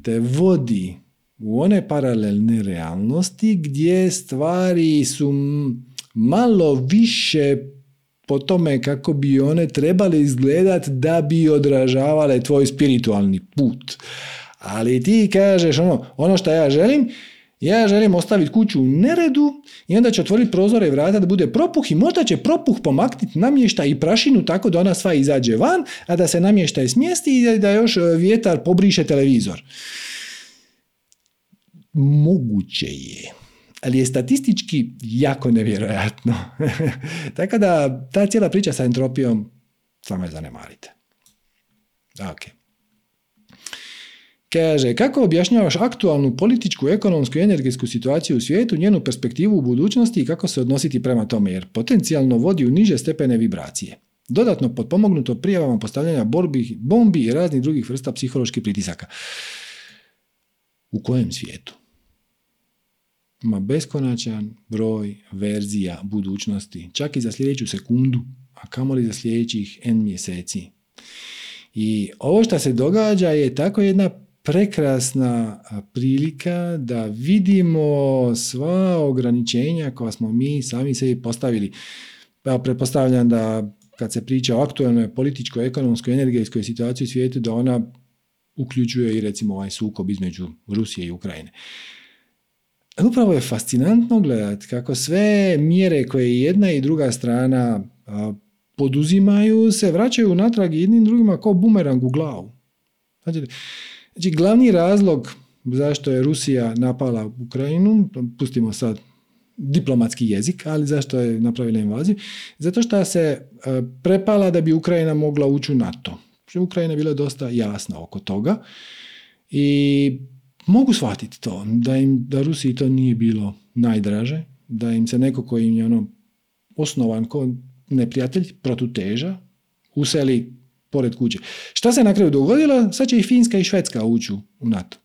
te vodi u one paralelne realnosti gdje stvari su malo više po tome kako bi one trebale izgledat da bi odražavale tvoj spiritualni put. Ali ti kažeš ono, ono što ja želim, ja želim ostaviti kuću u neredu i onda će otvoriti prozore i vrata da bude propuh i možda će propuh pomakniti namješta i prašinu tako da ona sva izađe van, a da se namještaj smjesti i da još vjetar pobriše televizor. Moguće je ali je statistički jako nevjerojatno. Tako da ta cijela priča sa entropijom samo je zanemarite. Ok. Kaže, kako objašnjavaš aktualnu političku, ekonomsku i energetsku situaciju u svijetu, njenu perspektivu u budućnosti i kako se odnositi prema tome, jer potencijalno vodi u niže stepene vibracije. Dodatno potpomognuto prijavama postavljanja borbi, bombi i raznih drugih vrsta psiholoških pritisaka. U kojem svijetu? Ima beskonačan broj verzija budućnosti, čak i za sljedeću sekundu, a kamoli za sljedećih n mjeseci. I ovo što se događa je tako jedna prekrasna prilika da vidimo sva ograničenja koja smo mi sami sebi postavili. Pa pretpostavljam da kad se priča o aktualnoj političkoj, ekonomskoj, energetskoj situaciji u svijetu, da ona uključuje i recimo ovaj sukob između Rusije i Ukrajine. Upravo je fascinantno gledati kako sve mjere koje jedna i druga strana poduzimaju se vraćaju natrag jednim drugima kao bumerang u glavu. Znači, znači, glavni razlog zašto je Rusija napala Ukrajinu, pustimo sad diplomatski jezik, ali zašto je napravila invaziju? Zato što se prepala da bi Ukrajina mogla ući u NATO. Ukrajina je bila dosta jasna oko toga i mogu shvatiti to, da, im, da Rusiji to nije bilo najdraže, da im se neko koji im je ono osnovan ko neprijatelj, protuteža, useli pored kuće. Šta se na kraju dogodilo? Sad će i Finska i Švedska ući u NATO.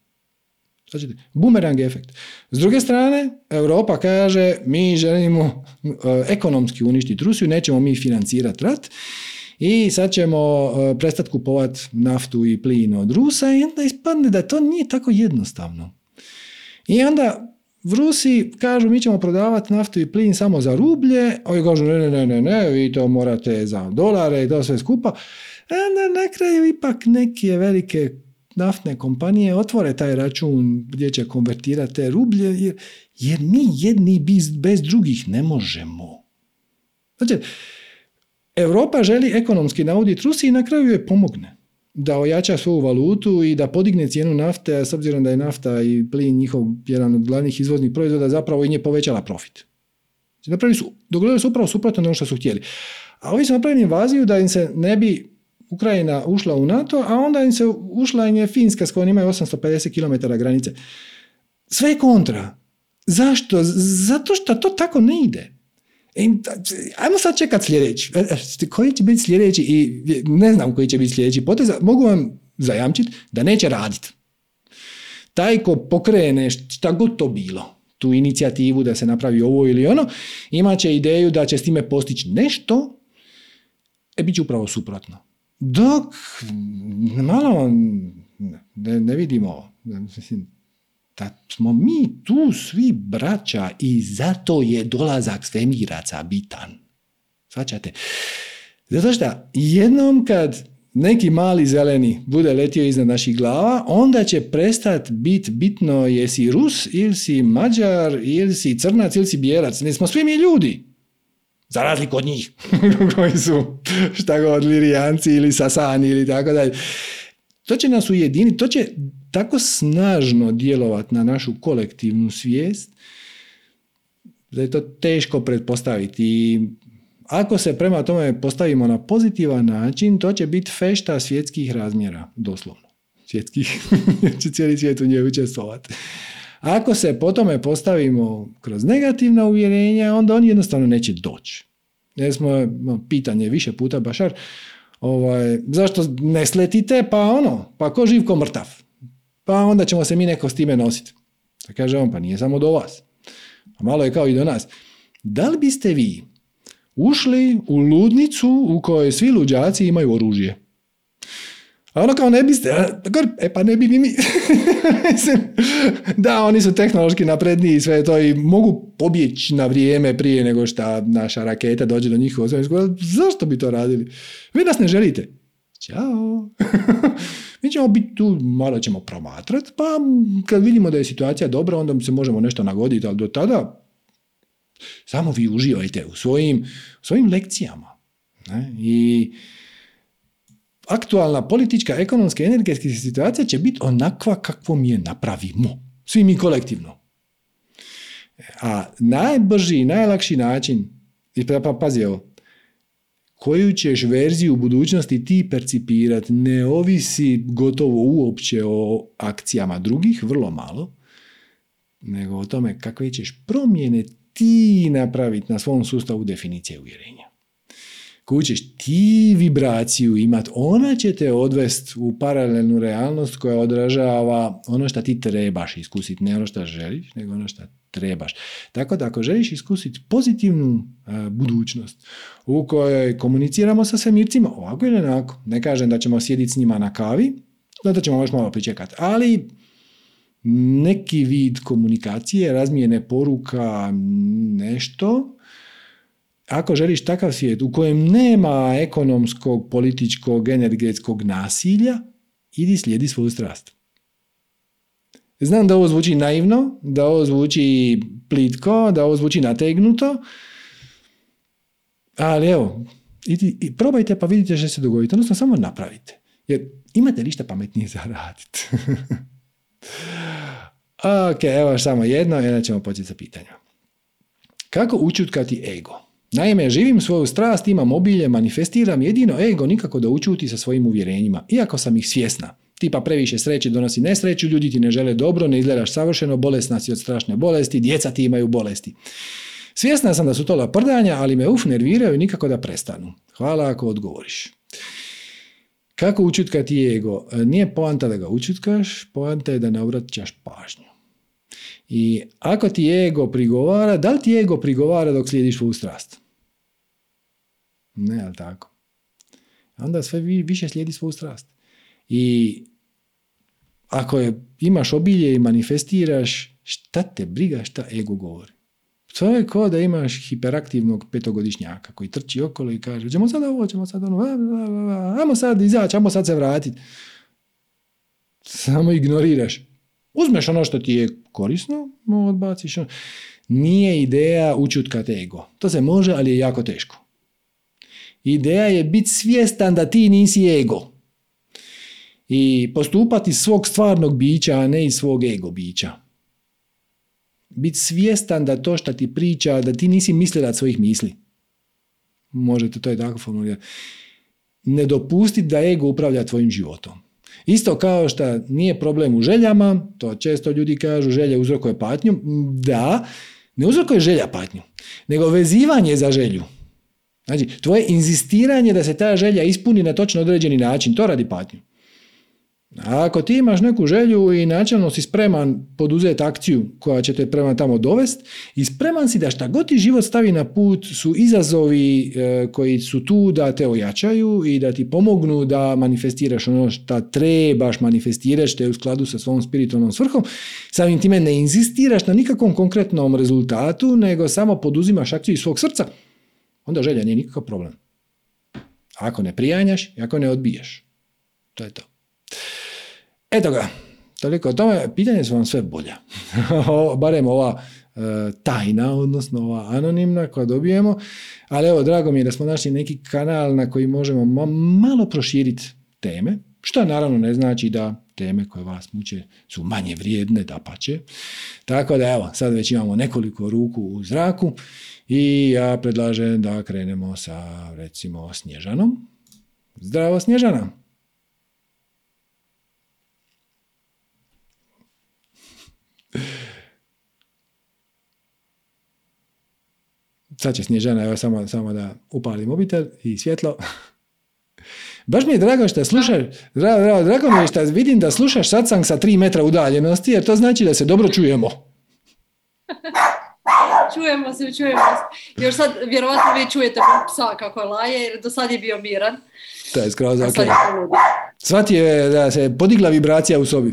Znači, bumerang efekt. S druge strane, Europa kaže mi želimo e, ekonomski uništiti Rusiju, nećemo mi financirati rat i sad ćemo e, prestati kupovati naftu i plin od Rusa i onda ispadne da to nije tako jednostavno. I onda Rusi kažu mi ćemo prodavati naftu i plin samo za rublje, ovi kažu ne, ne, ne, ne, vi to morate za dolare i to sve skupa. A onda na kraju ipak neke velike naftne kompanije otvore taj račun gdje će konvertirati te rublje, jer, jer mi jedni bez drugih ne možemo. Znači, Europa želi ekonomski nauditi Rusiji i na kraju je pomogne da ojača svoju valutu i da podigne cijenu nafte, s obzirom da je nafta i plin njihov jedan od glavnih izvoznih proizvoda, zapravo i nije povećala profit. Znači, napravili su, dogodili su upravo suprotno ono što su htjeli. A ovi su napravili invaziju da im se ne bi Ukrajina ušla u NATO, a onda im se ušla im je Finska s kojom imaju 850 km granice. Sve je kontra. Zašto? Zato što to tako ne ide. E, ajmo sad čekat sljedeći. E, e, koji će biti sljedeći i ne znam koji će biti sljedeći potez, mogu vam zajamčiti da neće raditi. Taj ko pokrene šta god to bilo, tu inicijativu da se napravi ovo ili ono, imat će ideju da će s time postići nešto, e bit će upravo suprotno. Dok malo ne, ne vidimo, mislim, da smo mi tu svi braća i zato je dolazak svemiraca bitan. Svaćate? Zato što jednom kad neki mali zeleni bude letio iznad naših glava, onda će prestati biti bitno jesi Rus, ili si Mađar, ili si Crnac, ili si Bijelac. Ne smo svi mi ljudi. Za razliku od njih, koji su šta god lirijanci ili sasani ili tako dalje. To će nas ujediniti, to će tako snažno djelovati na našu kolektivnu svijest da je to teško pretpostaviti. I ako se prema tome postavimo na pozitivan način, to će biti fešta svjetskih razmjera, doslovno. Svjetskih, će cijeli svijet u njoj učestvovati. Ako se po tome postavimo kroz negativna uvjerenja, onda oni jednostavno neće doći. Jer smo, pitanje više puta, Bašar, ovaj, zašto ne sletite, pa ono, pa ko živ, ko mrtav pa onda ćemo se mi neko s time nositi. Da kaže on, pa nije samo do vas. A malo je kao i do nas. Da li biste vi ušli u ludnicu u kojoj svi luđaci imaju oružje? A ono kao ne biste, e pa ne bi ni mi. da, oni su tehnološki napredniji i sve to i mogu pobjeći na vrijeme prije nego što naša raketa dođe do njihova Zašto bi to radili? Vi nas ne želite. Ćao. Mi ćemo biti tu, malo ćemo promatrati, pa kad vidimo da je situacija dobra, onda se možemo nešto nagoditi, ali do tada samo vi uživajte u svojim, svojim lekcijama. Ne? I aktualna politička, ekonomska, energetska situacija će biti onakva kakvom je napravimo. Svi mi kolektivno. A najbrži i najlakši način, pa pazi evo, koju ćeš verziju u budućnosti ti percipirati ne ovisi gotovo uopće o akcijama drugih, vrlo malo, nego o tome kakve ćeš promjene ti napraviti na svom sustavu definicije uvjerenja. Koju ćeš ti vibraciju imati, ona će te odvesti u paralelnu realnost koja odražava ono što ti trebaš iskusiti, ne ono što želiš, nego ono što trebaš. Tako da ako želiš iskusiti pozitivnu e, budućnost u kojoj komuniciramo sa svemircima ovako ili onako, ne kažem da ćemo sjediti s njima na kavi, zato ćemo još malo pričekati, ali neki vid komunikacije, razmijene poruka, nešto, ako želiš takav svijet u kojem nema ekonomskog, političkog, energetskog nasilja, idi slijedi svoju strast. Znam da ovo zvuči naivno, da ovo zvuči plitko, da ovo zvuči nategnuto, ali evo, i, i probajte pa vidite što se dogodi. Odnosno, samo napravite. Jer imate ništa pametnije za raditi. ok, evo samo jedno, jedan ćemo početi sa pitanjem. Kako učutkati ego? Naime, živim svoju strast, imam obilje, manifestiram jedino ego nikako da učuti sa svojim uvjerenjima, iako sam ih svjesna tipa previše sreće donosi nesreću, ljudi ti ne žele dobro, ne izgledaš savršeno, bolesna si od strašne bolesti, djeca ti imaju bolesti. Svjesna sam da su to laprdanja, ali me uf nerviraju nikako da prestanu. Hvala ako odgovoriš. Kako učutkati ego? Nije poanta da ga učutkaš, poanta je da ne obraćaš pažnju. I ako ti ego prigovara, da li ti ego prigovara dok slijediš svoju strast? Ne, ali tako. Onda sve više slijedi svoju strast. I ako je, imaš obilje i manifestiraš, šta te briga šta ego govori? To je kao da imaš hiperaktivnog petogodišnjaka koji trči okolo i kaže ćemo sad ovo, ćemo sad ono, ajmo sad izaći, ajmo sad se vratiti. Samo ignoriraš. Uzmeš ono što ti je korisno, odbaciš. Ono. Nije ideja učutkati ego. To se može, ali je jako teško. Ideja je biti svjestan da ti nisi ego. I postupati svog stvarnog bića, a ne iz svog ego bića. Biti svjestan da to što ti priča, da ti nisi mislilac svojih misli. Možete to je tako formulirati. Ne dopustiti da ego upravlja tvojim životom. Isto kao što nije problem u željama, to često ljudi kažu želje uzrokuje patnju, da, ne uzrokuje želja patnju, nego vezivanje za želju. Znači, tvoje inzistiranje da se ta želja ispuni na točno određeni način, to radi patnju. Ako ti imaš neku želju i načelno si spreman poduzeti akciju koja će te prema tamo dovest i spreman si da šta god ti život stavi na put su izazovi e, koji su tu da te ojačaju i da ti pomognu da manifestiraš ono što trebaš manifestirati što je u skladu sa svom spiritualnom svrhom, samim time ne inzistiraš na nikakvom konkretnom rezultatu, nego samo poduzimaš akciju iz svog srca, onda želja nije nikakav problem. Ako ne prijanjaš ako ne odbiješ. To je to. Eto ga, toliko o tome. Pitanje su vam sve bolja. Barem ova e, tajna, odnosno ova anonimna koja dobijemo. Ali evo, drago mi je da smo našli neki kanal na koji možemo malo proširiti teme, što naravno ne znači da teme koje vas muče su manje vrijedne, da pače. Tako da evo, sad već imamo nekoliko ruku u zraku i ja predlažem da krenemo sa recimo Snježanom. Zdravo Snježana! Sad će Snježana, evo samo, samo da upali mobitel i svjetlo. Baš mi je drago što slušaš, drago, drago, mi je što vidim da slušaš satsang sa tri metra udaljenosti, jer to znači da se dobro čujemo. Čujemo se, čujemo se. Još sad, vjerovatno vi čujete psa kako laje, jer do sad je bio miran. To je skroz ok. Je da se podigla vibracija u sobi.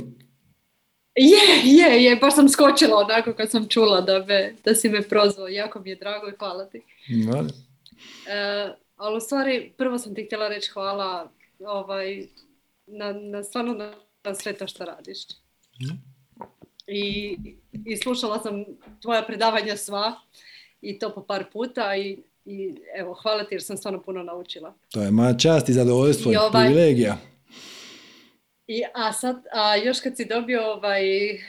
Je, je, je, baš sam skočila onako kad sam čula da, me, da si me prozvao. Jako mi je drago i hvala ti. Vale. E, ali u stvari, prvo sam ti htjela reći hvala ovaj, na, na stvarno na, na sve to što radiš. Mhm. I, I slušala sam tvoja predavanja sva i to po par puta i, i evo, hvala ti jer sam stvarno puno naučila. To je moja čast i zadovoljstvo i, ovaj, privilegija. I, a sad, a još kad si dobio ovaj, e,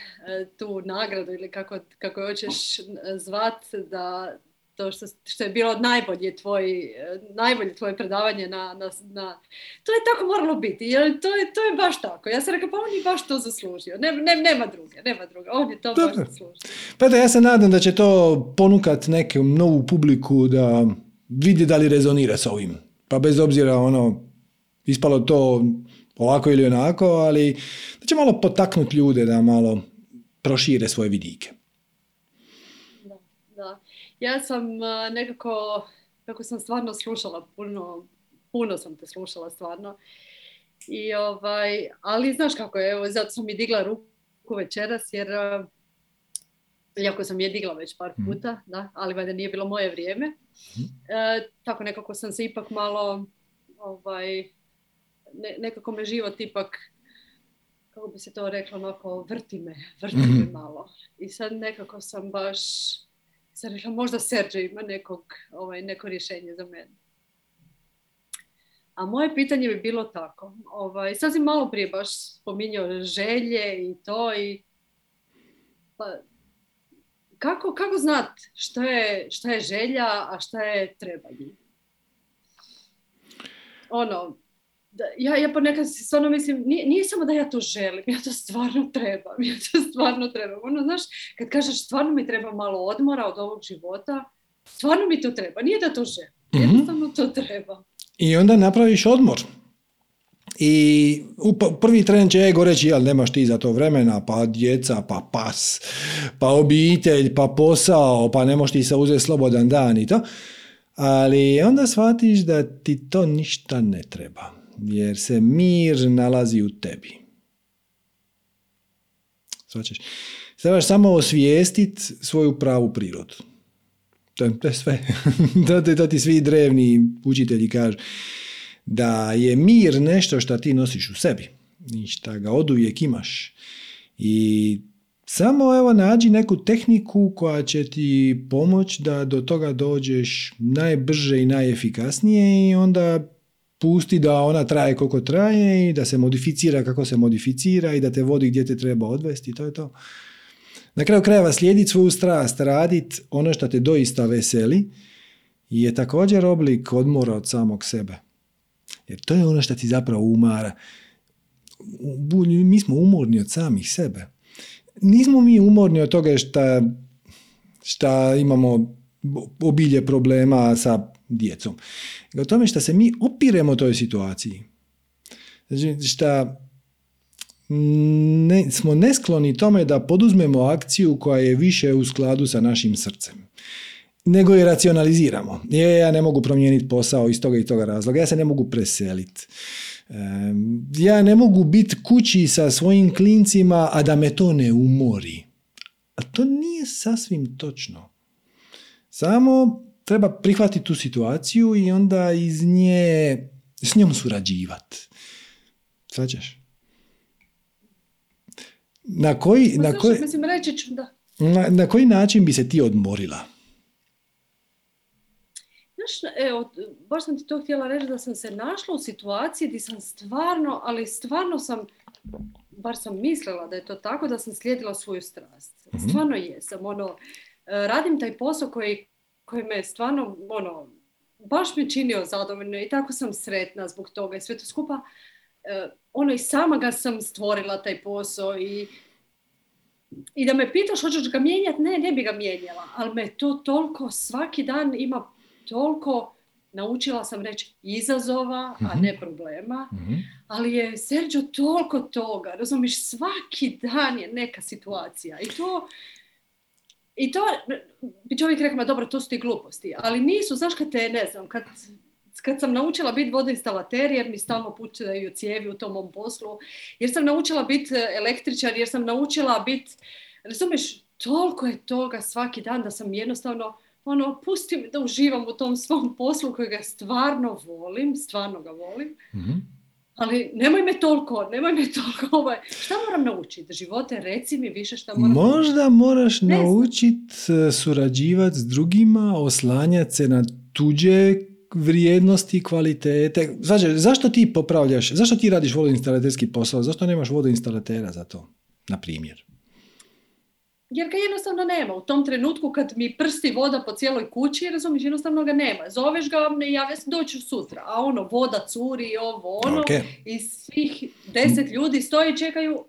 tu nagradu ili kako, kako hoćeš zvat, da to što, što je bilo najbolje tvoj, najbolje tvoje predavanje na, na, na, To je tako moralo biti, jer to je, to je baš tako. Ja sam rekao, pa on je baš to zaslužio. Ne, ne, nema druge, nema druge. On je to baš zaslužio. Pa da, ja se nadam da će to ponukat neku novu publiku da vidi da li rezonira s ovim. Pa bez obzira ono, ispalo to ovako ili onako, ali da će malo potaknuti ljude da malo prošire svoje vidike. Ja sam nekako, kako sam stvarno slušala puno, puno sam te slušala stvarno. I ovaj, ali znaš kako je, evo, zato sam i digla ruku večeras, jer iako sam je digla već par mhm. puta, da, ali valjda nije bilo moje vrijeme. E, tako nekako sam se ipak malo ovaj, ne, nekako me život ipak, kako bi se to reklo, onako vrti me, vrti me mhm. malo. I sad nekako sam baš, sam rekla možda Serđe ima nekog, ovaj, neko rješenje za mene. A moje pitanje bi bilo tako. Ovaj, sad si malo prije baš spominjao želje i to i pa, kako, kako znat što je, što je želja, a što je trebanje? Ono, da, ja, ja ponekad stvarno mislim, nije, nije, samo da ja to želim, ja to stvarno trebam, ja to stvarno trebam. Ono, znaš, kad kažeš stvarno mi treba malo odmora od ovog života, stvarno mi to treba, nije da to želim, mm jednostavno to treba. I onda napraviš odmor. I u prvi tren će ego reći, jel nemaš ti za to vremena, pa djeca, pa pas, pa obitelj, pa posao, pa ne možeš ti se uzeti slobodan dan i to. Ali onda shvatiš da ti to ništa ne treba, jer se mir nalazi u tebi. Svačeš? Trebaš samo osvijestiti svoju pravu prirodu. To, je sve. to, to ti svi drevni učitelji kažu da je mir nešto što ti nosiš u sebi i što ga oduvijek imaš. I samo evo nađi neku tehniku koja će ti pomoći da do toga dođeš najbrže i najefikasnije i onda pusti da ona traje koliko traje i da se modificira kako se modificira i da te vodi gdje te treba odvesti i to je to. Na kraju krajeva slijediti svoju strast, raditi ono što te doista veseli je također oblik odmora od samog sebe. Jer to je ono što ti zapravo umara. Mi smo umorni od samih sebe. Nismo mi umorni od toga šta, šta imamo obilje problema sa djecom. O tome što se mi opiremo toj situaciji. Znači, šta ne, smo neskloni tome da poduzmemo akciju koja je više u skladu sa našim srcem nego je racionaliziramo. Je, ja ne mogu promijeniti posao iz toga i toga razloga, ja se ne mogu preseliti. Ja ne mogu biti kući sa svojim klincima, a da me to ne umori. A to nije sasvim točno. Samo treba prihvatiti tu situaciju i onda iz nje s njom surađivati. Svađaš? Na koji, pa na, koji, mislim, reći ću, da. Na, na koji način bi se ti odmorila? Znaš, evo, baš sam ti to htjela reći da sam se našla u situaciji gdje sam stvarno, ali stvarno sam, bar sam mislila da je to tako, da sam slijedila svoju strast. mm Stvarno jesam, ono, e, radim taj posao koji, koji me stvarno, ono, baš me činio zadovoljno i tako sam sretna zbog toga i sve to skupa. E, ono, i sama ga sam stvorila taj posao i i da me pitaš hoćeš ga mijenjati, ne, ne bi ga mijenjala, ali me to toliko svaki dan ima toliko naučila sam reći izazova, a mhm. ne problema, mhm. ali je Sergio toliko toga, razumiješ, svaki dan je neka situacija i to i to bi čovjek rekao, ma dobro, to su ti gluposti, ali nisu, znaš kad te, ne znam, kad, kad sam naučila biti vodoinstalater, jer mi stalno pućaju cijevi u tom mom poslu, jer sam naučila biti električar, jer sam naučila biti, razumiješ, toliko je toga svaki dan da sam jednostavno ono, pusti mi da uživam u tom svom poslu kojega stvarno volim, stvarno ga volim, mm ali nemoj me toliko, nemoj me toliko, ovaj, šta moram naučiti? Živote, reci mi više šta moram Možda moraš naučiti e, surađivati s drugima, oslanjati se na tuđe vrijednosti, kvalitete. Znači, zašto ti popravljaš, zašto ti radiš vodoinstalaterski posao, zašto nemaš vodoinstalatera za to, na primjer? Jer ga jednostavno nema. U tom trenutku kad mi prsti voda po cijeloj kući, razumiješ, jednostavno ga nema. Zoveš ga, ne javlja se, doću sutra. A ono, voda curi, ovo, ono, i svih deset ljudi stoji i čekaju,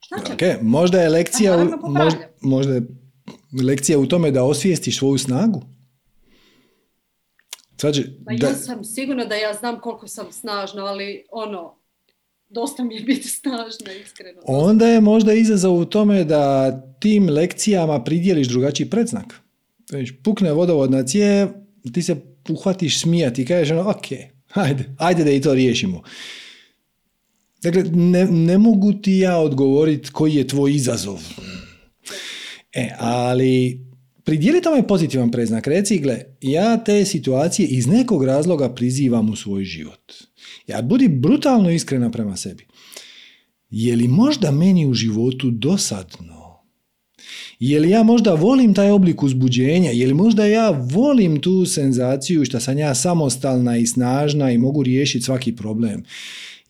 šta će? Okay. Možda je lekcija, u, možda, je lekcija u tome da osvijestiš svoju snagu? Znači, pa ja sam sigurna da ja znam koliko sam snažna, ali ono, dosta mi je biti snažna, iskreno. Onda je možda izazov u tome da tim lekcijama pridjeliš drugačiji predznak. Pukne vodovodna cijev, ti se uhvatiš smijati i kažeš ono, ok, ajde, ajde da i to riješimo. Dakle, ne, ne mogu ti ja odgovoriti koji je tvoj izazov. E, ali pridijeli tome pozitivan preznak. Reci, gle, ja te situacije iz nekog razloga prizivam u svoj život. Ja budi brutalno iskrena prema sebi. Je li možda meni u životu dosadno? Je li ja možda volim taj oblik uzbuđenja? Je li možda ja volim tu senzaciju što sam ja samostalna i snažna i mogu riješiti svaki problem?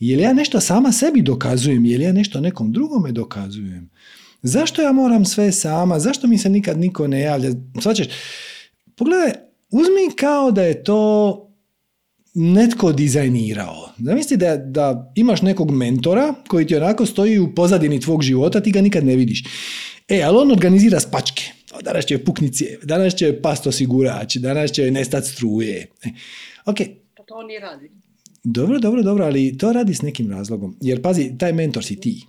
Je li ja nešto sama sebi dokazujem? Je li ja nešto nekom drugome dokazujem? Zašto ja moram sve sama? Zašto mi se nikad niko ne javlja? Svačeš, pogledaj, uzmi kao da je to netko dizajnirao. Zamisli da, da imaš nekog mentora koji ti onako stoji u pozadini tvog života, ti ga nikad ne vidiš. E, ali on organizira spačke. Danas će puknici, danas će past osigurač, danas će nestat struje. E, ok. Pa to on radi. dobro, dobro, dobro, ali to radi s nekim razlogom. Jer pazi, taj mentor si ti.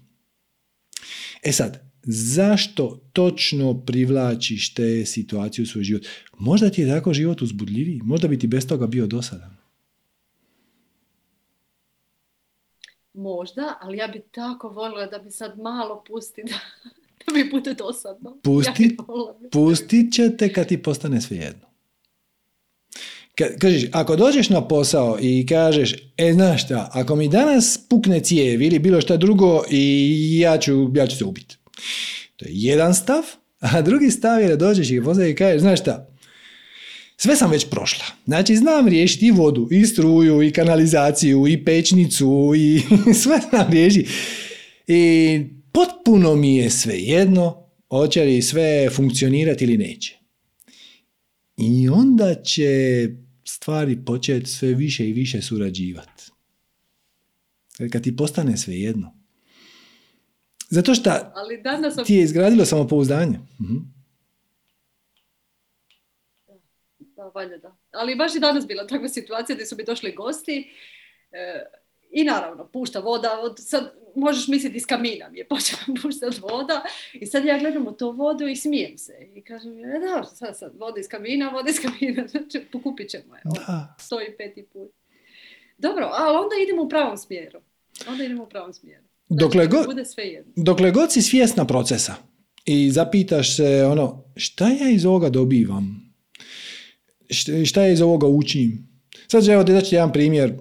E sad, zašto točno privlačiš te situacije u svoj život? Možda ti je tako život uzbudljiviji, možda bi ti bez toga bio dosadan. Možda, ali ja bi tako voljela da mi sad malo pusti da, da mi bude dosadno. Pusti, ja bi pustit će te kad ti postane svejedno. Kažeš, ako dođeš na posao i kažeš, e znaš šta, ako mi danas pukne cijev ili bilo šta drugo i ja ću, ja ću se ubiti. To je jedan stav, a drugi stav je da dođeš i posao i kažeš, znaš šta, sve sam već prošla. Znači, znam riješiti i vodu, i struju, i kanalizaciju, i pečnicu, i sve znam riješiti. I potpuno mi je sve jedno, hoće li sve funkcionirati ili neće. I onda će stvari početi sve više i više surađivati. Kad ti postane sve jedno. Zato što ti je izgradilo samopouzdanje. Mhm. Da, valjda da. Ali baš i danas bila takva situacija gdje su mi došli gosti e, i naravno pušta voda, od, sad možeš misliti iz kamina mi je počela puštati voda i sad ja gledam u tu vodu i smijem se i kažem, e da, sad, sad, voda iz kamina, voda iz kamina, znači pokupit ćemo je, stoji peti put. Dobro, ali onda idemo u pravom smjeru. Onda idemo u pravom smjeru. Znači, Dokle god- Bude sve jedno. Dokle god si svjesna procesa i zapitaš se ono, šta ja iz ovoga dobivam? Šta, ja iz ovoga učim? Sad evo da ću jedan primjer,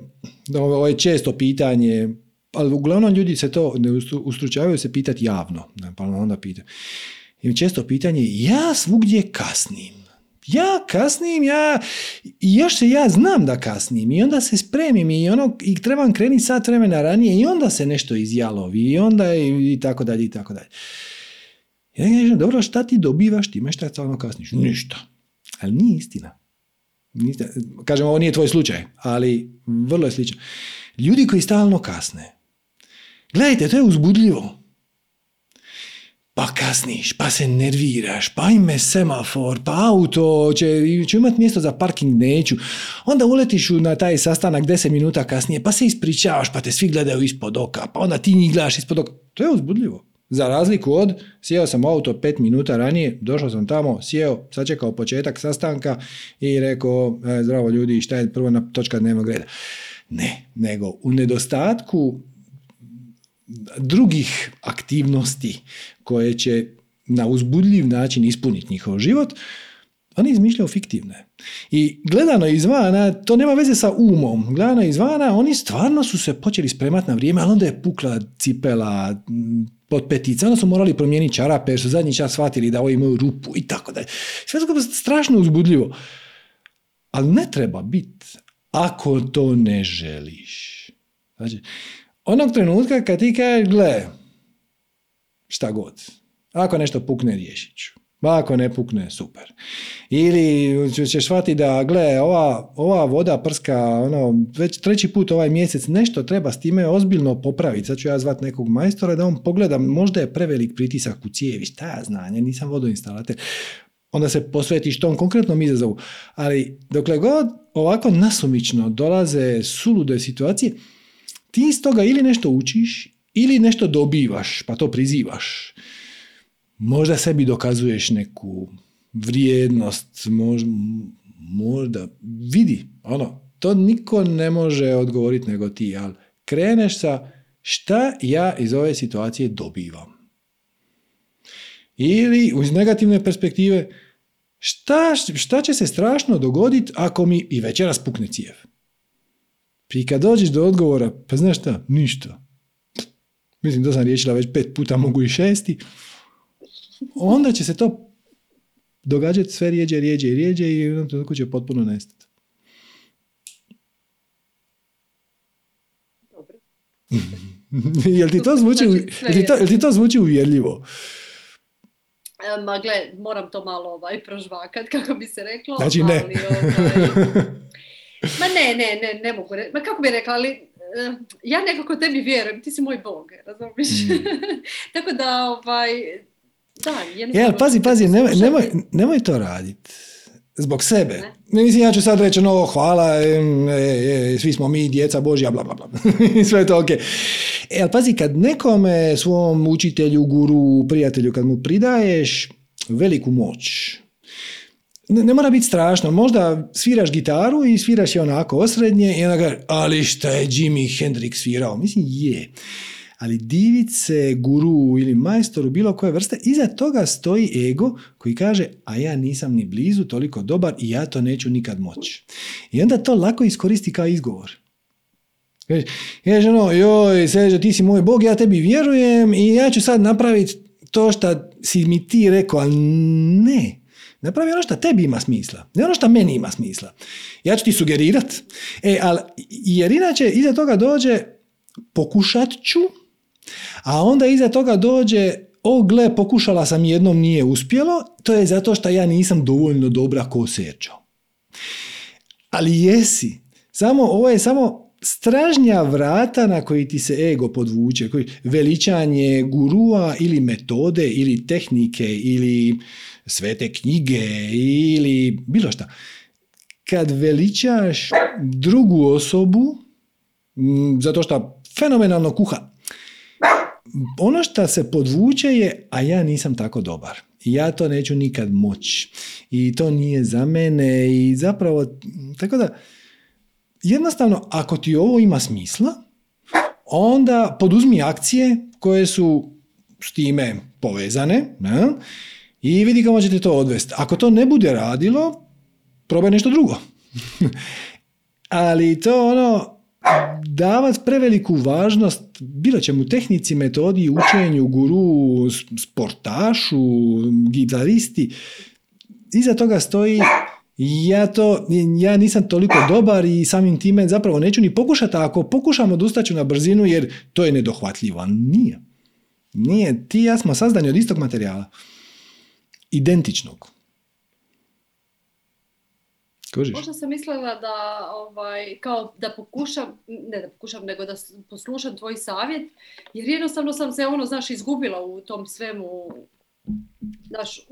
da ovo je često pitanje, ali uglavnom ljudi se to ne ustru- ustručavaju se pitati javno, pa onda pita. I često pitanje, ja svugdje kasnim. Ja kasnim, ja, i još se ja znam da kasnim i onda se spremim i, ono, i trebam krenuti sat vremena ranije i onda se nešto izjalovi i onda i, i tako dalje i tako dalje. Ja kažem, dobro, šta ti dobivaš time šta stvarno kasniš? Ništa. Ali nije istina. Kažem, ovo nije tvoj slučaj, ali vrlo je slično. Ljudi koji stalno kasne, gledajte, to je uzbudljivo. Pa kasniš, pa se nerviraš, pa ime semafor, pa auto, će, ću imati mjesto za parking, neću. Onda uletiš na taj sastanak 10 minuta kasnije, pa se ispričavaš, pa te svi gledaju ispod oka, pa onda ti njih gledaš ispod oka. To je uzbudljivo. Za razliku od, sjeo sam u auto 5 minuta ranije, došao sam tamo, sjeo, sačekao početak sastanka i rekao, e, zdravo ljudi, šta je prvo na točka dnevnog reda. Ne, nego u nedostatku drugih aktivnosti koje će na uzbudljiv način ispuniti njihov život, oni izmišljaju fiktivne. I gledano izvana, to nema veze sa umom, gledano izvana, oni stvarno su se počeli spremati na vrijeme, ali onda je pukla cipela, pod petica, onda su morali promijeniti čarape jer su zadnji čas shvatili da ovo imaju rupu i tako dalje. Sve to strašno uzbudljivo. Ali ne treba biti ako to ne želiš. Znači, onog trenutka kad ti kažeš, gle, šta god, ako nešto pukne, riješit. Ma Ako ne pukne, super. Ili će- ćeš shvatiti da, gle, ova, ova voda prska, ono, već treći put ovaj mjesec, nešto treba s time ozbiljno popraviti. Sad ću ja zvat nekog majstora da on pogleda, možda je prevelik pritisak u cijevi, šta ja znam, ja nisam vodoinstalater. Onda se posvetiš tom konkretnom izazovu. Ali dokle god ovako nasumično dolaze sulude situacije, ti iz toga ili nešto učiš, ili nešto dobivaš, pa to prizivaš. Možda sebi dokazuješ neku vrijednost, možda, možda vidi, ono, to niko ne može odgovoriti nego ti, ali kreneš sa šta ja iz ove situacije dobivam. Ili iz negativne perspektive, šta, šta će se strašno dogoditi ako mi i večeras pukne cijev? I kad dođeš do odgovora, pa znaš šta, ništa. Mislim, to sam riješila već pet puta, mogu i šesti. Onda će se to događati sve rijeđe, rijeđe i rijeđe i u jednom trenutku će potpuno nestati. Dobro. jel, ti to zvuči, Znači, jel, ti to, je. jel ti to zvuči uvjerljivo? E, Ma gle, moram to malo ovaj, prožvakat, kako bi se reklo. Znači ne. Ali, ovaj, ma ne, ne, ne, ne mogu reći. Ma kako bi rekla, ali e, ja nekako tebi vjerujem, ti si moj bog, razumiješ? Mm. Tako da, ovaj, da, E, ali pazi, pazi, nemoj, nemoj, nemoj to raditi. Zbog sebe. Ne? Mislim, ja ću sad reći, no, hvala, e, e, svi smo mi, djeca Božja, bla, bla, bla. Sve je to ok. E, ali pazi, kad nekome, svom učitelju, guru, prijatelju, kad mu pridaješ veliku moć, ne, ne mora biti strašno, možda sviraš gitaru i sviraš je onako osrednje i onda kaže, ali šta je Jimi Hendrix svirao? Mislim, je ali divice, guru ili majstoru bilo koje vrste, iza toga stoji ego koji kaže, a ja nisam ni blizu toliko dobar i ja to neću nikad moći. I onda to lako iskoristi kao izgovor. Kaže, ono, joj, Seđo, ti si moj bog, ja tebi vjerujem i ja ću sad napraviti to što si mi ti rekao, ali ne. Napravi ono što tebi ima smisla, ne ono što meni ima smisla. Ja ću ti sugerirat, e, ali, jer inače iza toga dođe pokušat ću, a onda iza toga dođe, o gle, pokušala sam jednom, nije uspjelo, to je zato što ja nisam dovoljno dobra ko Serđo. Ali jesi. Samo, ovo je samo stražnja vrata na koji ti se ego podvuče, koji, veličanje gurua ili metode ili tehnike ili svete knjige ili bilo šta. Kad veličaš drugu osobu, zato što fenomenalno kuha, ono što se podvuče je, a ja nisam tako dobar. Ja to neću nikad moći. I to nije za mene. I zapravo, tako da, jednostavno, ako ti ovo ima smisla, onda poduzmi akcije koje su s time povezane ne? i vidi kako ćete to odvesti. Ako to ne bude radilo, probaj nešto drugo. Ali to ono, davati preveliku važnost bilo čemu tehnici, metodi, učenju, guru, sportašu, gitaristi. Iza toga stoji ja to, ja nisam toliko dobar i samim time zapravo neću ni pokušati, a ako pokušam odustaću na brzinu jer to je nedohvatljivo. Nije. Nije. Ti ja smo sazdani od istog materijala. Identičnog. Možda sam mislila da, ovaj, kao da pokušam, ne da pokušam, nego da poslušam tvoj savjet, jer jednostavno sam se ono, znaš, izgubila u tom svemu, znaš,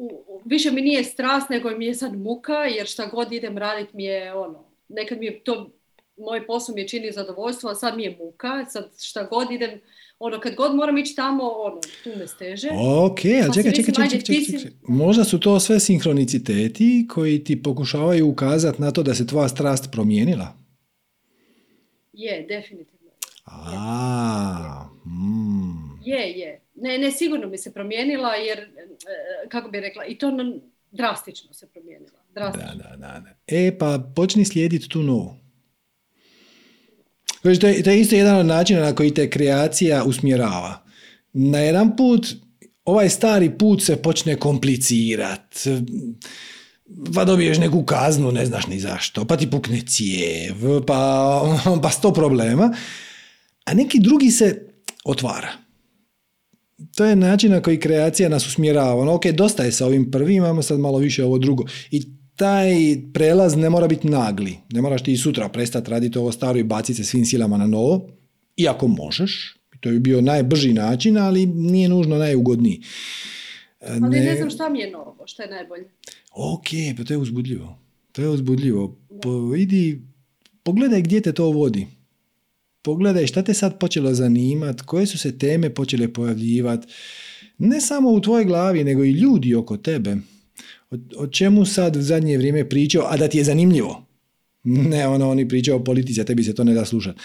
više mi nije strast, nego mi je sad muka, jer šta god idem radit mi je, ono, nekad mi je to, moj posao mi je čini zadovoljstvo, a sad mi je muka, sad šta god idem, ono, kad god moram ići tamo, ono, tu me steže. Ok, ali pa čekaj, čekaj, čekaj, čekaj, Možda su to sve sinhroniciteti koji ti pokušavaju ukazati na to da se tvoja strast promijenila? Je, definitivno. A, mm. Je, je. Ne, ne, sigurno mi se promijenila jer, e, kako bi rekla, i to drastično se promijenila. Drastično. Da, da, da. E, pa počni slijediti tu novu. To je, to je isto jedan od načina na koji te kreacija usmjerava. Na jedan put, ovaj stari put se počne komplicirat. Pa dobiješ neku kaznu, ne znaš ni zašto, pa ti pukne cijev, pa, pa sto problema. A neki drugi se otvara. To je način na koji kreacija nas usmjerava. Ono, ok, dosta je sa ovim prvim, imamo sad malo više ovo drugo. I taj prelaz ne mora biti nagli. Ne moraš ti i sutra prestati raditi ovo staro i baciti se svim silama na novo. Iako možeš, to bi bio najbrži način, ali nije nužno najugodniji. Ali ne, znam šta mi je novo, šta je najbolje. Ok, pa to je uzbudljivo. To je uzbudljivo. Po, idi, pogledaj gdje te to vodi. Pogledaj šta te sad počelo zanimat, koje su se teme počele pojavljivati. Ne samo u tvojoj glavi, nego i ljudi oko tebe o, čemu sad u zadnje vrijeme pričao, a da ti je zanimljivo. Ne, ono, oni pričaju o politici, a tebi se to ne da slušati.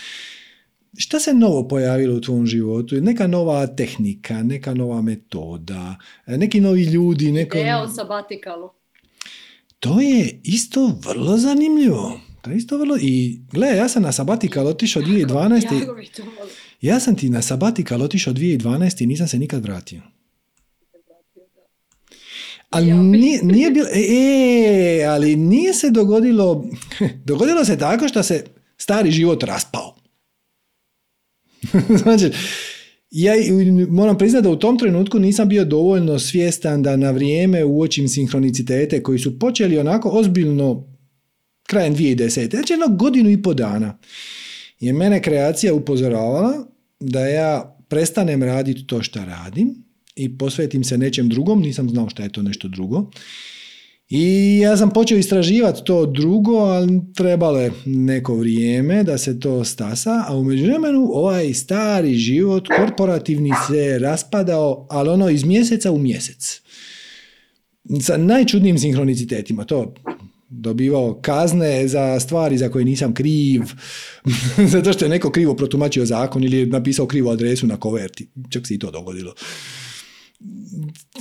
Šta se novo pojavilo u tvom životu? Neka nova tehnika, neka nova metoda, neki novi ljudi, neko... Evo sabatikalu. To je isto vrlo zanimljivo. To je isto vrlo... I gle, ja sam na sabatikal otišao 2012. Ja sam ti na sabatikal otišao 2012 i nisam se nikad vratio. Ali nije, nije bilo, e, ali nije se dogodilo, dogodilo se tako što se stari život raspao. znači, ja moram priznati da u tom trenutku nisam bio dovoljno svjestan da na vrijeme uočim sinhronicitete koji su počeli onako ozbiljno krajem 2010. Znači jedno godinu i po dana je mene kreacija upozoravala da ja prestanem raditi to što radim i posvetim se nečem drugom, nisam znao šta je to nešto drugo. I ja sam počeo istraživati to drugo, ali trebalo je neko vrijeme da se to stasa, a u međuvremenu ovaj stari život korporativni se raspadao, ali ono iz mjeseca u mjesec. Sa najčudnijim sinhronicitetima, to dobivao kazne za stvari za koje nisam kriv, zato što je neko krivo protumačio zakon ili je napisao krivu adresu na koverti. Čak se i to dogodilo.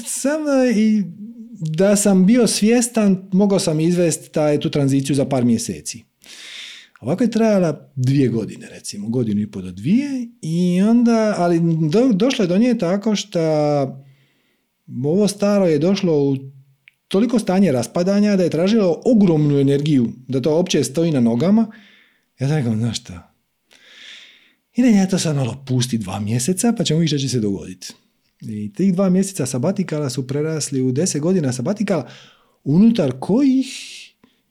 Samo i da sam bio svjestan, mogao sam izvesti taj, tu tranziciju za par mjeseci. Ovako je trajala dvije godine, recimo, godinu i pol do dvije, i onda, ali do, došlo je do nje tako što ovo staro je došlo u toliko stanje raspadanja da je tražilo ogromnu energiju da to uopće stoji na nogama. Ja sam rekao, znaš šta, idem ja to sad malo pusti dva mjeseca pa ćemo vidjeti što će se dogoditi. I tih dva mjeseca sabatikala su prerasli u deset godina sabatikala unutar kojih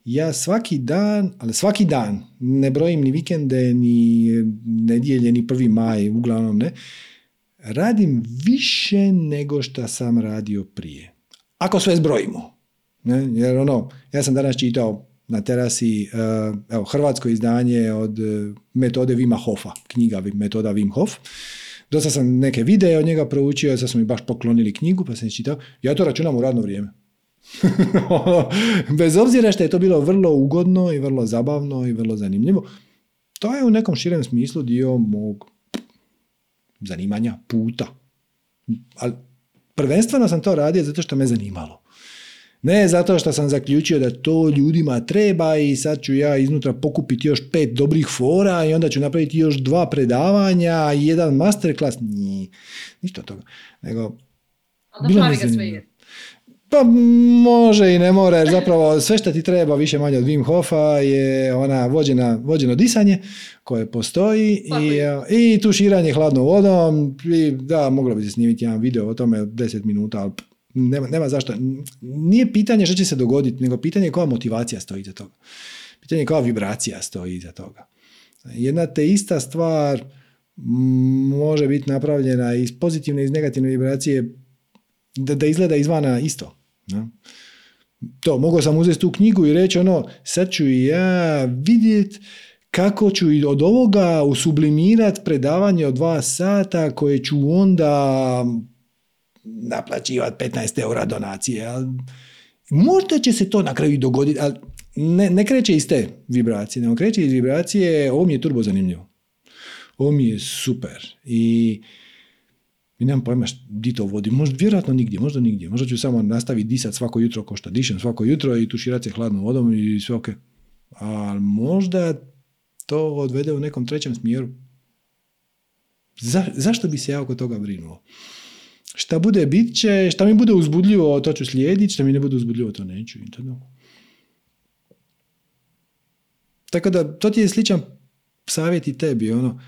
ja svaki dan, ali svaki dan, ne brojim ni vikende, ni nedjelje, ni prvi maj, uglavnom ne, radim više nego što sam radio prije. Ako sve zbrojimo. Ne? Jer ono, ja sam danas čitao na terasi uh, evo, hrvatsko izdanje od uh, metode Vima Hofa, knjiga metoda Wim Hof. Dosta sam neke videe od njega proučio, sad smo mi baš poklonili knjigu, pa sam čitao. Ja to računam u radno vrijeme. Ono, bez obzira što je to bilo vrlo ugodno i vrlo zabavno i vrlo zanimljivo, to je u nekom širem smislu dio mog zanimanja, puta. Ali prvenstveno sam to radio zato što me zanimalo. Ne zato što sam zaključio da to ljudima treba i sad ću ja iznutra pokupiti još pet dobrih fora i onda ću napraviti još dva predavanja i jedan masterclass. Nije, ništa od toga. Nego, Ali ga sve Pa može i ne mora, jer zapravo sve što ti treba više manje od Wim Hofa je ona vođena, vođeno disanje koje postoji i, i tuširanje hladnom vodom. I, da, moglo bi se snimiti jedan video o tome 10 minuta, ali nema, nema zašto. Nije pitanje što će se dogoditi, nego pitanje koja motivacija stoji iza toga. Pitanje koja vibracija stoji iza toga. Jedna te ista stvar može biti napravljena iz pozitivne i iz negativne vibracije da, da izgleda izvana isto. No? To, mogao sam uzeti tu knjigu i reći ono, sad ću ja vidjeti kako ću od ovoga usublimirat predavanje od dva sata koje ću onda naplaćivati 15 eura donacije. Možda će se to na kraju dogoditi, ali ne, ne kreće iz te vibracije, nego kreće iz vibracije, ovo mi je turbo zanimljivo. Ovo mi je super. I, i nemam pojma di to vodi. Možda, vjerojatno nigdje, možda nigdje. Možda ću samo nastaviti disat svako jutro ko što dišem svako jutro i tuširati se hladnom vodom i sve ok. Ali možda to odvede u nekom trećem smjeru. Za, zašto bi se ja oko toga brinuo? Šta bude, bit će, šta mi bude uzbudljivo, to ću slijediti, šta mi ne bude uzbudljivo, to neću. I to Tako da, to ti je sličan savjet i tebi. Ono.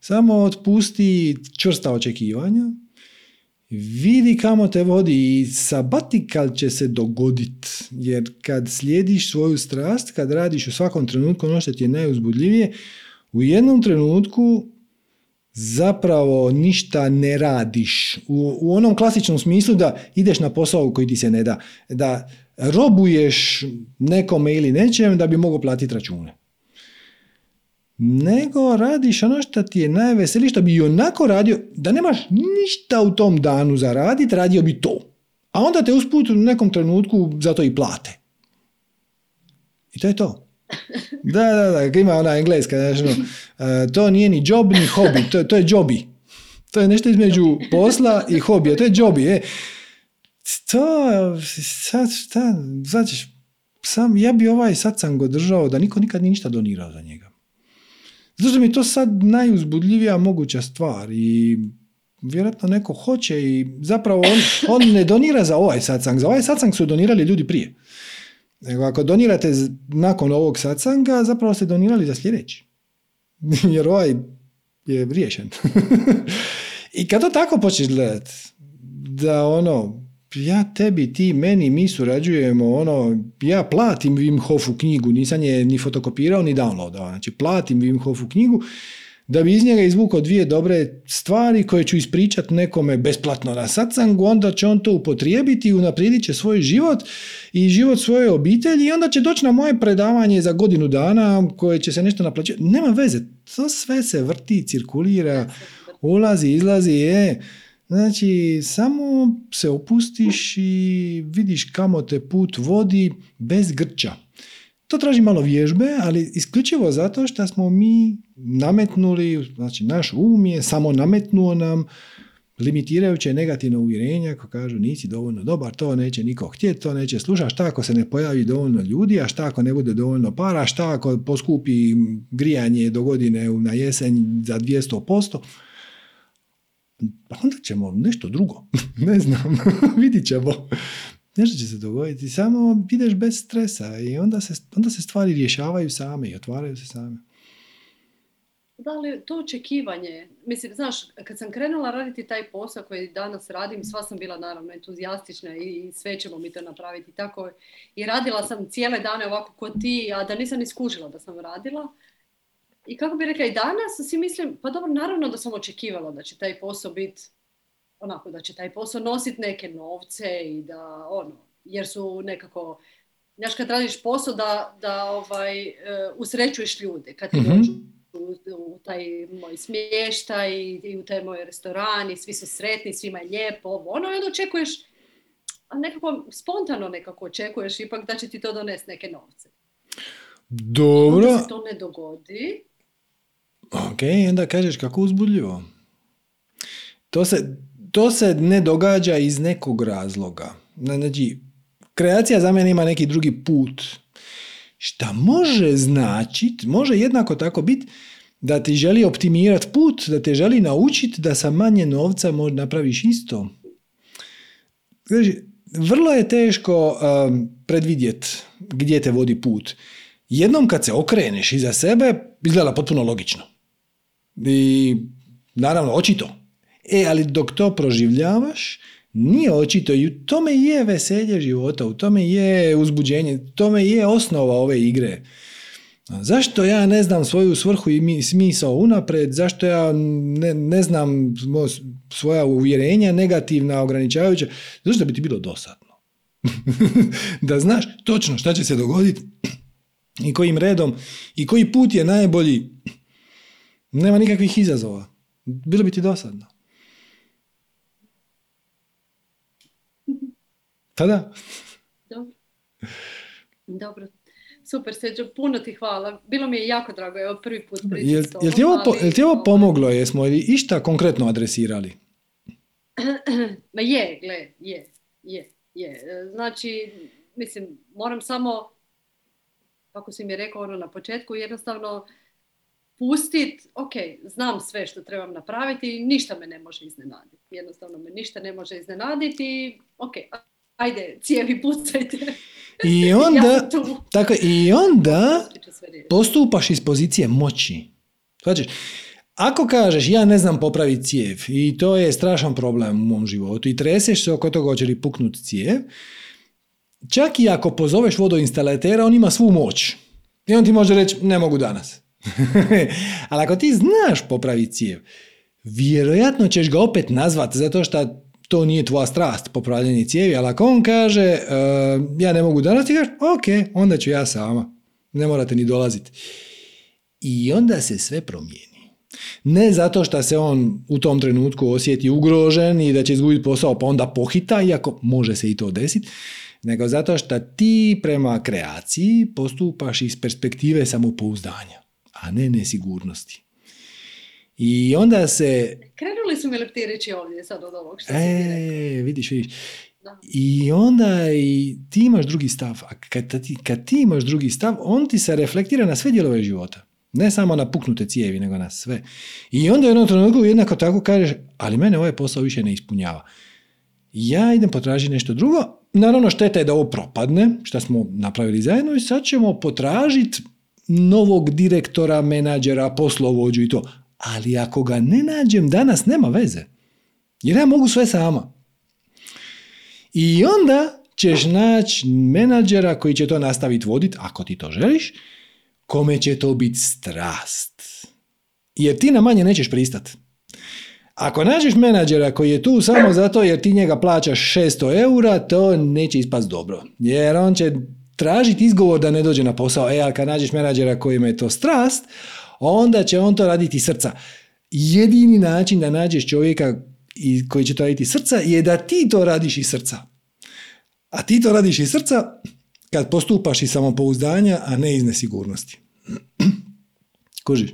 Samo otpusti čvrsta očekivanja, vidi kamo te vodi i sabatikal će se dogoditi. Jer kad slijediš svoju strast, kad radiš u svakom trenutku ono što ti je najuzbudljivije, u jednom trenutku zapravo ništa ne radiš. U, u onom klasičnom smislu da ideš na posao koji ti se ne da. Da robuješ nekome ili nečem da bi mogao platiti račune. Nego radiš ono što ti je najveselije, što bi i onako radio, da nemaš ništa u tom danu za radit, radio bi to. A onda te usput u nekom trenutku za to i plate. I to je to. Da, da, da, ima ona engleska, znači, no, to nije ni job ni hobi, to, to je jobi. To je nešto između posla i hobija, to je jobi. E. To, sad, šta, znači, sam, ja bi ovaj sad sam go držao da niko nikad nije ništa donirao za njega. Zato mi to sad najuzbudljivija moguća stvar i vjerojatno neko hoće i zapravo on, on ne donira za ovaj satsang. Za ovaj satsang su donirali ljudi prije. Nego ako donirate nakon ovog satsanga, zapravo ste donirali za sljedeći. Jer ovaj je riješen. I kad to tako počneš gledat, da ono, ja tebi, ti, meni, mi surađujemo, ono, ja platim Wim Hofu knjigu, nisam je ni fotokopirao, ni downloadao, znači platim Wim Hofu knjigu, da bi iz njega izvukao dvije dobre stvari koje ću ispričati nekome besplatno na satsangu, onda će on to upotrijebiti i unaprijedit će svoj život i život svoje obitelji i onda će doći na moje predavanje za godinu dana koje će se nešto naplaćati. Nema veze, to sve se vrti, cirkulira, ulazi, izlazi, je. Znači, samo se opustiš i vidiš kamo te put vodi bez grča. To traži malo vježbe, ali isključivo zato što smo mi nametnuli, znači naš um je samo nametnuo nam limitirajuće negativne uvjerenja ko kažu nisi dovoljno dobar, to neće niko htjeti, to neće slušati, šta ako se ne pojavi dovoljno ljudi, a šta ako ne bude dovoljno para, šta ako poskupi grijanje do godine na jesen za 200%, pa onda ćemo nešto drugo, ne znam, vidit ćemo. Nešto će se dogoditi, samo ideš bez stresa i onda se, onda se stvari rješavaju same i otvaraju se same. Da li to očekivanje, mislim, znaš, kad sam krenula raditi taj posao koji danas radim, sva sam bila naravno entuzijastična i sve ćemo mi to napraviti tako. I radila sam cijele dane ovako kod ti, a da nisam iskužila da sam radila. I kako bi rekla, i danas si mislim, pa dobro, naravno da sam očekivala da će taj posao biti onako da će taj posao nositi neke novce i da ono, jer su nekako, znaš kad radiš posao da, da ovaj, uh, usrećuješ ljude, kad ti mm dođu u, taj moj smještaj i u taj moj restoran i svi su sretni, svima je lijepo, ono, i onda očekuješ, a nekako spontano nekako očekuješ ipak da će ti to donesti neke novce. Dobro. Onda se to ne dogodi. Ok, onda kažeš kako uzbudljivo. To se, to se ne događa iz nekog razloga. Znači, kreacija za mene ima neki drugi put. Šta može značiti, može jednako tako biti da ti želi optimirati put, da te želi naučiti da sa manje novca napraviš isto. Znači, vrlo je teško um, predvidjeti gdje te vodi put. Jednom kad se okreneš iza sebe, izgleda potpuno logično. I naravno, očito, E, ali dok to proživljavaš, nije očito i u tome je veselje života, u tome je uzbuđenje, u tome je osnova ove igre. Zašto ja ne znam svoju svrhu i smisao unapred, zašto ja ne, ne znam svoja uvjerenja negativna, ograničavajuća, zašto bi ti bilo dosadno? da znaš točno šta će se dogoditi i kojim redom i koji put je najbolji. Nema nikakvih izazova. Bilo bi ti dosadno. Pa da. Dobro. Dobro. Super, Seđo, puno ti hvala. Bilo mi je jako drago, evo prvi put jel, jel, ti ovo, jel ti ovo pomoglo? Jesmo li išta konkretno adresirali? Ma je, gle, je, je, je. Znači, mislim, moram samo, kako si mi rekao ono na početku, jednostavno pustit, ok, znam sve što trebam napraviti, ništa me ne može iznenaditi. Jednostavno me ništa ne može iznenaditi, ok, ajde, cijevi pucajte. I onda, tako, i onda postupaš iz pozicije moći. Znači, ako kažeš ja ne znam popraviti cijev i to je strašan problem u mom životu i treseš se oko toga hoće li puknuti cijev, čak i ako pozoveš vodoinstalatera, on ima svu moć. I on ti može reći ne mogu danas. Ali ako ti znaš popraviti cijev, vjerojatno ćeš ga opet nazvat zato što to nije tvoja strast, popravljanje cijevi, ali ako on kaže uh, ja ne mogu danas, ti kažeš ok, onda ću ja sama. Ne morate ni dolaziti. I onda se sve promijeni. Ne zato što se on u tom trenutku osjeti ugrožen i da će izgubiti posao pa onda pohita, iako može se i to desiti, nego zato što ti prema kreaciji postupaš iz perspektive samopouzdanja, a ne nesigurnosti. I onda se... Krenuli su mi lepti reći ovdje sad od ovog što e, vidiš, vidiš. I onda i ti imaš drugi stav. A kad ti, kad ti imaš drugi stav, on ti se reflektira na sve dijelove života. Ne samo na puknute cijevi, nego na sve. I onda u jednom trenutku jednako tako kažeš, ali mene ovaj posao više ne ispunjava. Ja idem potražiti nešto drugo. Naravno, šteta je da ovo propadne, što smo napravili zajedno i sad ćemo potražiti novog direktora, menadžera, poslovođu i to ali ako ga ne nađem danas, nema veze. Jer ja mogu sve sama. I onda ćeš naći menadžera koji će to nastaviti voditi, ako ti to želiš, kome će to biti strast. jer ti na manje nećeš pristat. Ako nađeš menadžera koji je tu samo zato jer ti njega plaćaš 600 eura, to neće ispast dobro. Jer on će tražiti izgovor da ne dođe na posao. E, ali kad nađeš menadžera kojima je to strast, onda će on to raditi srca. Jedini način da nađeš čovjeka koji će to raditi srca je da ti to radiš iz srca. A ti to radiš iz srca kad postupaš iz samopouzdanja, a ne iz nesigurnosti. Kužiš?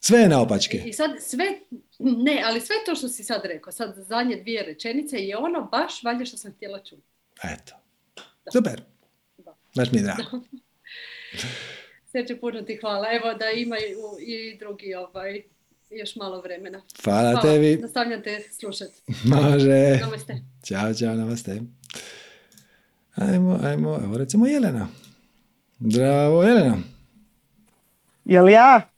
Sve je naopačke. I sad sve, ne, ali sve to što si sad rekao, sad zadnje dvije rečenice je ono baš valje što sam htjela čuti. Eto. Super. Da. Baš mi je drago. Sve puno ti hvala. Evo da imaju i drugi ovaj, još malo vremena. Hvala, hvala. tebi. Nastavljam te slušati. Može. Namaste. Ćao, čao, namaste. Ajmo, ajmo, evo recimo Jelena. Zdravo, Jelena. Jel ja?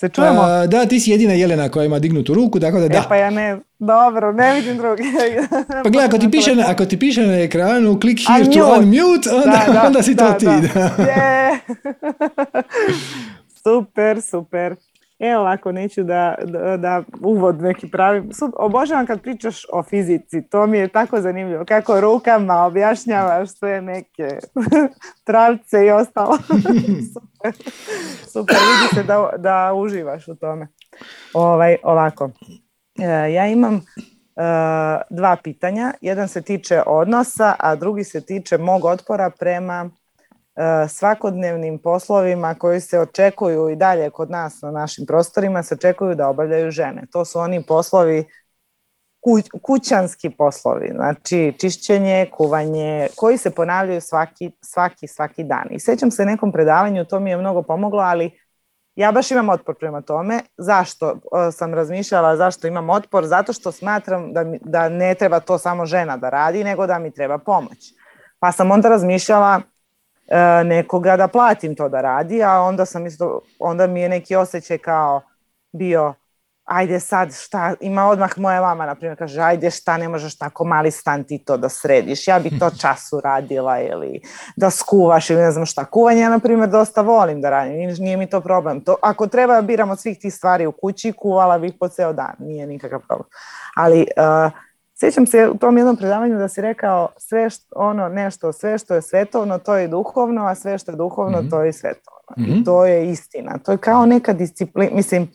Se čujemo? A, da, ti si jedina Jelena koja ima dignutu ruku, tako da da. E pa ja ne, dobro, ne vidim drugi. pa gledaj, ako ti, piše na, ako ti piše na ekranu click here unmute. to unmute, onda, da, da, onda si da, to ti. Da. Da. super, super. Evo ovako, neću da, da, da uvod neki pravi. Obožavam kad pričaš o fizici, to mi je tako zanimljivo. Kako rukama objašnjavaš sve neke travce i ostalo. super, super, vidi se da, da uživaš u tome. Ovaj, ovako, e, ja imam e, dva pitanja. Jedan se tiče odnosa, a drugi se tiče mog otpora prema svakodnevnim poslovima koji se očekuju i dalje kod nas na našim prostorima se očekuju da obavljaju žene. To su oni poslovi kućanski poslovi, znači čišćenje, kuvanje, koji se ponavljaju svaki, svaki, svaki dan. I sećam se nekom predavanju, to mi je mnogo pomoglo, ali ja baš imam otpor prema tome. Zašto e, sam razmišljala, zašto imam otpor? Zato što smatram da, mi, da ne treba to samo žena da radi, nego da mi treba pomoć. Pa sam onda razmišljala E, nekoga da platim to da radi, a onda sam isto, onda mi je neki osjećaj kao bio ajde sad šta, ima odmah moja mama na primjer kaže ajde šta ne možeš tako mali stan ti to da središ, ja bi to čas uradila ili da skuvaš ili ne znam šta, kuvanje ja na primjer dosta volim da radim, nije mi to problem, to, ako treba biram od svih tih stvari u kući, kuvala bih po ceo dan, nije nikakav problem, ali uh, Sjećam se u tom jednom predavanju da si rekao sve što, ono nešto, sve što je svetovno to je duhovno, a sve što je duhovno mm-hmm. to je svetovno. Mm-hmm. I mhm. to je istina. To je kao neka disciplina, mislim,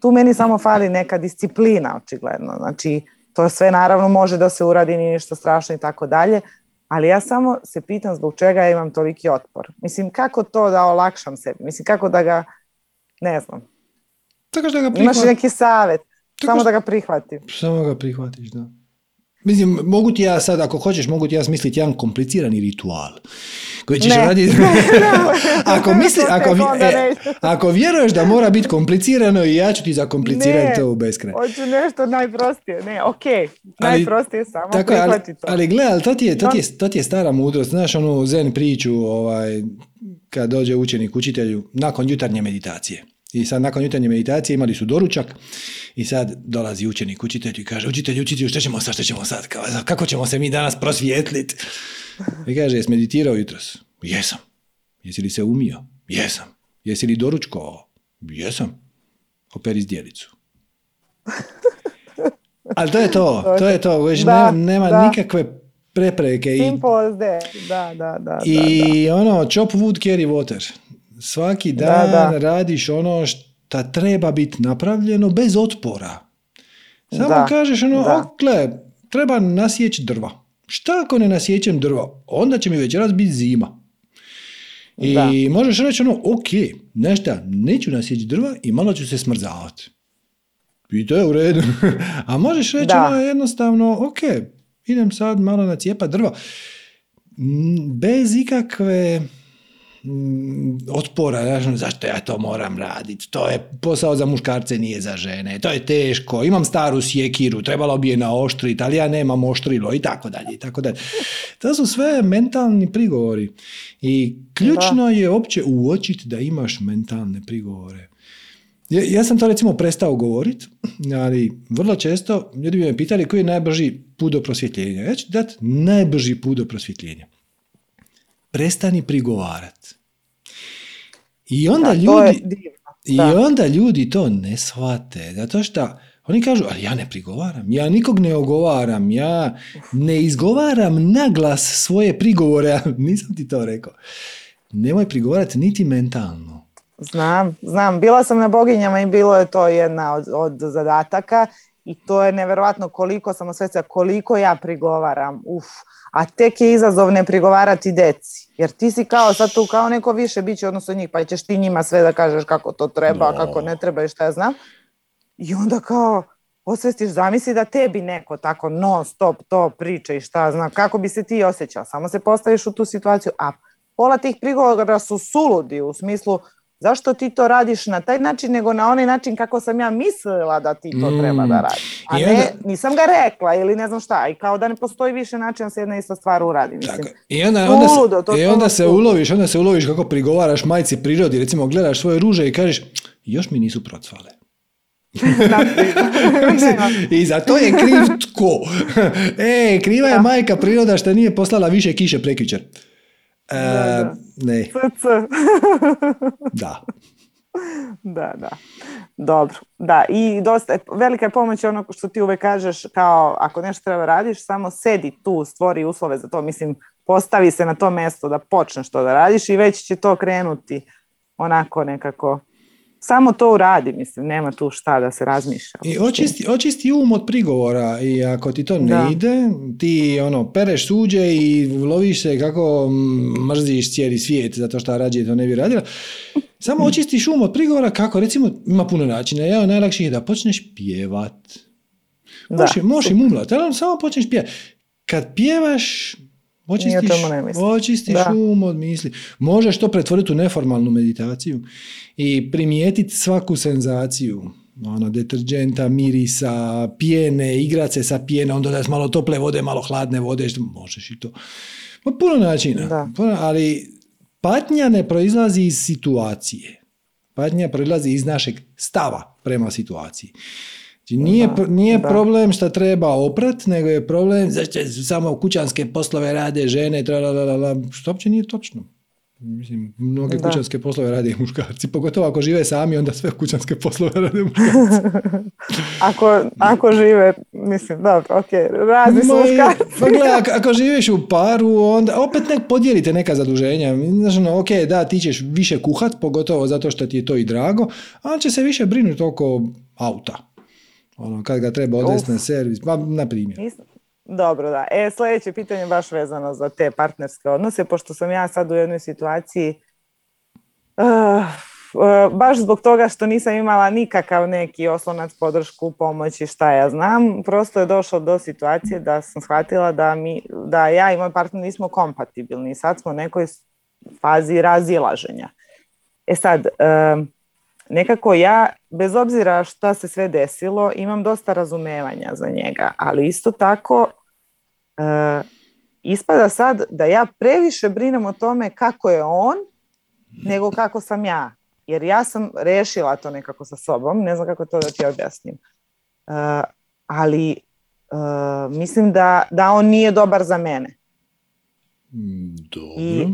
tu meni samo fali neka disciplina očigledno. Znači, to sve naravno može da se uradi, nije ništa strašno i tako dalje, ali ja samo se pitam zbog čega ja imam toliki otpor. Mislim, kako to da olakšam sebi? Mislim, kako da ga, ne znam. Tako da ga prihvat... Imaš neki savjet, Tako samo da ga prihvatim. Samo ga prihvatiš, da. Mislim, mogu ti ja sad, ako hoćeš, mogu ti ja smisliti jedan komplicirani ritual koji ćeš raditi. ako, misli, ako, e, ako vjeruješ da mora biti komplicirano i ja ću ti zakomplicirati to u beskraj. Hoću nešto najprostije. Ne, ok, najprostije samo tako, ali, to. Ali gledaj, to ti, je, to, ti je, to ti je stara mudrost. Znaš onu zen priču ovaj, kad dođe učenik učitelju nakon jutarnje meditacije. I sad nakon jutarnje meditacije imali su doručak i sad dolazi učenik učitelj i kaže učitelj, učitelj, što ćemo sad, što ćemo sad, kako ćemo se mi danas prosvijetliti? I kaže, jes meditirao jutros? Jesam. Jesi li se umio? Jesam. Jesi li doručko? Jesam. Operi zdjelicu. Ali to je to, to je to, već da, nema, nema nikakve prepreke. That. Da, da, da. I da, da. ono, chop wood, carry water. Svaki dan da, radiš ono što treba biti napravljeno bez otpora. Samo da, kažeš ono, okle, treba nasjeći drva. Šta ako ne nasjećem drva? Onda će mi večeras biti zima. I da. možeš reći ono, ok, nešto, neću nasjeći drva i malo ću se smrzavati. I to je u redu. A možeš reći ono jednostavno, ok, idem sad malo na cijepa drva. Bez ikakve otpora, ja zašto ja to moram raditi, to je posao za muškarce, nije za žene, to je teško, imam staru sjekiru, trebalo bi je naoštriti, ali ja nemam oštrilo i tako dalje, i tako dalje. To su sve mentalni prigovori i ključno je opće uočiti da imaš mentalne prigovore. Ja, ja sam to recimo prestao govoriti, ali vrlo često ljudi bi me pitali koji je najbrži put do prosvjetljenja. Ja ću dati najbrži put do prosvjetljenja prestani prigovarati. I onda ljudi... I onda ljudi to ne shvate, zato što oni kažu, ali ja ne prigovaram, ja nikog ne ogovaram, ja ne izgovaram naglas svoje prigovore, nisam ti to rekao. Nemoj prigovarati niti mentalno. Znam, znam. Bila sam na boginjama i bilo je to jedna od, od zadataka i to je neverovatno koliko sam osvjeća, koliko ja prigovaram. Uf. A tek je izazov ne prigovarati deci. Jer ti si kao sad tu kao neko više biće odnosno njih, pa ćeš ti njima sve da kažeš kako to treba, kako ne treba i šta ja znam. I onda kao osvestiš, zamisli da tebi neko tako non stop to priča i šta zna, kako bi se ti osjećao. Samo se postaviš u tu situaciju, a pola tih prigovora su suludi u smislu zašto ti to radiš na taj način nego na onaj način kako sam ja mislila da ti to treba da mm. radiš. A ne, nisam ga rekla ili ne znam šta. I kao da ne postoji više način da se jedna ista stvar uradi. Mislim. I onda, onda, se, i onda se uloviš, onda se uloviš kako prigovaraš majci prirodi, recimo gledaš svoje ruže i kažeš još mi nisu procvale. I za to je kriv tko? E, kriva je majka priroda što nije poslala više kiše prekjučer. E, da, Ne. da. Da, da. Dobro. Da, i dosta, velika je pomoć ono što ti uvek kažeš kao ako nešto treba radiš, samo sedi tu, stvori uslove za to. Mislim, postavi se na to mesto da počneš to da radiš i već će to krenuti onako nekako samo to uradi, mislim, nema tu šta da se razmišlja. I očisti, očisti um od prigovora i ako ti to ne ide, ti ono, pereš suđe i loviš se kako mrziš cijeli svijet zato što rađe to ne bi radila. Samo očistiš um od prigovora kako, recimo, ima puno načina. Ja najlakši je da počneš pjevat. Možeš, možeš i mumlat, ali samo počneš pjevat. Kad pjevaš, Očistiš, očistiš um od misli. Možeš to pretvoriti u neformalnu meditaciju i primijetiti svaku senzaciju. Ono, deterđenta, mirisa, pjene, igrat se sa pjene, onda da malo tople vode, malo hladne vode, što možeš i to. Pa puno načina. ali patnja ne proizlazi iz situacije. Patnja proizlazi iz našeg stava prema situaciji. Znači nije, nije problem što treba oprat, nego je problem zašto samo kućanske poslove rade žene, tralalala, što uopće nije točno. Mislim, mnoge kućanske poslove rade i muškarci, pogotovo ako žive sami, onda sve kućanske poslove rade muškarci. ako, ako žive, mislim, dobro, ok, radi su muškarci. pa gledaj, ako, živiš u paru, onda opet nek podijelite neka zaduženja. Znači, ono, ok, da, ti ćeš više kuhat, pogotovo zato što ti je to i drago, ali će se više brinuti oko auta ono, kad ga treba odvesti na servis, pa na primjer. Dobro, da. E, sljedeće pitanje baš vezano za te partnerske odnose, pošto sam ja sad u jednoj situaciji uh, baš zbog toga što nisam imala nikakav neki oslonac, podršku, pomoć i šta ja znam, prosto je došlo do situacije da sam shvatila da, mi, da ja i moj partner nismo kompatibilni. Sad smo u nekoj fazi razilaženja. E sad, nekako ja, bez obzira šta se sve desilo, imam dosta razumevanja za njega, ali isto tako uh, ispada sad da ja previše brinem o tome kako je on, nego kako sam ja. Jer ja sam rešila to nekako sa sobom, ne znam kako to da ti objasnim. Uh, ali uh, mislim da, da on nije dobar za mene. Dobro. I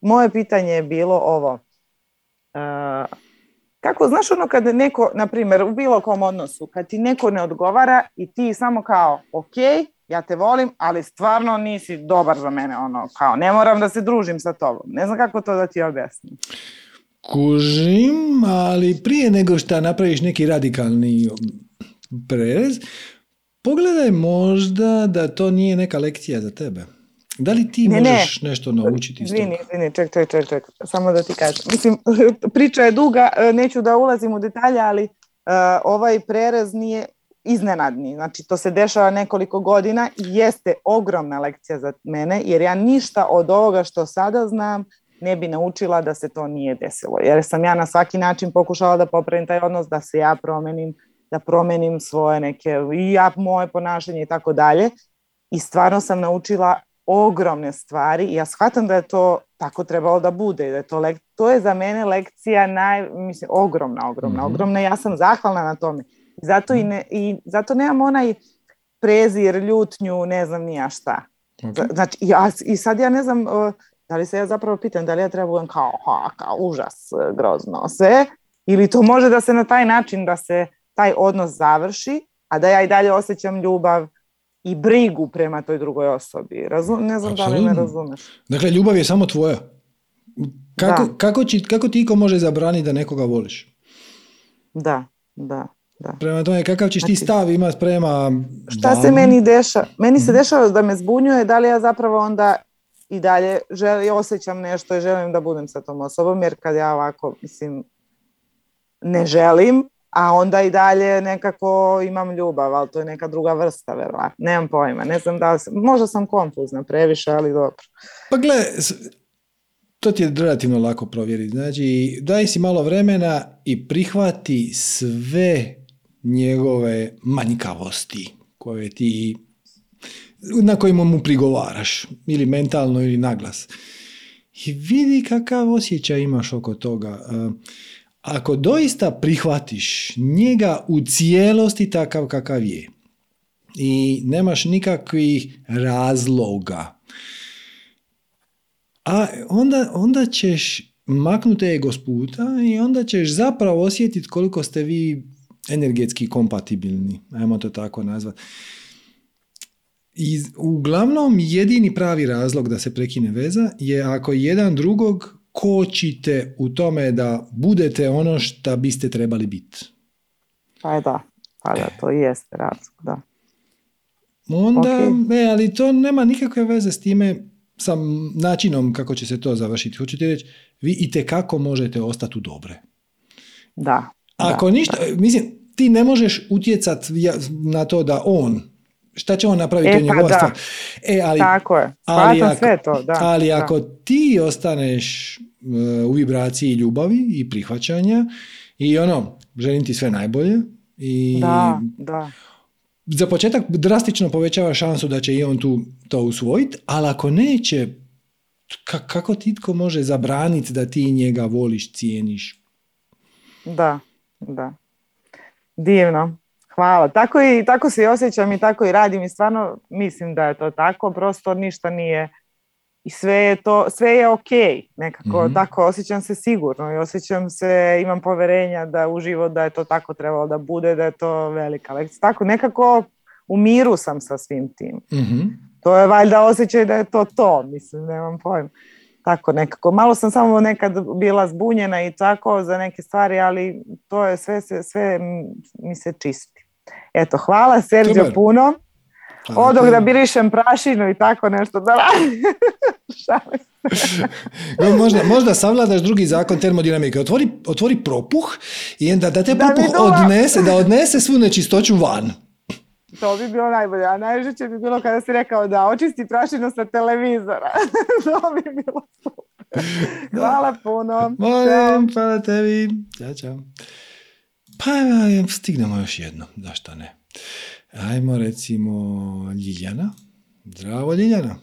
moje pitanje je bilo ovo kako, znaš ono kad neko, na primjer, u bilo kom odnosu, kad ti neko ne odgovara i ti samo kao, ok, ja te volim, ali stvarno nisi dobar za mene, ono, kao, ne moram da se družim sa tobom. Ne znam kako to da ti objasnim. Kužim, ali prije nego što napraviš neki radikalni prerez, pogledaj možda da to nije neka lekcija za tebe. Da li ti ne, možeš nešto naučiti iz toga? Ne, ček, ček, ček, ček, samo da ti kažem. Mislim, priča je duga, e, neću da ulazim u detalje, ali uh, ovaj prerez nije iznenadni. Znači, to se dešava nekoliko godina i jeste ogromna lekcija za mene, jer ja ništa od ovoga što sada znam ne bi naučila da se to nije desilo. Jer sam ja na svaki način pokušala da popravim taj odnos, da se ja promenim, da promenim svoje neke, i ja, moje ponašanje i tako dalje. I stvarno sam naučila ogromne stvari i ja shvatam da je to tako trebalo da bude. Da je to, to je za mene lekcija naj, mislim, ogromna, ogromna, mm ogromna. Ja sam zahvalna na tome. Zato, i, mhm. ne, i zato nemam onaj prezir, ljutnju, ne znam nija šta. Znači, ja, i sad ja ne znam, Da li se ja zapravo pitam da li ja treba budem kao, ha, kao užas, grozno, sve, ili to može da se na taj način da se taj odnos završi, a da ja i dalje osjećam ljubav i brigu prema toj drugoj osobi. Razum, ne znam da li me razumeš. Dakle, ljubav je samo tvoja. Kako, kako, kako ti ko može zabraniti da nekoga voliš? Da, da. Da. Prema tome, kakav ćeš ti znači, stav imati prema... Šta se meni dešava? Meni se mhm. dešava da me zbunjuje da li ja zapravo onda i dalje želi, osjećam nešto i želim da budem sa tom osobom, jer kad ja ovako, mislim, ne želim, a onda i dalje nekako imam ljubav, ali to je neka druga vrsta, verovatno. Nemam pojma, ne znam da li sam, možda sam konfuzna previše, ali dobro. Pa gle, to ti je relativno lako provjeriti. Znači, daj si malo vremena i prihvati sve njegove manjkavosti koje ti na kojima mu prigovaraš ili mentalno ili naglas i vidi kakav osjećaj imaš oko toga ako doista prihvatiš njega u cijelosti takav kakav je i nemaš nikakvih razloga a onda, onda ćeš maknuti ego s puta i onda ćeš zapravo osjetiti koliko ste vi energetski kompatibilni, ajmo to tako nazvati. I uglavnom jedini pravi razlog da se prekine veza je ako jedan drugog kočite u tome da budete ono što biste trebali biti. Pa da, pa da, to jeste razlog, da. Onda, okay. ali to nema nikakve veze s time, sa načinom kako će se to završiti. Hoću ti reći, vi i kako možete ostati u dobre. Da. Ako ništa, mislim, ti ne možeš utjecat na to da on šta će on napraviti, e, stvar. E, ali, Tako je, ali ako, sve to, da. Ali ako ti ostaneš u vibraciji ljubavi i prihvaćanja i ono, želim ti sve najbolje i da, da. za početak drastično povećava šansu da će i on tu to usvojiti, ali ako neće, kako ti tko može zabraniti da ti njega voliš, cijeniš? Da, da. Divno. Hvala. Tako, i, tako se i osjećam i tako i radim i stvarno mislim da je to tako. Prosto ništa nije i sve je to, sve je ok. Nekako mm tako osjećam se sigurno i osjećam se, imam poverenja da u život da je to tako trebalo da bude, da je to velika lekcija. Tako nekako u miru sam sa svim tim. mm To je valjda osjećaj da je to to, mislim, nemam pojma tako nekako. Malo sam samo nekad bila zbunjena i tako za neke stvari, ali to je sve, sve, sve mi se čisti. Eto, hvala Sergio puno. Odog da birišem prašinu i tako nešto da no, možda, možda savladaš drugi zakon termodinamike. Otvori, otvori propuh i onda da te propuh odnese, da odnese svu nečistoću van. To bi bilo najbolje, a najžeće bi bilo kada si rekao da očisti prašinu sa televizora. to bi bilo super. Hvala puno. Molim, hvala tebi. Ćao, čao. Pa stignemo još jedno, zašto ne. Ajmo recimo Ljiljana. Zdravo Ljiljana.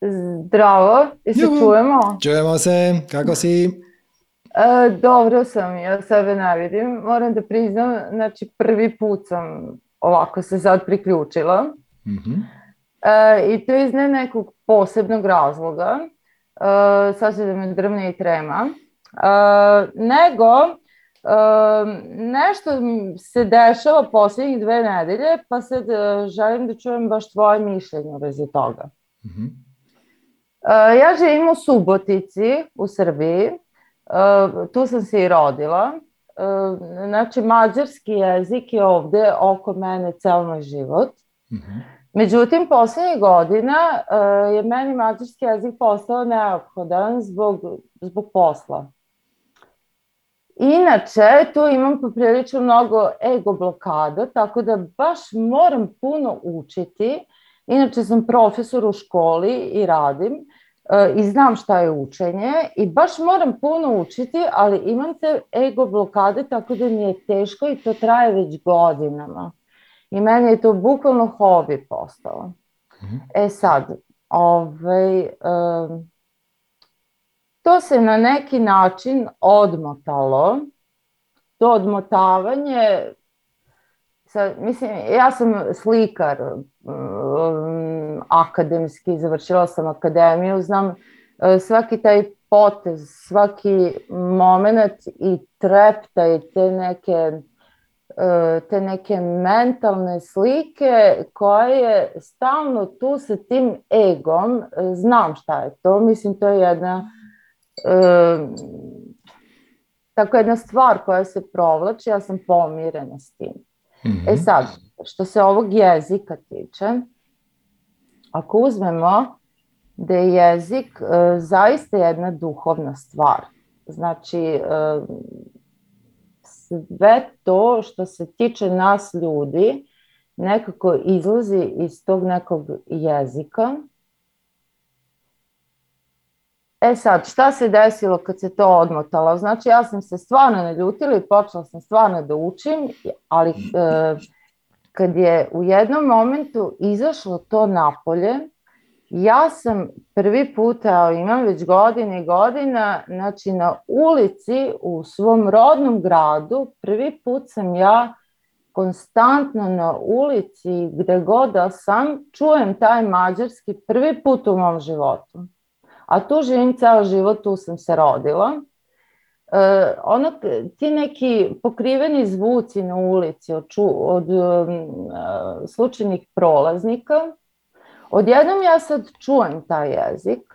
Zdravo, i se čujemo? Čujemo se, kako si? E, dobro sam, ja sebe ne vidim. Moram da priznam, znači prvi put sam ovako se sad priključila. mm I to iz ne nekog posebnog razloga. E, sad se da me drvne i trema. Nego, nešto se dešava posljednjih dve nedelje, pa sad želim da čujem baš tvoje mišljenje u vezi toga. mm Ja živim u Subotici u Srbiji Eh, tu sam se i rodila. Znači, mađarski jezik je ovdje oko mene cel moj život. Mhm. Međutim, posljednjih godina eh, je meni mađarski jezik postao neophodan zbog, zbog posla. Inače, tu imam poprilično mnogo ego blokada, tako da baš moram puno učiti. Inače sam profesor u školi i radim i znam šta je učenje i baš moram puno učiti, ali imam te ego blokade tako da mi je teško i to traje već godinama. I meni je to bukvalno hobi postalo. Mhm. E sad, ovaj, to se na neki način odmotalo. To odmotavanje Sad, mislim, ja sam slikar, akademski, završila sam akademiju, znam e, svaki taj potez, svaki moment i treptaj te neke e, te neke mentalne slike koja je stalno tu sa tim egom, znam šta je to, mislim to je jedna tako jedna stvar koja se provlači, ja sam pomirena s tim. Mm-hmm. E sad, što se ovog jezika tiče, ako uzmemo da je jezik e, zaista jedna duhovna stvar, znači e, sve to što se tiče nas ljudi nekako izlazi iz tog nekog jezika E sad, šta se desilo kad se to odmotalo? Znači, ja sam se stvarno naljutila i počela sam stvarno da učim, ali e, kad je u jednom momentu izašlo to napolje, ja sam prvi put, evo imam već godine i godina, znači na ulici u svom rodnom gradu, prvi put sam ja konstantno na ulici gde god da sam, čujem taj mađarski prvi put u mom životu a tu živim ceo život, tu sam se rodila. E, ono, ti neki pokriveni zvuci na ulici od, ču, od um, e, slučajnih prolaznika, odjednom ja sad čujem taj jezik.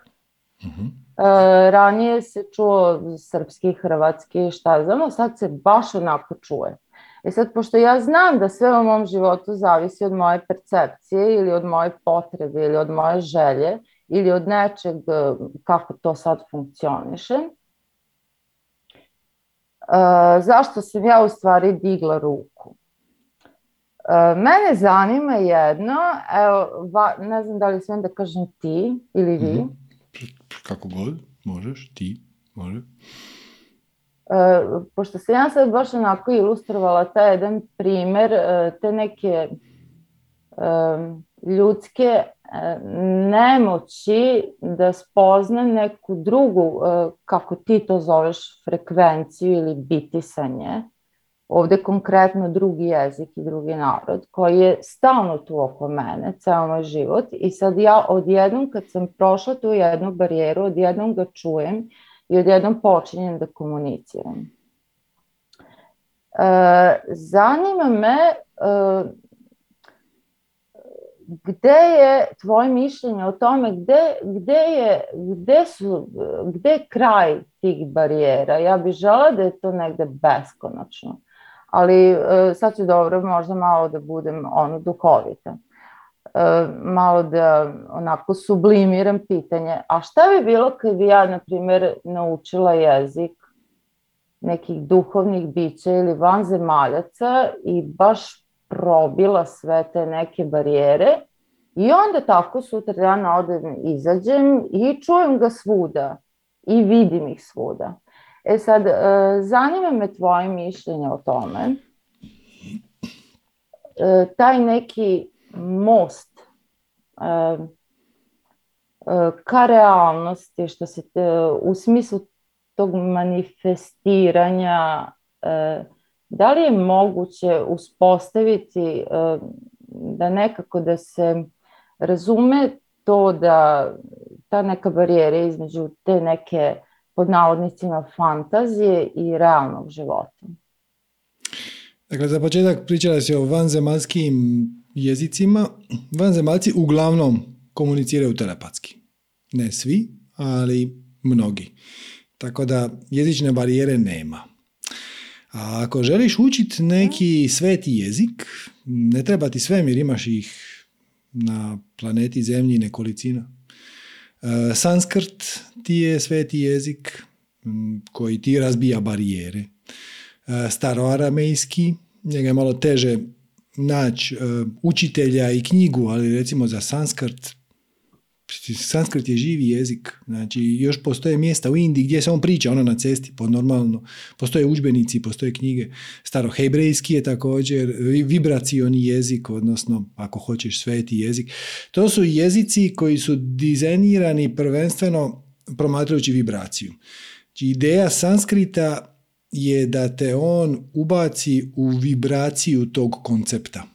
Mm-hmm. E, ranije se čuo srpski, hrvatski, šta znamo, sad se baš onako čuje. E sad, pošto ja znam da sve u mom životu zavisi od moje percepcije ili od moje potrebe ili od moje želje, ili od nečeg e, kako to sad funkcioniše. E, zašto sam ja u stvari digla ruku? E, mene zanima jedno, evo, va, ne znam da li smijem da kažem ti ili vi. -hmm. Kako god, možeš, ti, može. E, pošto sam ja sad baš onako ilustrovala taj jedan primer, te neke ljudske nemoći da spozna neku drugu, e, kako ti to zoveš, frekvenciju ili bitisanje, ovde konkretno drugi jezik i drugi narod, koji je stalno tu oko mene, ceo moj život i sad ja odjednom kad sam prošla tu jednu barijeru, odjednom ga čujem i odjednom počinjem da komuniciram. E, zanima me e, gde je tvoje mišljenje o tome gde, gde, je, gde, su, gde je kraj tih barijera? Ja bih žela da je to negde beskonačno. Ali e, sad ću dobro možda malo da budem ono duhovita. E, malo da onako sublimiram pitanje. A šta bi bilo kad bi ja, na primjer, naučila jezik nekih duhovnih bića ili vanzemaljaca i baš probila sve te neke barijere i onda tako sutra dana odem, izađem i čujem ga svuda i vidim ih svuda. E sad, e, zanima me tvoje mišljenje o tome. E, taj neki most e, ka realnosti, što se u smislu tog manifestiranja Da li je moguće uspostaviti e, da nekako da se razume to da ta neka barijera između te neke pod navodnicima fantazije i realnog života? Dakle, za početak pričala se o vanzemaljskim jezicima. Vanzemaljci uglavnom komuniciraju telepatski. Ne svi, ali mnogi. Tako da jezične barijere nema. A ako želiš učiti neki sveti jezik, ne treba ti svemir, imaš ih na planeti Zemlji nekolicina. E, sanskrt ti je sveti jezik koji ti razbija barijere. E, staroaramejski, njega je malo teže naći e, učitelja i knjigu, ali recimo za sanskrt Sanskrit je živi jezik, znači još postoje mjesta u Indiji gdje se on priča, ono na cesti, po normalno, postoje udžbenici, postoje knjige, starohebrejski je također, vibracioni jezik, odnosno ako hoćeš sveti jezik. To su jezici koji su dizajnirani prvenstveno promatrajući vibraciju. Znači ideja sanskrita je da te on ubaci u vibraciju tog koncepta.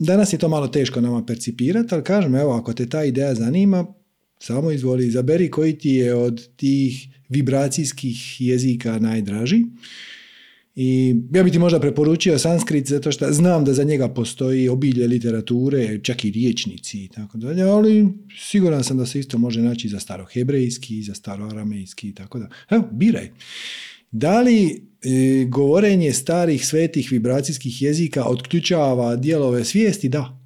Danas je to malo teško nama percipirati, ali kažem, evo, ako te ta ideja zanima, samo izvoli, izaberi koji ti je od tih vibracijskih jezika najdraži. I ja bih ti možda preporučio sanskrit zato što znam da za njega postoji obilje literature, čak i riječnici i tako dalje, ali siguran sam da se isto može naći za starohebrejski, za staroaramejski i tako da. Evo, biraj. Da li e, govorenje starih svetih vibracijskih jezika otključava dijelove svijesti? Da.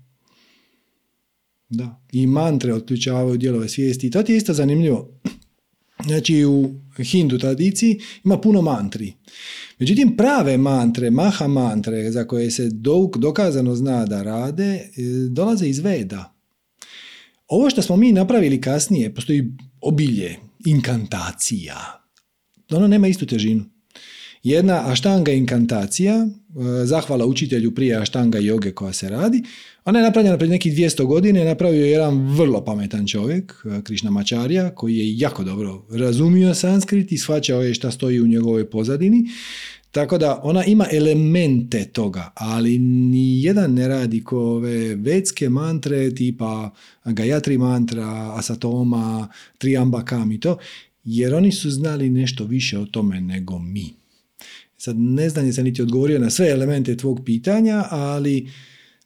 Da. I mantre otključavaju dijelove svijesti. To ti je isto zanimljivo. Znači u hindu tradiciji ima puno mantri. Međutim, prave mantre, maha mantre, za koje se dokazano zna da rade, e, dolaze iz veda. Ovo što smo mi napravili kasnije, postoji obilje, inkantacija. Ono nema istu težinu. Jedna aštanga inkantacija, e, zahvala učitelju prije aštanga joge koja se radi, ona je napravljena pred nekih 200 godine, napravio je jedan vrlo pametan čovjek, e, Krišna Mačarija, koji je jako dobro razumio sanskrit i shvaćao je šta stoji u njegovoj pozadini. Tako da ona ima elemente toga, ali ni jedan ne radi ko ove vetske mantre tipa Gayatri mantra, Asatoma, Triambakam i to, jer oni su znali nešto više o tome nego mi. Sad ne znam je se niti odgovorio na sve elemente tvog pitanja, ali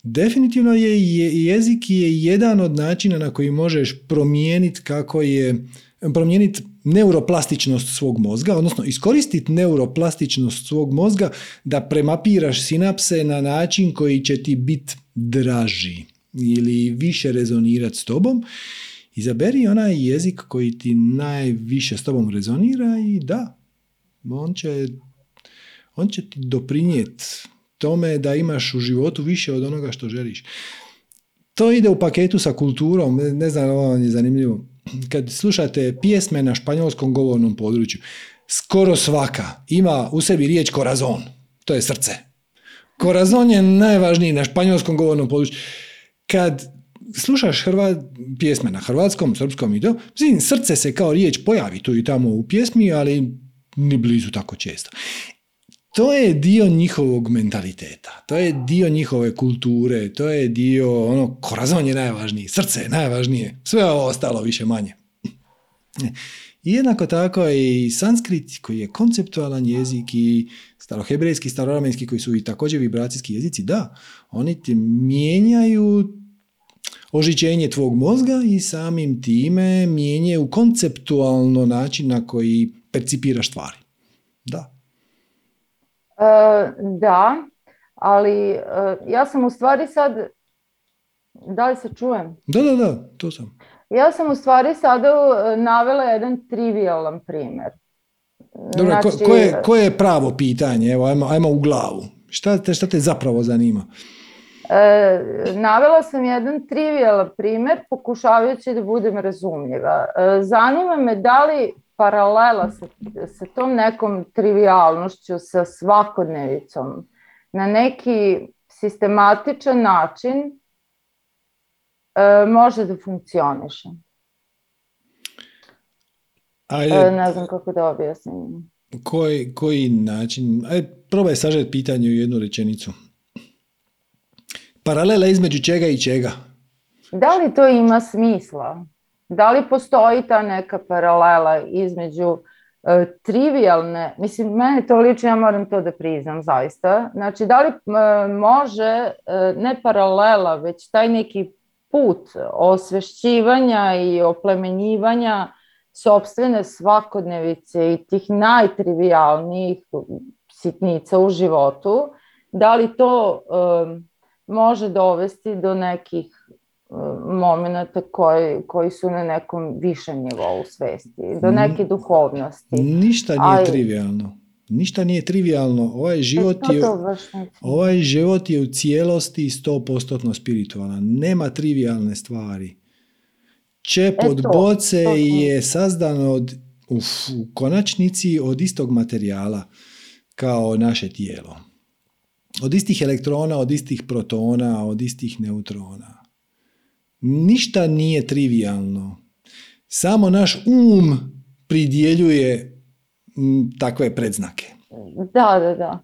definitivno je jezik je jedan od načina na koji možeš promijeniti kako je promijeniti neuroplastičnost svog mozga, odnosno iskoristiti neuroplastičnost svog mozga da premapiraš sinapse na način koji će ti biti draži ili više rezonirati s tobom. Izaberi onaj jezik koji ti najviše s tobom rezonira i da, on će on će ti doprinijeti tome da imaš u životu više od onoga što želiš. To ide u paketu sa kulturom, ne znam, ovo vam je zanimljivo. Kad slušate pjesme na španjolskom govornom području, skoro svaka ima u sebi riječ korazon, to je srce. Korazon je najvažniji na španjolskom govornom području. Kad slušaš hrva, pjesme na hrvatskom, srpskom i to, srce se kao riječ pojavi tu i tamo u pjesmi, ali ni blizu tako često to je dio njihovog mentaliteta, to je dio njihove kulture, to je dio, ono, korazon je najvažniji, srce je najvažnije, sve ovo ostalo više manje. I jednako tako i sanskrit koji je konceptualan jezik i starohebrejski, staroramenski koji su i također vibracijski jezici, da, oni ti mijenjaju ožičenje tvog mozga i samim time mijenjaju konceptualno način na koji percipiraš stvari. Da. E, da, ali e, ja sam u stvari sad, da li se čujem? Da, da, da, to sam. Ja sam u stvari sada e, navela jedan trivialan primjer. Dobro, znači, ko, je, pravo pitanje? Evo, ajmo, ajmo u glavu. Šta te, šta te zapravo zanima? E, navela sam jedan trivialan primjer pokušavajući da budem razumljiva. zanima me da li paralela sa, sa tom nekom trivialnošću, sa svakodnevicom, na neki sistematičan način e, može da funkcioniše. Ajde, e, ne znam kako da objasnim. Koji, koji način? Ajde, probaj sažeti pitanje u jednu rečenicu. Paralela između čega i čega? Da li to ima smisla? Da li postoji ta neka paralela između e, trivialne, mislim, meni to lično, ja moram to da priznam zaista, znači da li e, može, e, ne paralela, već taj neki put osvešćivanja i oplemenjivanja sobstvene svakodnevice i tih najtrivialnijih sitnica u životu, da li to može dovesti do nekih momenta koji, koji su na nekom višem nivou svesti, do neke duhovnosti. Ništa nije trivialno. Ništa nije trivialno. Ovaj život, je, ovaj život je u cijelosti 100% spiritualan. Nema trivialne stvari. Čep od boce je sazdan od, u konačnici od istog materijala kao naše tijelo. Od istih elektrona, od istih protona, od istih neutrona. Ništa nije trivialno. Samo naš um pridjeljuje takve predznake. Da, da, da.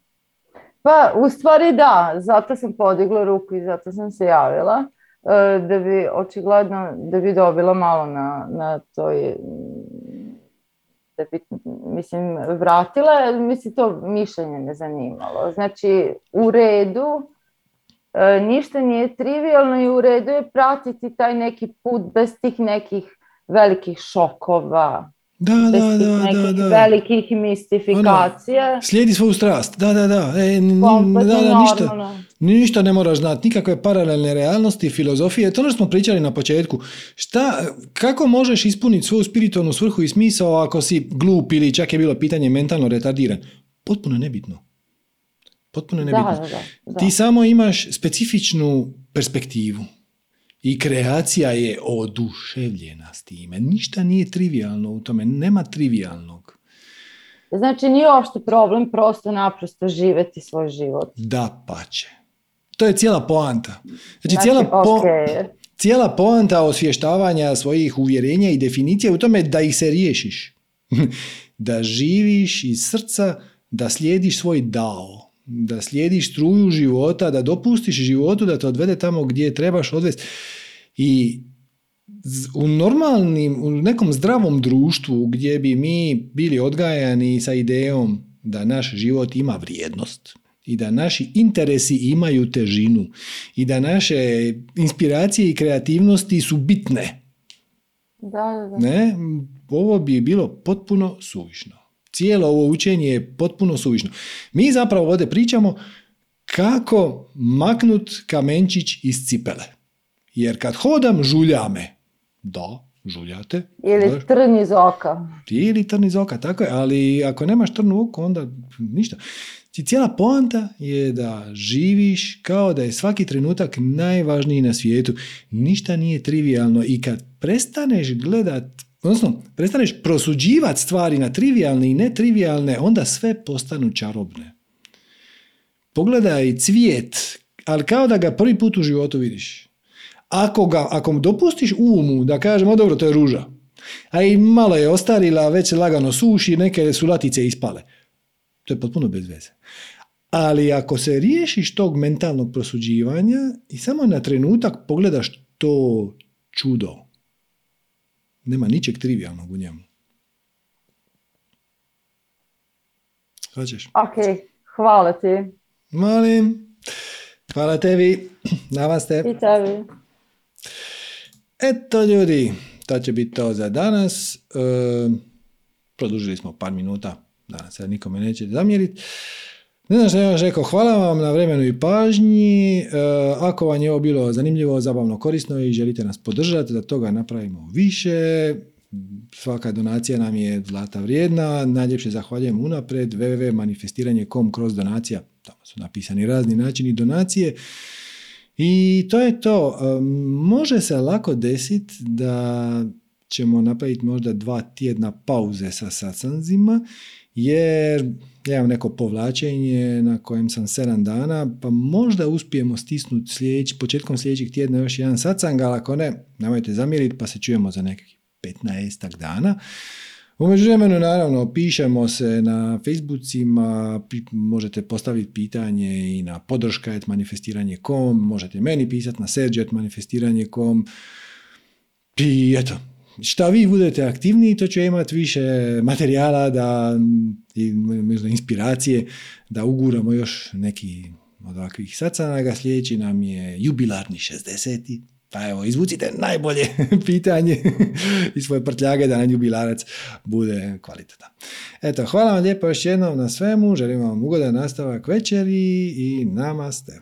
Pa, u stvari da, zato sam podigla ruku i zato sam se javila, e, da bi očigledno, da bi dobila malo na, na toj, bi, mislim, vratila, mislim, to mišljenje me zanimalo. Znači, u redu, e, ništa nije trivialno i u redu je pratiti taj neki put bez tih nekih velikih šokova, Da, da, da, da, da. velikih mistifikacija. Slijedi svoju strast. Da, da, da. E, n- da, da, ništa, ništa ne moraš znati, nikakve paralelne realnosti, filozofije. To ono što smo pričali na početku. Šta, kako možeš ispuniti svoju spiritualnu svrhu i smisao ako si glup ili čak je bilo pitanje mentalno retardiran? Potpuno nebitno. Potpuno nebitno. da, da, da. Ti samo imaš specifičnu perspektivu. I kreacija je oduševljena s time. Ništa nije trivialno u tome. Nema trivialnog. Znači nije uopšte problem prosto naprosto živeti svoj život. Da pače. To je cijela poanta. Znači, Znači, cijela, po- okej. cijela poanta osvještavanja svojih uvjerenja i definicija u tome da ih se riješiš. da živiš iz srca, da slijediš svoj dao, da slijediš struju života, da dopustiš životu da te odvede tamo gdje trebaš odvesti. I u normalnim, u nekom zdravom društvu gdje bi mi bili odgajani sa idejom da naš život ima vrijednost i da naši interesi imaju težinu i da naše inspiracije i kreativnosti su bitne. Da, da, da. Ne? Ovo bi bilo potpuno suvišno. Cijelo ovo učenje je potpuno suvišno. Mi zapravo ovdje pričamo kako maknut kamenčić iz cipele. Jer kad hodam, žulja me. Da, žuljate. Ili trn iz oka. ili trn iz oka, tako je, ali ako nemaš trn u oku, onda ništa. Cijela poanta je da živiš kao da je svaki trenutak najvažniji na svijetu. Ništa nije trivialno i kad prestaneš gledat, odnosno prestaneš prosuđivati stvari na trivialne i netrivialne, onda sve postanu čarobne. Pogledaj cvijet, ali kao da ga prvi put u životu vidiš. Ako, ga, ako mu dopustiš umu da kažemo, "O, dobro, to je ruža, a i malo je ostarila, već lagano suši, neke su latice ispale. To je potpuno bez veze. Ali ako se riješiš tog mentalnog prosuđivanja i samo na trenutak pogledaš to čudo, nema ničeg trivialnog u njemu. Hoćeš? Ok, hvala ti. Molim. Hvala tebi. Namaste. I tebi. Eto ljudi, to će biti to za danas. E, produžili smo par minuta, danas se nikome neće zamjeriti. Ne znam što ja još rekao, hvala vam na vremenu i pažnji. E, ako vam je ovo bilo zanimljivo, zabavno, korisno i želite nas podržati, da toga napravimo više, svaka donacija nam je zlata vrijedna. Najljepše zahvaljujem unapred www.manifestiranje.com kroz donacija. Tamo su napisani razni načini donacije. I to je to. E, Može se lako desiti da ćemo napraviti možda dva tjedna pauze sa sacanzima, jer ja imam neko povlačenje na kojem sam sedam dana, pa možda uspijemo stisnuti sljedeći, početkom sljedećeg tjedna još jedan sacang, ali ako ne, nemojte zamjeriti, pa se čujemo za nekih 15 dana. U međuvremenu, naravno, pišemo se na Facebookima, možete postaviti pitanje i na podrška.manifestiranje.com, možete meni pisati na serđe.manifestiranje.com i eto, šta vi budete aktivniji, to ja imati više materijala da, i možda inspiracije da uguramo još neki od ovakvih sacanaga. Sljedeći nam je jubilarni 60. Pa evo, izvucite najbolje pitanje iz svoje prtljage da na jubilarac bude kvalitetan. Eto, hvala vam lijepo još jednom na svemu, želim vam ugodan nastavak večeri i namaste.